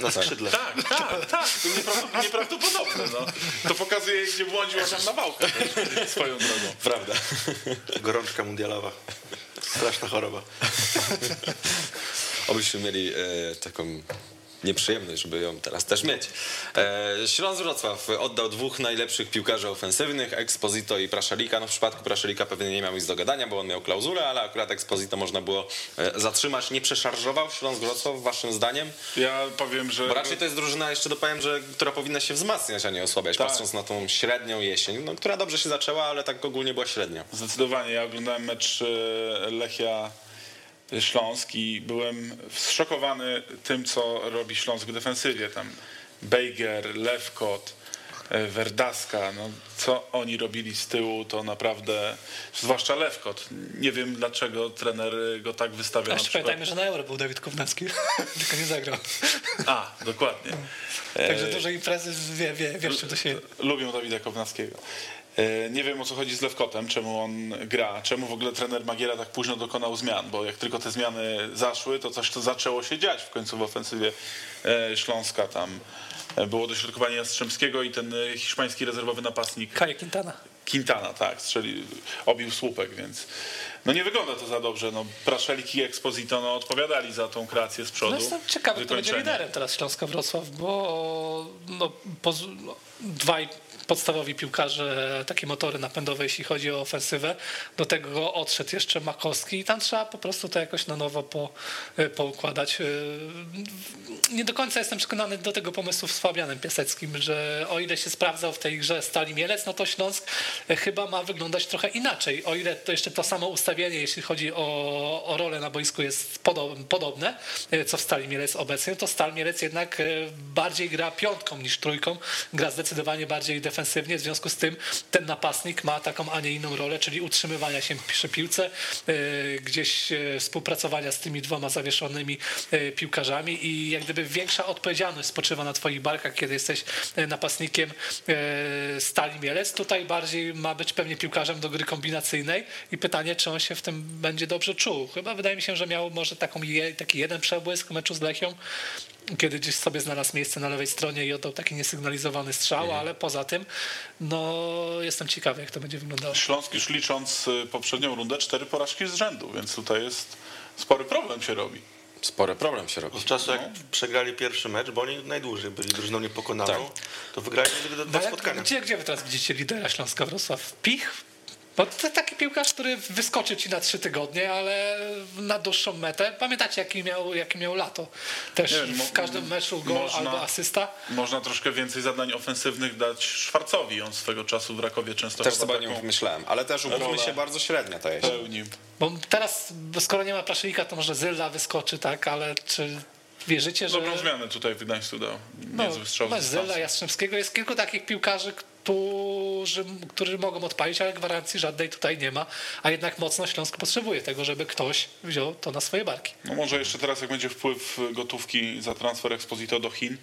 Na skrzydle. Tak, tak, tak, to nieprawdopodobne, no. To pokazuje, gdzie błądził Adam Nawałka też, swoją drogą. Prawda. Gorączka mundialowa. Straszna choroba. Obyśmy mieli e, taką nieprzyjemność, żeby ją teraz też mieć. E, Śląsk Wrocław oddał dwóch najlepszych piłkarzy ofensywnych, Exposito i Praszelika. No w przypadku Praszelika pewnie nie miał nic do gadania, bo on miał klauzulę, ale akurat Exposito można było e, zatrzymać. Nie przeszarżował Śląsk Wrocław, waszym zdaniem? Ja powiem, że... Bo raczej to jest drużyna, jeszcze dopowiem, że która powinna się wzmacniać, a nie osłabiać, Tak. patrząc na tą średnią jesień, no, która dobrze się zaczęła, ale tak ogólnie była średnia. Zdecydowanie. Ja oglądałem mecz e, Lechia Śląsk i byłem zszokowany tym, co robi Śląsk w defensywie. Tam Bejger, Lewkot, e, Werdaska, no, co oni robili z tyłu, to naprawdę, zwłaszcza Lewkot. Nie wiem, dlaczego trener go tak wystawia jeszcze pamiętajmy, że na Euro był Dawid Kownacki, tylko nie zagrał. A, dokładnie. Także E, duże imprezy wie, wie, wiesz czym to się... Lubią Dawida Kownackiego. E, Nie wiem o co chodzi z Lewkotem, czemu on gra, czemu w ogóle trener Magiera tak późno dokonał zmian, bo jak tylko te zmiany zaszły, to coś to zaczęło się dziać w końcu w ofensywie e, Śląska. Tam e, było dośrodkowanie Jastrzębskiego i ten hiszpański rezerwowy napastnik Kaje Quintana. Quintana, tak, strzeli, obił słupek, więc no nie wygląda to za dobrze. No, Praszelik i Exposito no, odpowiadali za tą kreację z przodu. No jestem ciekawy, kto będzie liderem teraz Śląska Wrocław, bo no, poz- no, dwaj podstawowi piłkarze, takie motory napędowe, jeśli chodzi o ofensywę. Do tego odszedł jeszcze Makowski i tam trzeba po prostu to jakoś na nowo po, poukładać. Nie do końca jestem przekonany do tego pomysłu z Fabianem Piaseckim, że o ile się sprawdzał w tej grze Stali Mielec, no to Śląsk chyba ma wyglądać trochę inaczej. O ile to jeszcze to samo ustawienie, jeśli chodzi o, o rolę na boisku jest podob- podobne, co w Stali Mielec obecnie, to Stal Mielec jednak e, bardziej gra piątką niż trójką, gra zdecydowanie bardziej defensywnie, w związku z tym ten napastnik ma taką, a nie inną rolę, czyli utrzymywania się przy piłce, e, gdzieś e, współpracowania z tymi dwoma zawieszonymi e, piłkarzami i jak gdyby większa odpowiedzialność spoczywa na twoich barkach, kiedy jesteś napastnikiem Stali Mielec. Tutaj bardziej ma być pewnie piłkarzem do gry kombinacyjnej i pytanie, czy on się w tym będzie dobrze czuł. Chyba wydaje mi się, że miał może taką, taki jeden przebłysk w meczu z Lechią, kiedy gdzieś sobie znalazł miejsce na lewej stronie i oddał taki niesygnalizowany strzał, ale poza tym no jestem ciekawy, jak to będzie wyglądało. Śląsk już licząc y, poprzednią rundę, cztery porażki z rzędu, więc tutaj jest spory problem się robi. Spory problem się robi. Od czasu jak No. przegrali pierwszy mecz, bo oni najdłużej byli drużyną niepokonaną, Tak. to wygrali tylko dwa spotkania. Gdzie, gdzie wy teraz widzicie lidera Śląska Wrocław? Pich? Bo to taki piłkarz, który wyskoczy ci na trzy tygodnie, ale na dłuższą metę. Pamiętacie, jaki miał, jaki miał lato? Też Nie wiem, w każdym meczu gol można- albo asysta. Można troszkę więcej zadań ofensywnych dać Szwarcowi. On swego czasu w Rakowie często Też chyba sobie taką myślałem, ale też umówmy się bardzo średnia ta jesień. pełnił. Bo teraz, skoro nie ma Praszelika, to może Zylla wyskoczy, tak? Ale czy wierzycie, że... Dobrą zmianę tutaj w Gdańsku dał. Niezły strzał no, Zyla, dystansu. Jastrzębskiego. Jest kilku takich piłkarzy, którzy, którzy mogą odpalić, ale gwarancji żadnej tutaj nie ma. A jednak mocno Śląsk potrzebuje tego, żeby ktoś wziął to na swoje barki. No może jeszcze teraz, jak będzie wpływ gotówki za transfer Exposito do Chin,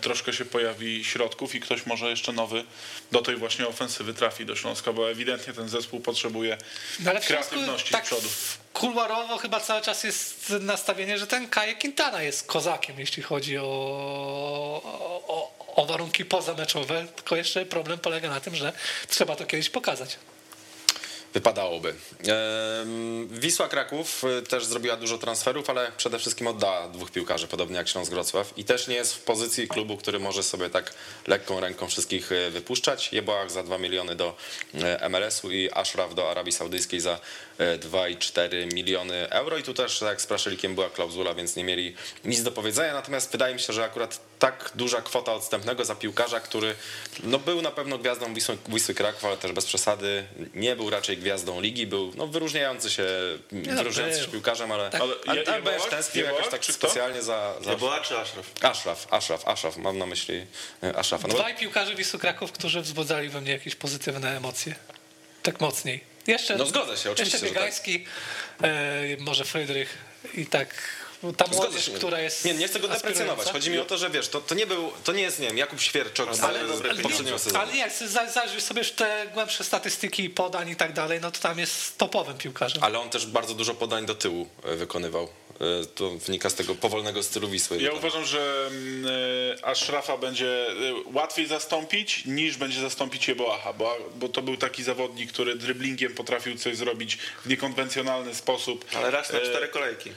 troszkę się pojawi środków i ktoś może jeszcze nowy do tej właśnie ofensywy trafi do Śląska, bo ewidentnie ten zespół potrzebuje No ale kreatywności tak z przodu. Kuluarowo chyba cały czas jest nastawienie, że ten Kaje Quintana jest kozakiem, jeśli chodzi o, o, o warunki pozameczowe. Tylko jeszcze problem polega na tym, że trzeba to kiedyś pokazać. Wypadałoby. Wisła Kraków y, też zrobiła dużo transferów, ale przede wszystkim oddała dwóch piłkarzy, podobnie jak Śląsk Wrocław. I też nie jest w pozycji klubu, który może sobie tak lekką ręką wszystkich y, wypuszczać. Jeboach za 2 miliony do y, MLS-u i Ashraf do Arabii Saudyjskiej za 2,4 miliony euro. I tu też, tak jak z Praszelikiem, była klauzula, więc nie mieli nic do powiedzenia. Natomiast wydaje mi się, że akurat tak duża kwota odstępnego za piłkarza, który no, był na pewno gwiazdą Wisły, Wisły Kraków, ale też bez przesady. Nie był raczej gwiazdą ligi, był no, wyróżniający się, wyróżniający się piłkarzem, ale, Ale ale, Je- ale będziesz tęsknił jakoś tak specjalnie za, za Jeboa czy Ashraf? Ashraf, Ashraf, Ashraf, mam na myśli e, Ashrafa. No, bo- Dwaj piłkarze Wisły Kraków, którzy wzbudzali we mnie jakieś pozytywne emocje. Tak mocniej. Jeszcze, No zgodzę się, oczywiście, Jeszcze tak. Biegański, e, może Frydrych i tak ta młodzież, która jest Nie, nie chcę go deprecjonować. Chodzi mi o to, że wiesz, to, to nie był, to nie jest, nie wiem, Jakub Świerczok z Ale, ale, ale, poprzedniego sezonu. ale jak za- zajrzysz sobie te głębsze statystyki podań i tak dalej, no to tam jest topowym piłkarzem. Ale on też bardzo dużo podań do tyłu e, wykonywał. E, To wynika z tego powolnego stylu Wisły. Ja uważam, że mm, e, Ashrafa będzie e, łatwiej zastąpić niż będzie zastąpić Jeboaha, bo, bo to był taki zawodnik, który dryblingiem potrafił coś zrobić w niekonwencjonalny sposób. Ale raz na cztery kolejki.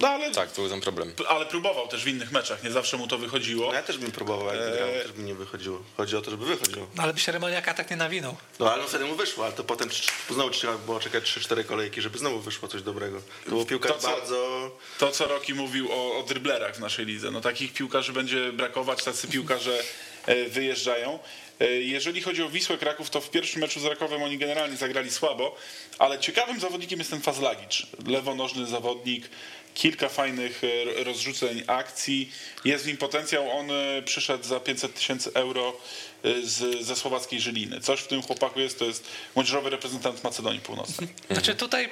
No ale, Tak, to był ten problem. ale próbował też w innych meczach, nie zawsze mu to wychodziło. No ja też bym próbował, jak grał, też by nie wychodziło. Chodzi o to, żeby wychodziło. No, ale by się Remoniaka tak nie nawinął. No ale wtedy mu wyszło, ale to potem znowu trzeba było czekać 3-4 kolejki, żeby znowu wyszło coś dobrego. To był piłkarz To co? bardzo... To, co Roki mówił o, o dryblerach w naszej lidze. No takich piłkarzy będzie brakować, tacy piłkarze e, wyjeżdżają. E, Jeżeli chodzi o Wisłę Kraków, to w pierwszym meczu z Rakowem oni generalnie zagrali słabo, ale ciekawym zawodnikiem jest ten Fazlagicz. Lewonożny zawodnik, kilka fajnych e, rozrzuceń akcji. Jest w nim potencjał. On e, przyszedł za 500 tysięcy euro e, z, ze słowackiej Żyliny. Coś w tym chłopaku jest, to jest młodzieżowy reprezentant Macedonii Północnej. Znaczy tutaj,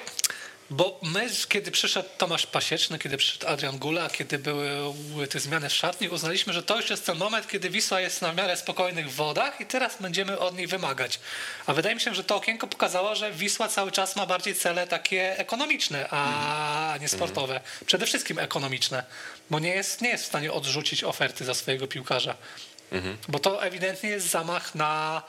bo my, kiedy przyszedł Tomasz Pasieczny, kiedy przyszedł Adrian Gula, kiedy były te zmiany w szatni, uznaliśmy, że to już jest ten moment, kiedy Wisła jest na miarę spokojnych wodach i teraz będziemy od niej wymagać. A wydaje mi się, że to okienko pokazało, że Wisła cały czas ma bardziej cele takie ekonomiczne, a nie sportowe. Przede wszystkim ekonomiczne, bo nie jest, nie jest w stanie odrzucić oferty za swojego piłkarza. Bo to ewidentnie jest zamach na,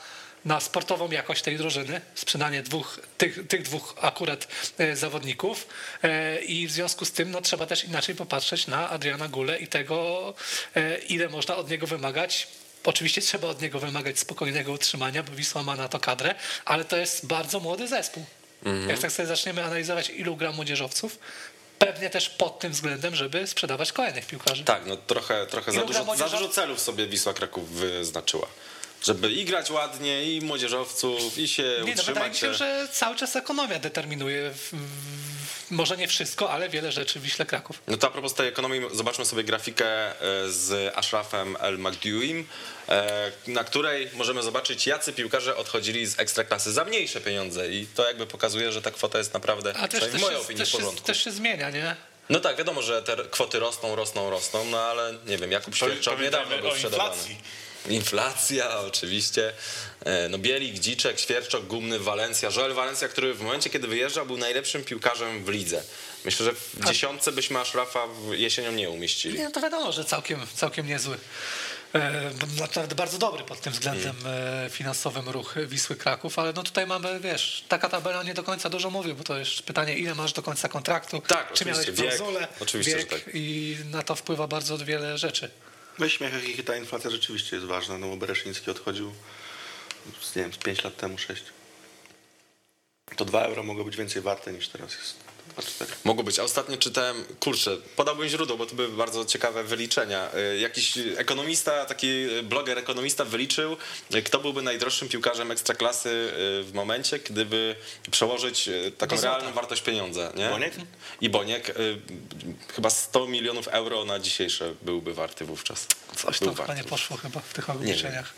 na sportową jakość tej drużyny, sprzedanie dwóch, tych, tych dwóch akurat e, zawodników e, i w związku z tym no, trzeba też inaczej popatrzeć na Adriana Gule i tego, e, ile można od niego wymagać. Oczywiście trzeba od niego wymagać spokojnego utrzymania, bo Wisła ma na to kadrę, ale to jest bardzo młody zespół. Jak tak sobie zaczniemy analizować, ilu gra młodzieżowców, pewnie też pod tym względem, żeby sprzedawać kolejnych piłkarzy. Tak, no trochę, trochę za, Ilu dużo, za młodzieżo- dużo celów sobie Wisła Kraków wyznaczyła. Żeby i grać ładnie, i młodzieżowców, i się Nie, no wydaje utrzymać. mi się, że cały czas ekonomia determinuje w, w, może nie wszystko, ale wiele rzeczy w Wiśle Kraków. No to a propos tej ekonomii, zobaczmy sobie grafikę e, z Ashrafem El Magdiuim, e, na której możemy zobaczyć, jacy piłkarze odchodzili z ekstraklasy za mniejsze pieniądze i to jakby pokazuje, że ta kwota jest naprawdę, A też, też, w mojej się, opinii, też, w się, porządku. też się zmienia, nie? No tak, wiadomo, że te kwoty rosną, rosną, rosną, no ale nie wiem, Jakub Świerczok niedawno był o sprzedawany. inflacji. Inflacja, oczywiście. E, No Bielik, Dziczek, Świerczok, Gumny, Walencja. Joel Walencja, który w momencie, kiedy wyjeżdżał, był najlepszym piłkarzem w lidze. Myślę, że w dziesiątce byśmy Ashrafa w- jesienią nie umieścili. Nie, no to wiadomo, że całkiem, całkiem niezły. E, Naprawdę bardzo dobry pod tym względem e, finansowym ruch Wisły Kraków, ale no tutaj mamy, wiesz, taka tabela nie do końca dużo mówi, bo to jest pytanie, ile masz do końca kontraktu, Tak, czy miałeś oczywiście, wiek. klauzulę, Oczywiście, wiek że tak. i na to wpływa bardzo wiele rzeczy. Śmiechach i ta inflacja rzeczywiście jest ważna, no bo Bereszyński odchodził z, nie wiem, z 5 lat temu, 6. To 2 euro mogło być więcej warte niż teraz jest. 2,4. Mogło być. A ostatnio czytałem, kurczę, podałbym źródło, bo to były bardzo ciekawe wyliczenia. Y, Jakiś ekonomista, taki bloger ekonomista wyliczył, y, kto byłby najdroższym piłkarzem ekstraklasy y, w momencie, gdyby przełożyć taką realną wartość pieniądza. Nie? Boniek? I Boniek. Chyba 100 milionów euro na dzisiejsze byłby warty wówczas. Coś tam chyba nie poszło chyba w tych obliczeniach.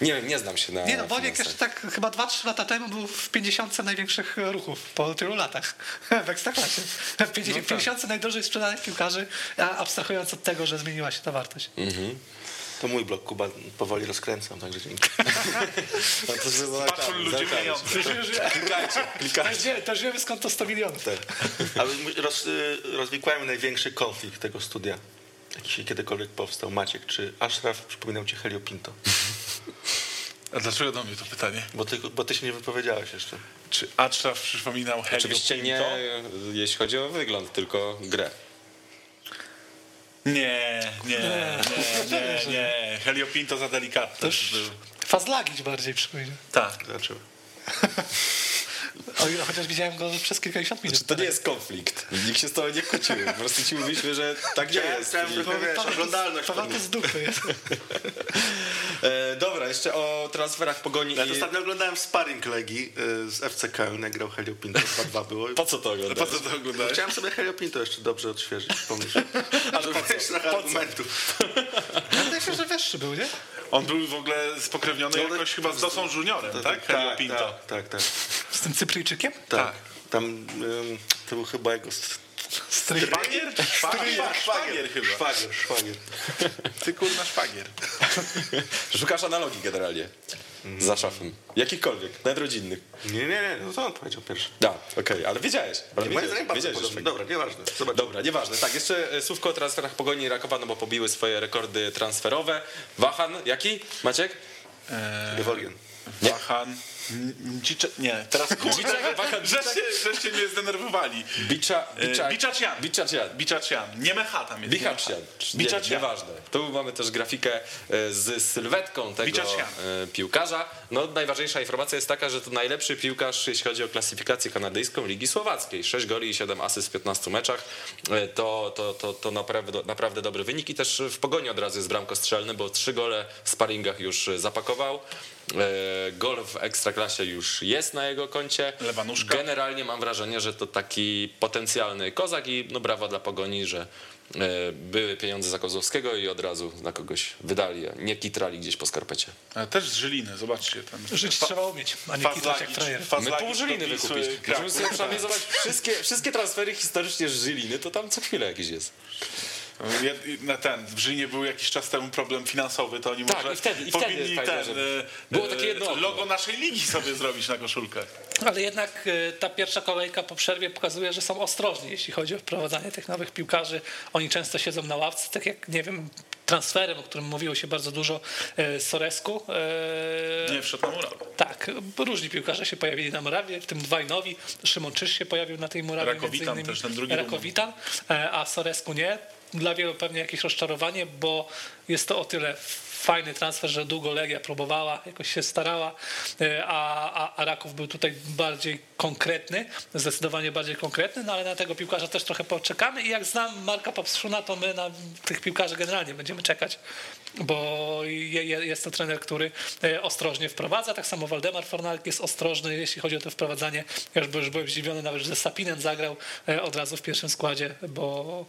Nie wiem, nie znam się na Nie no, Boniek finansach. jeszcze tak chyba 2-3 lata temu był w 50 największych ruchów po tylu latach w Ekstraklasie. W 50, 50 najdrożej sprzedanych piłkarzy, a abstrahując od tego, że zmieniła się ta wartość. To mój blok Kuba powoli rozkręcam, także dzięki. No to się Patrzą ludzie. Klikajcie, klikajcie. Też wiemy, skąd to 100 milionów. Ale roz, y, największy konflikt tego studia, jaki się kiedykolwiek powstał. Maciek, czy Ashraf przypominał ci Helio Pinto? A dlaczego do mnie to pytanie? Bo ty, bo ty się nie wypowiedziałeś jeszcze. Czy Achraf przypominał Helio Oczywiście nie, Pinto? jeśli chodzi o wygląd, tylko grę. Nie, nie, nie, nie, nie. Helio Pinto za delikatny. Fazlagić bardziej przypomina. Tak. Dlaczego? Chociaż widziałem go przez kilkadziesiąt minut. Znaczy, to nie jest konflikt. Nikt się z tobą nie kłócił. Po prostu ci mówiliśmy, że tak nie jest. Chciałem I- wiesz, oglądalność. Paweł to z dupy jest. E, dobra, jeszcze o transferach Pogoni Ja i... ostatnio oglądałem sparring Legii y, z FC Köln, jak grał Helio Pinto, 2-2 było. Po co to Po oglądałeś? co to oglądałeś? Chciałem sobie Helio Pinto jeszcze dobrze odświeżyć, pomyśl. Żeby mieć trochę argumentów. Wydaje się, że wyższy był, nie? On był w ogóle spokrewniony No, jakoś chyba z Dosą Juniorem, tak? Helio Pinto. Tak, tak, tak. Z tym Cypryjczykiem? tak. Tam ym, to był chyba jego st- Stryj. Szwagier? Szwagier, szwagier chyba. szwagier, szwagier. Ty kurna szwagier. Szukasz analogii generalnie. Za szafem. Jakichkolwiek, nawet rodzinnych. Nie, nie, nie, no to on powiedział pierwszy. Da, okej, ale wiedziałeś. Ale Moim wiedziałeś, wiedziałeś, że. Dobra, nieważne. Zobacz. Dobra, nieważne. Tak, jeszcze e, słówko o transferach Pogoni i Rakowa, no bo pobiły swoje rekordy transferowe. Wahan, jaki? Maciek? Geworgien. Wahan. Dzicze... Nie, teraz żeście, żeście mnie zdenerwowali. Bicza, E, Biczacian. Biczacian. Biczacian. Nie Mecha tam jest. nie Bichacian. Mecha. Nie, Biczacian. Nieważne. Tu mamy też grafikę e, z sylwetką tego Biczacian. e, piłkarza. No najważniejsza informacja jest taka, że to najlepszy piłkarz, jeśli chodzi o klasyfikację kanadyjską Ligi Słowackiej. 6 goli i 7 asyst w 15 meczach. To, to, to, to naprawdę, naprawdę dobry wynik i też w Pogoni od razu jest bramkostrzelny, bo 3 gole w sparingach już zapakował. E, Gol w Ekstraklasie już jest na jego koncie. Lewa nóżka. Generalnie mam wrażenie, że to taki potencjalny kozak i no brawa dla Pogoni, że e, były pieniądze za Kozłowskiego i od razu na kogoś wydali, nie kitrali gdzieś po skarpecie. Ale też z Żyliny, zobaczcie. Ten Żyć trzeba umieć, a nie kitrać jak. My pół Żyliny wykupić. Kraków. sobie zobaczyć wszystkie, wszystkie transfery historycznie z Żyliny, to tam co chwilę jakiś jest. Na ten, w Żylinie był jakiś czas temu problem finansowy, to oni Tak, może i wtedy- i wtedy powinni pamiętam, ten, e, było e, takie jedno okno. logo naszej ligi sobie zrobić na koszulkę. Ale jednak e, ta pierwsza kolejka po przerwie pokazuje, że są ostrożni, jeśli chodzi o wprowadzanie tych nowych piłkarzy. Oni często siedzą na ławce, tak jak, nie wiem, transferem, o którym mówiło się bardzo dużo, e, Soresku. E, Nie wszedł na murawę. tak, różni piłkarze się pojawili na murawie, w tym dwaj nowi. Szymon Czyż się pojawił na tej murawie. Rakowitan między innymi. też, ten drugi Rakowitan, e, a Soresku nie. Dla wielu pewnie jakieś rozczarowanie, bo jest to o tyle fajny transfer, że długo Legia próbowała, jakoś się starała, e, a, a, a Raków był tutaj bardziej konkretny, zdecydowanie bardziej konkretny, no ale na tego piłkarza też trochę poczekamy i jak znam Marka Papszuna, to my na tych piłkarzy generalnie będziemy czekać, bo je, je, jest to trener, który e, ostrożnie wprowadza, tak samo Waldemar Fornalik jest ostrożny, jeśli chodzi o to wprowadzanie. Ja już, już byłem zdziwiony nawet, że Sapinen zagrał e, od razu w pierwszym składzie, bo,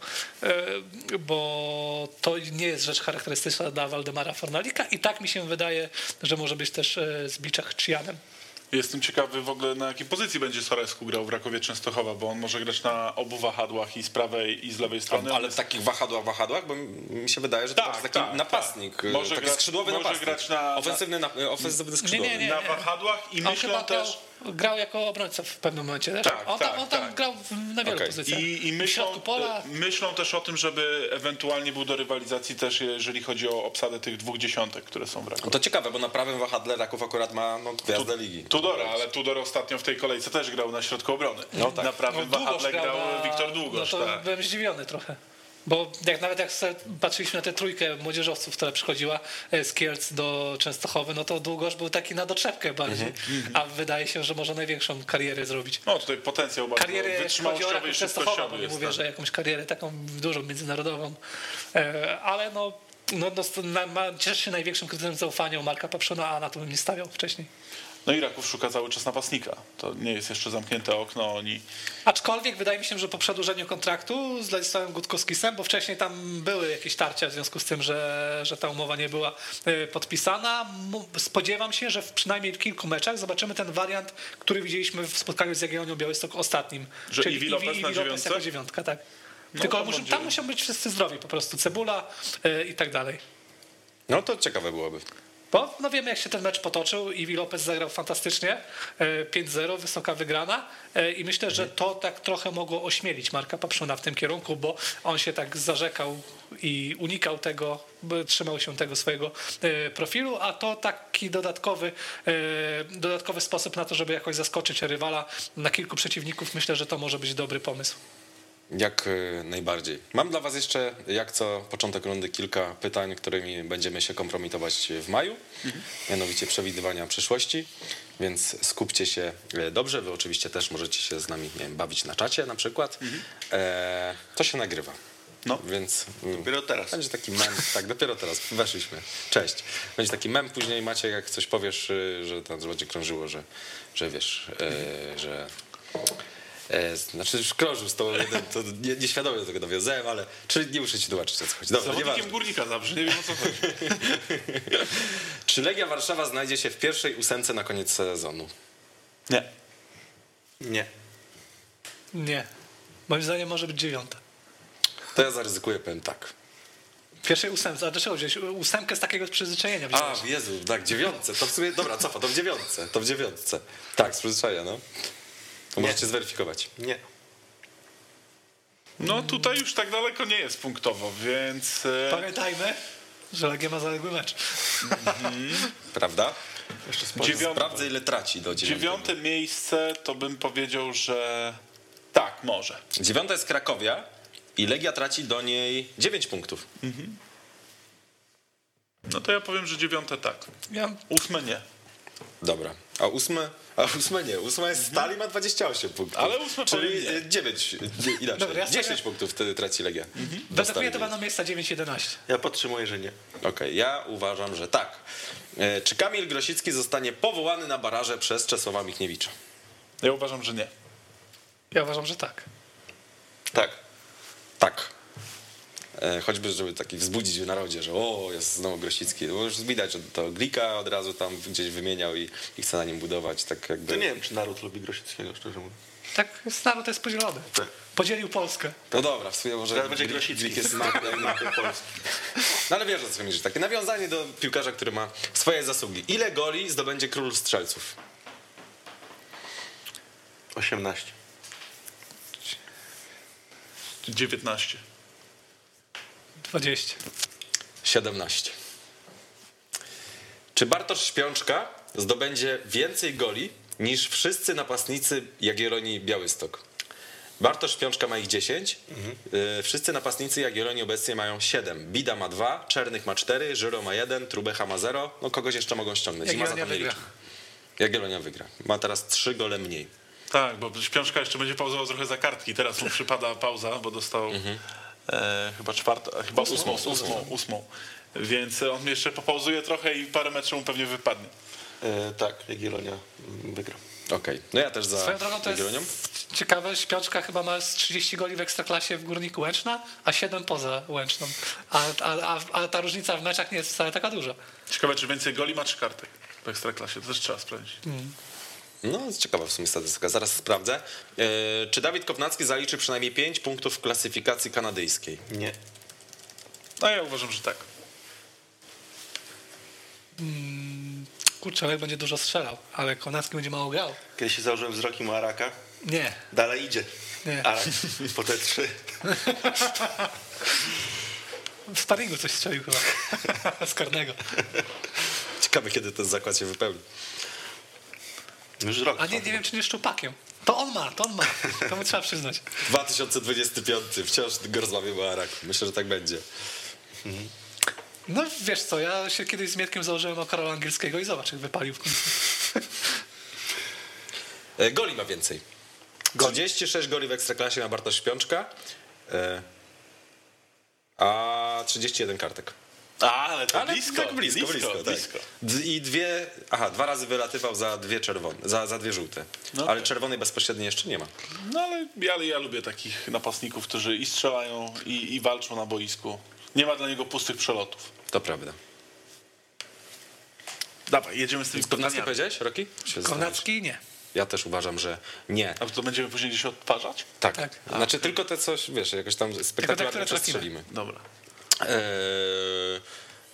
bo to nie jest rzecz charakterystyczna dla Waldemara Fornalika i tak mi się wydaje, że może być też e, z Biczach Chianem. Jestem ciekawy w ogóle na jakiej pozycji będzie Soresku grał w Rakowie Częstochowa, bo on może grać na obu wahadłach i z prawej i z lewej strony. Ale w takich wahadłach, wahadłach, bo mi się wydaje, że to Tak, jest taki tak, napastnik, tak. Może taki grać- skrzydłowy może napastnik. grać na- ofensywny, na, ofensywny skrzydłowy. nie, nie. na wahadłach i chyba też... grał, jako obrońca w pewnym momencie. Też? Tak, on tam, tak, on tam tak. grał na wielu Okej. pozycjach. I, i myślą, pola. myślą też o tym, żeby ewentualnie był do rywalizacji też, jeżeli chodzi o obsadę tych dwóch dziesiątek, które są w Rakowie. No to ciekawe, bo na prawym wahadle Raków akurat ma no, gwiazdę ligi. Tudora, ale Tudor ostatnio w tej kolejce też grał na środku obrony. No tak. Na prawym Długosz wahadle grał na- Wiktor Długosz. No to tak. byłem zdziwiony trochę. Bo jak nawet jak patrzyliśmy na tę trójkę młodzieżowców, która przychodziła e, z Kielc do Częstochowy, no to Długosz był taki na doczepkę bardziej. Mhm, A wydaje się, że może największą karierę zrobić. No tutaj potencjał bardzo Karierę, wytrzymałościowy i szybkościowy nie jest. mówię, tak. że jakąś karierę taką dużą, międzynarodową. E, Ale no, no, no cieszy się największym kryterium zaufania u Marka Papszuna, a na to bym nie stawiał wcześniej. No i Raków szuka cały czas napastnika. To nie jest jeszcze zamknięte okno. Oni Aczkolwiek wydaje mi się, że po przedłużeniu kontraktu z Ladisławem Gutkowskisem, bo wcześniej tam były jakieś tarcia w związku z tym, że, że ta umowa nie była e, podpisana, spodziewam się, że w przynajmniej w kilku meczach zobaczymy ten wariant, który widzieliśmy w spotkaniu z Jagiellonią Białystok ostatnim. Że Iwi Lopez na dziewiątce? jako dziewiątka, tak. No, Tylko tam muszą być wszyscy zdrowi po prostu, Cebula e, i tak dalej. No to ciekawe byłoby. Bo no wiemy, jak się ten mecz potoczył. Iwi Lopez zagrał fantastycznie. e, 5-0, wysoka wygrana. e, I myślę, że to tak trochę mogło ośmielić Marka Papszuna w tym kierunku, bo on się tak zarzekał i unikał tego, trzymał się tego swojego e, profilu, a to taki dodatkowy, e, dodatkowy sposób na to, żeby jakoś zaskoczyć rywala na kilku przeciwników. Myślę, że to może być dobry pomysł. Jak y, najbardziej. Mam dla Was jeszcze, jak co początek rundy, kilka pytań, którymi będziemy się kompromitować w maju, mianowicie przewidywania przyszłości, więc skupcie się y, dobrze. Wy oczywiście też możecie się z nami wiem, bawić na czacie na przykład. E, to się nagrywa. No. Więc mm, Dopiero teraz. będzie taki mem, tak, dopiero teraz weszliśmy. Cześć. Będzie taki mem później macie, jak coś powiesz, y, że tam będzie krążyło, że, że wiesz, e, że E, znaczy już krążył z tą jeden, to nie, nieświadomie do tego nawiązałem, ale czyli nie muszę ci tłumaczyć o co chodzi. Dobra, zawodnikiem. Górnika zawsze, nie wiem o co chodzi. Czy Legia Warszawa znajdzie się w pierwszej ósemce na koniec sezonu? Nie. Nie. Nie. Moim zdaniem może być dziewiąta. To ja zaryzykuję, powiem tak. W pierwszej ósemce, a dlaczego wziąłeś ósemkę z takiego przyzwyczajenia? A, wziąłeś? Jezu, tak, dziewiątce. To w sumie, dobra, cofa, to w dziewiątce, to w dziewiątce. Tak, z przyzwyczajenia, no. To Nie. możecie zweryfikować. Nie. No tutaj już tak daleko nie jest punktowo, więc... e, Pamiętajmy, że Legia ma zaległy mecz. Prawda? Dziewiąte, Sprawdzę, ile traci do dziewiątego. dziewiąte miejsce to bym powiedział, że tak, może. Dziewiąta jest Krakowia i Legia traci do niej 9 punktów. No to ja powiem, że dziewiąte tak. Ja, Ósme nie. Dobra. A ósme? A ósme nie. Ósma jest stali, ma 28 punktów. Ale ósme Czyli powiem nie. 9, inaczej. Dobra, ja 10 stawiam- punktów wtedy traci Legia. Mnie to będą miejsca 9-11. Ja podtrzymuję, że nie. Okej, ja uważam, że tak. E, Czy Kamil Grosicki zostanie powołany na baraże przez Czesława Michniewicza? Ja uważam, że nie. Ja uważam, że tak. Tak. Tak. E, Choćby, żeby taki wzbudzić w narodzie, że o, jest znowu Grosicki. Bo już widać, że to Glika od razu tam gdzieś wymieniał i, i chce na nim budować. Tak jakby... To nie wiem, czy naród lubi Grosickiego, szczerze mówiąc. Tak, naród jest podzielony. Tak. Podzielił Polskę. No dobra, w sumie może Teraz będzie Grosicki. Jest na mapie Polski. No ale wiesz o co mi chodzi. Takie nawiązanie do piłkarza, który ma swoje zasługi. Ile goli zdobędzie król strzelców? 18. 19. 20. 17. Czy Bartosz Śpiączka zdobędzie więcej goli niż wszyscy napastnicy Jagiellonii Białystok? Bartosz Śpiączka ma ich 10. y, Wszyscy napastnicy Jagiellonii obecnie mają 7. Bida ma 2, Czernych ma 4, Żyro ma 1, Trubecha ma 0. No kogoś jeszcze mogą ściągnąć. Jagiellonia wygra. Jagiellonia wygra. Ma teraz 3 gole mniej. Tak, bo Śpiączka jeszcze będzie pauzował trochę za kartki. Teraz mu przypada pauza, bo dostał e, chyba czwartą, chyba ósmą, ósmą, ósmą, Więc on jeszcze popauzuje trochę i parę meczów mu pewnie wypadnie. E, tak, Jagiellonia mm, wygra. Okej. No ja też za Swoją drogą to Jagiellonią. jest ciekawe, Śpiączka chyba ma z 30 goli w Ekstraklasie w Górniku Łęczna, a 7 poza Łęczną. A, a, a, a ta różnica w meczach nie jest wcale taka duża. Ciekawe, czy więcej goli ma czy kartek w Ekstraklasie. To też trzeba sprawdzić. No, ciekawa w sumie statystyka, zaraz sprawdzę. E, czy Dawid Kopnacki zaliczy przynajmniej 5 punktów w klasyfikacji kanadyjskiej? Nie. No ja uważam, że tak. Kurczę, Olek będzie dużo strzelał, ale Konacki będzie mało grał. Kiedy się założyłem wzrokiem u Araka, Nie. dalej idzie. Nie. Arak po te trzy. W sparingu coś strzelił chyba. Z karnego. Ciekawe, kiedy ten zakład się wypełni. Już rok. A nie, nie wiem, czy nie szczupakiem. To on ma, to on ma. To mu trzeba przyznać. 2025, wciąż go rozmawiamy o Araku. Myślę, że tak będzie. No wiesz co, ja się kiedyś z Mietkiem założyłem o Karola Angielskiego i zobacz, jak wypalił w końcu. E, Goli ma więcej. 36 goli w Ekstraklasie ma Bartosz Śpiączka, e, a 31 kartek. A, ale to Ale blisko, tak blisko, blisko, tak. blisko. I dwie, aha, dwa razy wylatywał za dwie czerwone, za, za dwie żółte. No Ale okej. czerwonej bezpośrednio jeszcze nie ma. No ale ja, ja lubię takich napastników, którzy i strzelają, i, i walczą na boisku. Nie ma dla niego pustych przelotów. To prawda. Dawaj, jedziemy z tymi pytaniami. powiedziałeś, Roki? Konacki nie. Ja też uważam, że nie. A to będziemy później gdzieś odtwarzać? Tak. Tak. Znaczy tylko te coś, wiesz, jakoś tam trafimy. przestrzelimy. Dobra. Eee,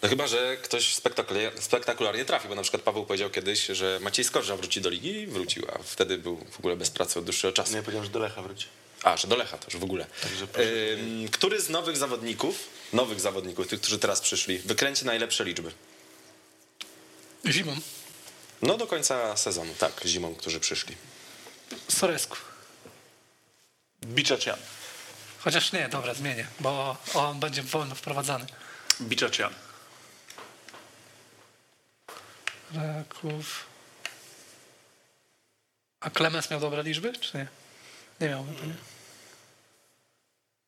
no chyba, że ktoś spektakularnie, spektakularnie trafi, bo na przykład Paweł powiedział kiedyś, że Maciej Skorża wróci do ligi i wrócił, a wtedy był w ogóle bez pracy od dłuższego czasu. Nie powiedziałem, że do Lecha wróci. A, że do Lecha też w ogóle. Także proszę Ehm, który z nowych zawodników, nowych zawodników, tych, którzy teraz przyszli, wykręci najlepsze liczby? Zimą. No do końca sezonu, tak, zimą, którzy przyszli. Soresku. Biczacian. Chociaż nie, dobra, zmienię, bo on będzie wolno wprowadzany. Biczacian. Raków. A Klemens miał dobre liczby, czy nie? Nie miał chyba, nie?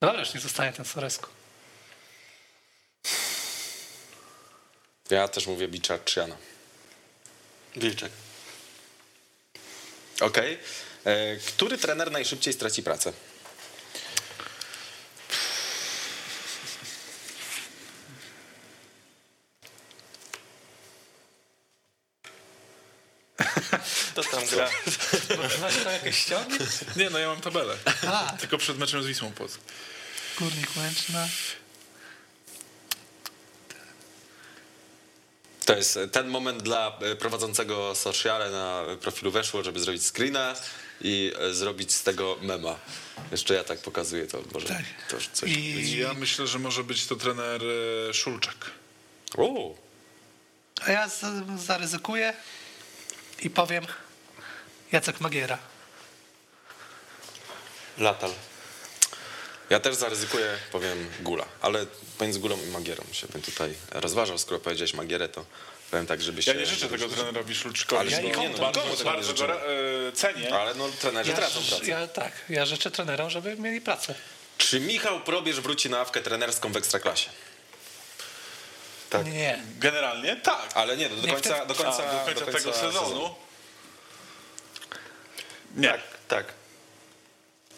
Dobra, już nie zostanie ten Soresku. Ja też mówię Bicza Czyana. Wilczek. Okej. E, Który trener najszybciej straci pracę? To tam gra. Znasz to jakieś ściągi? Nie, no ja mam tabelę. A, Tylko przed meczem z Wisłą Płock. Górnik Łęczna. To jest ten moment dla prowadzącego sociale na profilu weszło, żeby zrobić screena i zrobić z tego mema. Jeszcze ja tak pokazuję, to może Tak. to coś. I, Ja myślę, że może być to trener e, Szulczak. O, a ja zaryzykuję i powiem Jacek Magiera. Latal. ja też zaryzykuję, powiem Gula, ale pomiędzy Gulą i Magierą się bym tutaj rozważał. Skoro powiedziałeś Magierę, to powiem tak, żeby się... Ja nie życzę tego trenerowi Szulczykowi. Ale bo nie, no, bardzo, bardzo życzymy? go e, cenię. Ale no trenerzy Ja, tracą pracę. ja, tak, ja życzę trenerom, żeby mieli pracę. Czy Michał Probierz wróci na awkę trenerską w Ekstraklasie? Tak. Nie. Generalnie tak. Ale nie, do, do Nie, końca, wtedy- do końca, A, do końca tego sezonu. Nie. Tak, tak.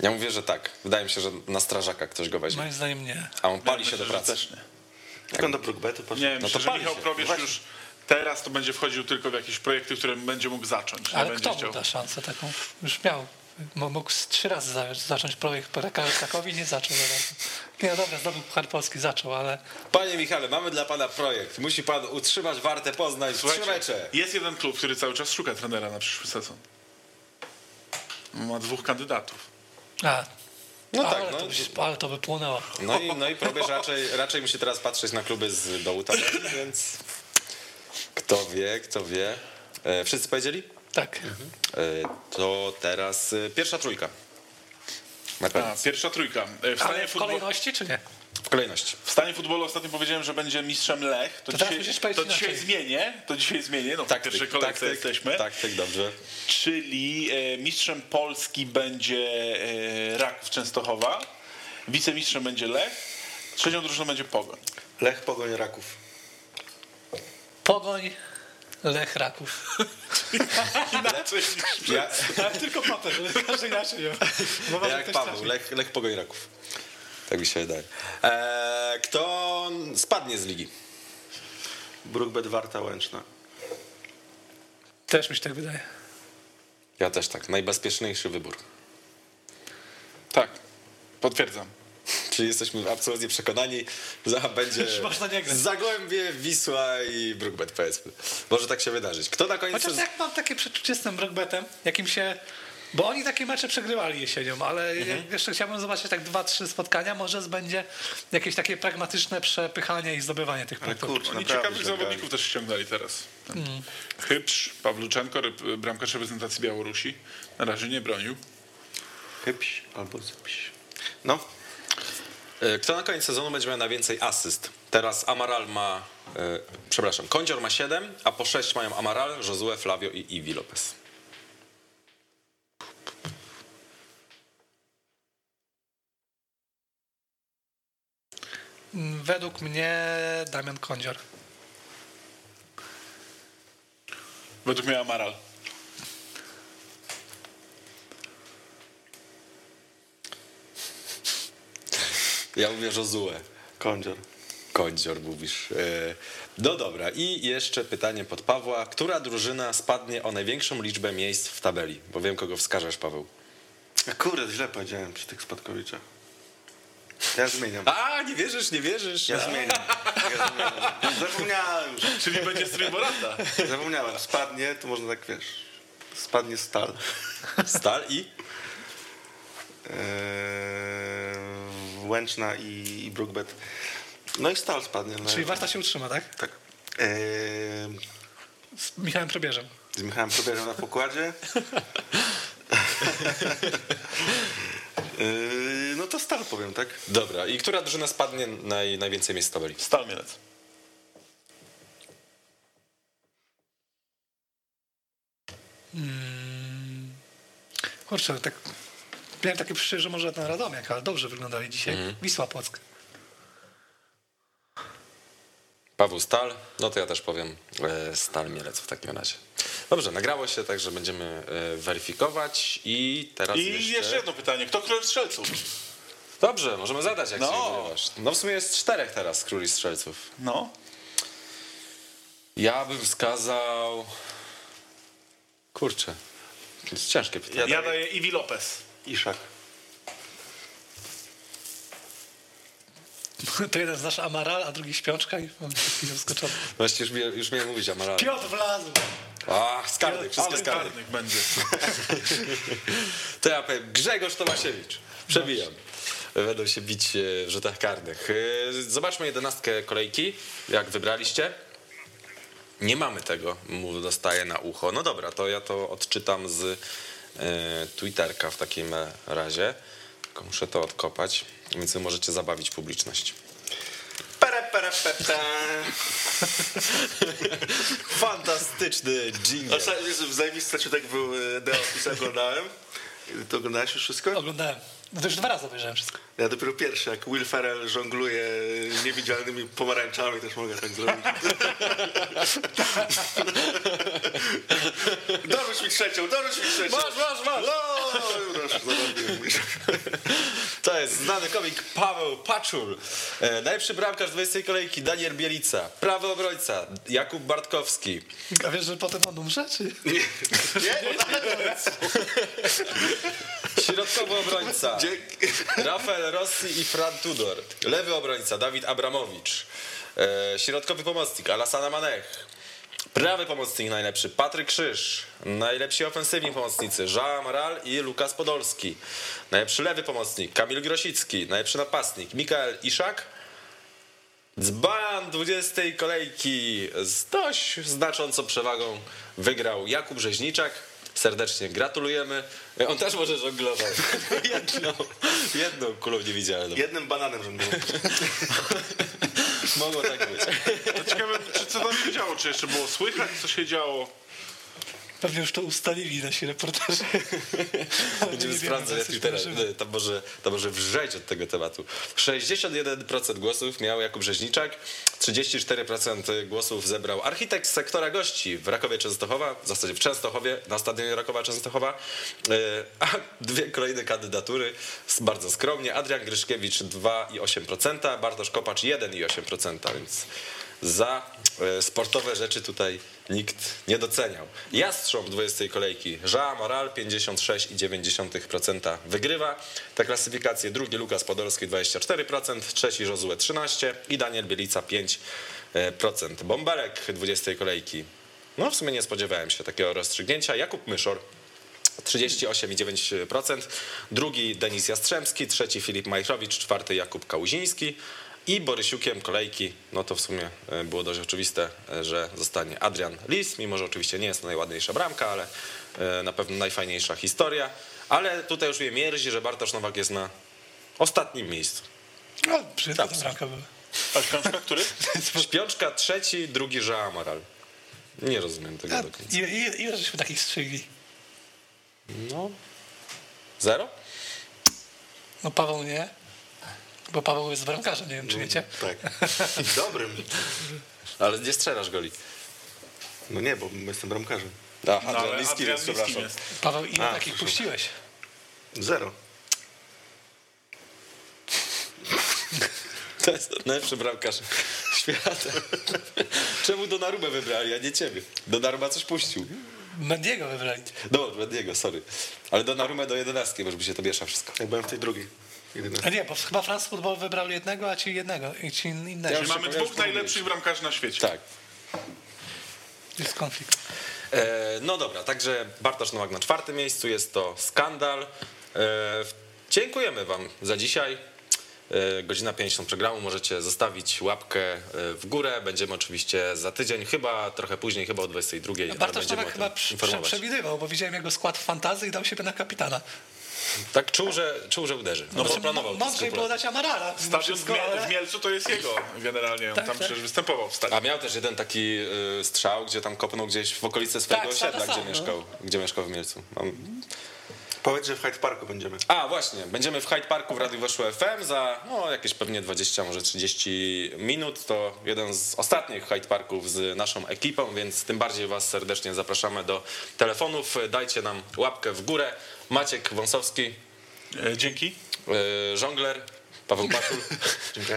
Ja mówię, że tak. Wydaje mi się, że na strażaka ktoś go weźmie. Moim zdaniem nie. A on pali Myślę, się do że pracy. Też nie. Jak on do Brookbetu poszedł? Nie, No myślę, to że pali Michał się. Probierz już teraz to będzie wchodził tylko w jakieś projekty, które będzie mógł zacząć. Ale kto mu chciał. da szansę taką? Już miał. Mógł trzy razy za- zacząć projekt po Krakowi, nie zaczął. Nie, no dobra, zdobył Puchar Polski, zaczął, ale Panie Michale, mamy dla pana projekt. Musi pan utrzymać Wartę Poznań w trzy Słuchajcie, mecze. jest jeden klub, który cały czas szuka trenera na przyszły sezon. Ma dwóch kandydatów. a, No tak, ale, no. to by, ale to by płonęło. No i, no i probierz raczej, raczej musi teraz patrzeć na kluby z dołu tabeli, więc kto wie, kto wie. E, wszyscy powiedzieli? Tak. E, to teraz e, pierwsza trójka. A, koniec. pierwsza trójka. E, W stanie, Ale w futbol... kolejności, czy nie? W kolejności. w stanie futbolu ostatnio powiedziałem, że będzie mistrzem Lech. To, To dzisiaj, to dzisiaj inaczej. zmienię. To dzisiaj zmienię. No Taktyk, pierwszej kolejce taktyk, jesteśmy. Taktyk, dobrze. Czyli e, mistrzem Polski będzie e, Raków Częstochowa. Wicemistrzem będzie Lech. Trzecią drużyną będzie Pogoń. Lech Pogoń Raków. Pogoń, Lech Raków. Inaczej niż Ja, Ale tylko potem, że każdy inaczej. Może jak Paweł. Lech, Lech Pogoń Raków. Tak mi się wydaje. E, kto spadnie z ligi? Brookbet Warta Łęczna. Też mi się tak wydaje. Ja też tak. Najbezpieczniejszy wybór. Tak, potwierdzam. Czyli jesteśmy absolutnie przekonani, że będzie. Zagłębie, Wisła i Brookbet powiedzmy. Może tak się wydarzyć. Kto na koniec... Chociaż jak mam takie przeczucie z tym Brookbetem, jakim się... Bo oni takie mecze przegrywali jesienią, ale Mhm. jeszcze chciałbym zobaczyć tak dwa, trzy spotkania, może będzie jakieś takie pragmatyczne przepychanie i zdobywanie tych punktów. kurczę, Oni ciekawych źle zawodników też ściągnęli teraz. Hybsz, Pawluczenko, ryb- bramkarz reprezentacji Białorusi. Na razie nie bronił. Hypś albo zypś. No, E, Kto na koniec sezonu będzie miał najwięcej asyst? Teraz Amaral ma, e, przepraszam, Kądzior ma 7, a po 6 mają Amaral, Josue, Flavio i Iwi Lopez. Według mnie Damian Kądzior. Według mnie Amaral. Ja mówię Josue. Kądzior. Kądzior mówisz. E, No dobra, i jeszcze pytanie pod Pawła. Która drużyna spadnie o największą liczbę miejsc w tabeli? Bo wiem, kogo wskażesz, Paweł. Kurde, źle powiedziałem przy tych spadkowiczach. Ja zmieniam. A, nie wierzysz, nie wierzysz. Ja zmieniam. Ja zmieniam. Zapomniałem już. Czyli będzie strój Borata. Zapomniałem. Spadnie, to można tak wiesz. Spadnie stal. Stal i? Eee, Łęczna i, i Brookbet. No i stal spadnie. No, Czyli Warta się utrzyma, tak? Tak. Eee, Z Michałem Probierzem. z Michałem Probierzem na pokładzie. Eee, no to stal powiem, tak? Dobra, i która drużyna spadnie naj, najwięcej miejsc w tabeli? Stal Mielec. Kurczę, tak miałem takie przeczucie, że może ten Radomiak, ale dobrze wyglądali dzisiaj. Mhm. Wisła Płock. Paweł Stal, no to ja też powiem e, Stal Mielec w takim razie. Dobrze, nagrało się, także będziemy e, weryfikować i teraz I jeszcze... jeszcze jedno pytanie. Kto królem strzelców? Dobrze, możemy zadać, jak No. się wyrywasz. No w sumie jest czterech teraz króli strzelców. No. Ja bym wskazał... Kurczę, to jest ciężkie pytanie. Ja daję Iwi Lopez. Iszak. To jeden znasz Amaral, a drugi Śpiączka i mam taki zaskoczony. Właściwie już, mia- już miałem mówić Amaral. Piotr wlazł! A, skarny, wszystkie karnych będzie. To ja powiem Grzegorz Tomasiewicz. Przebijam. Będą się bić e, w rzutach karnych. E, Zobaczmy jedenastkę kolejki, jak wybraliście. Nie mamy tego, mu dostaje na ucho. No dobra, to ja to odczytam z e, Twitterka w takim razie. Tylko muszę to odkopać, więc wy możecie zabawić publiczność. Fantastyczny jingle. Ostatnio zajebisty ciutek był e, The Office, oglądałem. To oglądałeś już wszystko? Oglądałem. No to już dwa razy obejrzałem wszystko. Ja dopiero pierwszy, jak Will Ferrell żongluje niewidzialnymi pomarańczami, też mogę tak zrobić. Dorzuć mi trzecią, dorzuć mi trzecią. Masz, masz, masz. No, proszę, zarobiłem. To jest znany komik Paweł Paczul. E, najlepszy bramkarz 20 kolejki Daniel Bielica. Prawy obrońca Jakub Bartkowski. A wiesz, że potem on umrze, czy? Nie? Środkowy obrońca Dzięki. Rafael Rossi i Fran Tudor. Lewy obrońca Dawid Abramowicz. E, środkowy pomocnik Alasana Manech. Prawy pomocnik najlepszy Patryk Krzyż. Najlepsi ofensywni pomocnicy Jean Amaral i Lukas Podolski. Najlepszy lewy pomocnik Kamil Grosicki. Najlepszy napastnik Mikael Iszak. Dzban 20 kolejki z dość znaczącą przewagą wygrał Jakub Rzeźniczak. Serdecznie gratulujemy. On też może żonglować. Jedną, jedną kulą nie widziałem. Jednym bananem żonglował. Mogło tak być. To ciekawe, czy co tam się działo, czy jeszcze było słychać, co się działo. Pewnie już to ustalili nasi reporterzy. Będziemy sprawdzać na Twitterze. Nie, To może, może wrzeć od tego tematu. 61% głosów miał Jakub Rzeźniczak, 34% głosów zebrał architekt sektora gości w Rakowie Częstochowa, w zasadzie w Częstochowie, na stadionie Rakowa Częstochowa, E, a dwie kolejne kandydatury bardzo skromnie. Adrian Gryszkiewicz 2,8%, Bartosz Kopacz 1,8%, więc za e, sportowe rzeczy tutaj nikt nie doceniał. Jastrząb 20 kolejki, Jean Moral 56,9% wygrywa tę klasyfikację. Drugi Lukas Podolski 24%, trzeci Josue 13% i Daniel Bielica 5%. Bąbelek 20 kolejki. No w sumie nie spodziewałem się takiego rozstrzygnięcia. Jakub Myszor 38,9%. Drugi Denis Jastrzębski, trzeci Filip Majchrowicz, czwarty Jakub Kałuziński i Borysiukiem kolejki, no to w sumie e, było dość oczywiste, e, że zostanie Adrian Lis, mimo że oczywiście nie jest to najładniejsza bramka, ale e, na pewno najfajniejsza historia. Ale tutaj już mnie mierzi, że Bartosz Nowak jest na ostatnim miejscu. No, bramka była. A książka, który? Śpiączka trzeci, drugi Jean Amaral. Nie rozumiem tego A, do końca. ile żeśmy takich strzygli? No. Zero? No Paweł nie, bo Paweł jest bramkarzem, nie wiem czy wiecie. Tak. Dobrym. Ale nie strzelasz goli. No nie, bo jestem bramkarzem. Aha, No, Adrian więc Liskim przepraszam. jest. Paweł, ile A, takich proszę. puściłeś? Zero. To jest najlepszy bramkarz świata. Czemu Donnarumę wybrali, a nie ciebie? Donnarumma coś puścił. Mendiego wybrali. No, Mendiego, sorry. Ale Donnarumę do 11, bo żeby się to miesza wszystko. Ja byłem w tej drugiej. Jedyne. A nie, bo chyba France Football wybrał jednego, a ci jednego i ci innego. Ja Czyli mamy dwóch najlepszych bramkarzy na świecie. Tak. Jest konflikt. E, no dobra, także Bartosz Nowak na czwartym miejscu, jest to skandal. E, dziękujemy wam za dzisiaj. E, Godzina 50 programu, możecie zostawić łapkę e, w górę. Będziemy oczywiście za tydzień, chyba trochę później, chyba o 22. ale Bartosz Nowak chyba przewidywał, bo widziałem jego skład w fantazy i dał siebie na kapitana. Tak czuł, że, czuł, że uderzy. No bo Znaczy, planował to Mądrzej było dać Amarala. Stadion w, wszystko, w Mielcu to jest jego generalnie. On Tak, tam tak. przecież występował w stadionie. A miał też jeden taki y, strzał, gdzie tam kopnął gdzieś w okolicy swojego Tak, sam osiedla, sam, gdzie no. mieszkał, gdzie mieszkał w Mielcu. Mam... Powiedz, że w Hyde Parku będziemy. A, właśnie, będziemy w Hyde Parku w Radiu Weszło FM za no, jakieś pewnie 20, może 30 minut. To jeden z ostatnich Hyde Parków z naszą ekipą, więc tym bardziej Was serdecznie zapraszamy do telefonów. Dajcie nam łapkę w górę. Maciek Wąsowski, E, Dzięki. y, żongler, Paweł Patul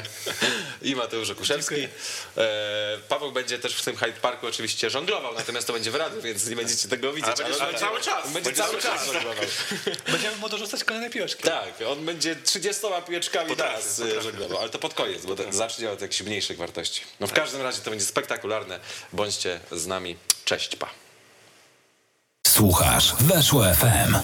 i Mateusz Okuszewski. Dziękuję. E, Paweł będzie też w tym Hyde Parku oczywiście żonglował, natomiast to będzie w radiu, więc nie będziecie tego widzieć. Ale będzie on Ale cały czas. będzie cały czas żonglował. Będziemy mu dorzucać kolejne piłeczki. Tak, on będzie 30 piłeczkami teraz żeglował, ale to pod koniec, bo to zacznie od jakichś mniejszych wartości. No w każdym razie to będzie spektakularne. Bądźcie z nami. Cześć, pa. Słuchasz Weszło FM.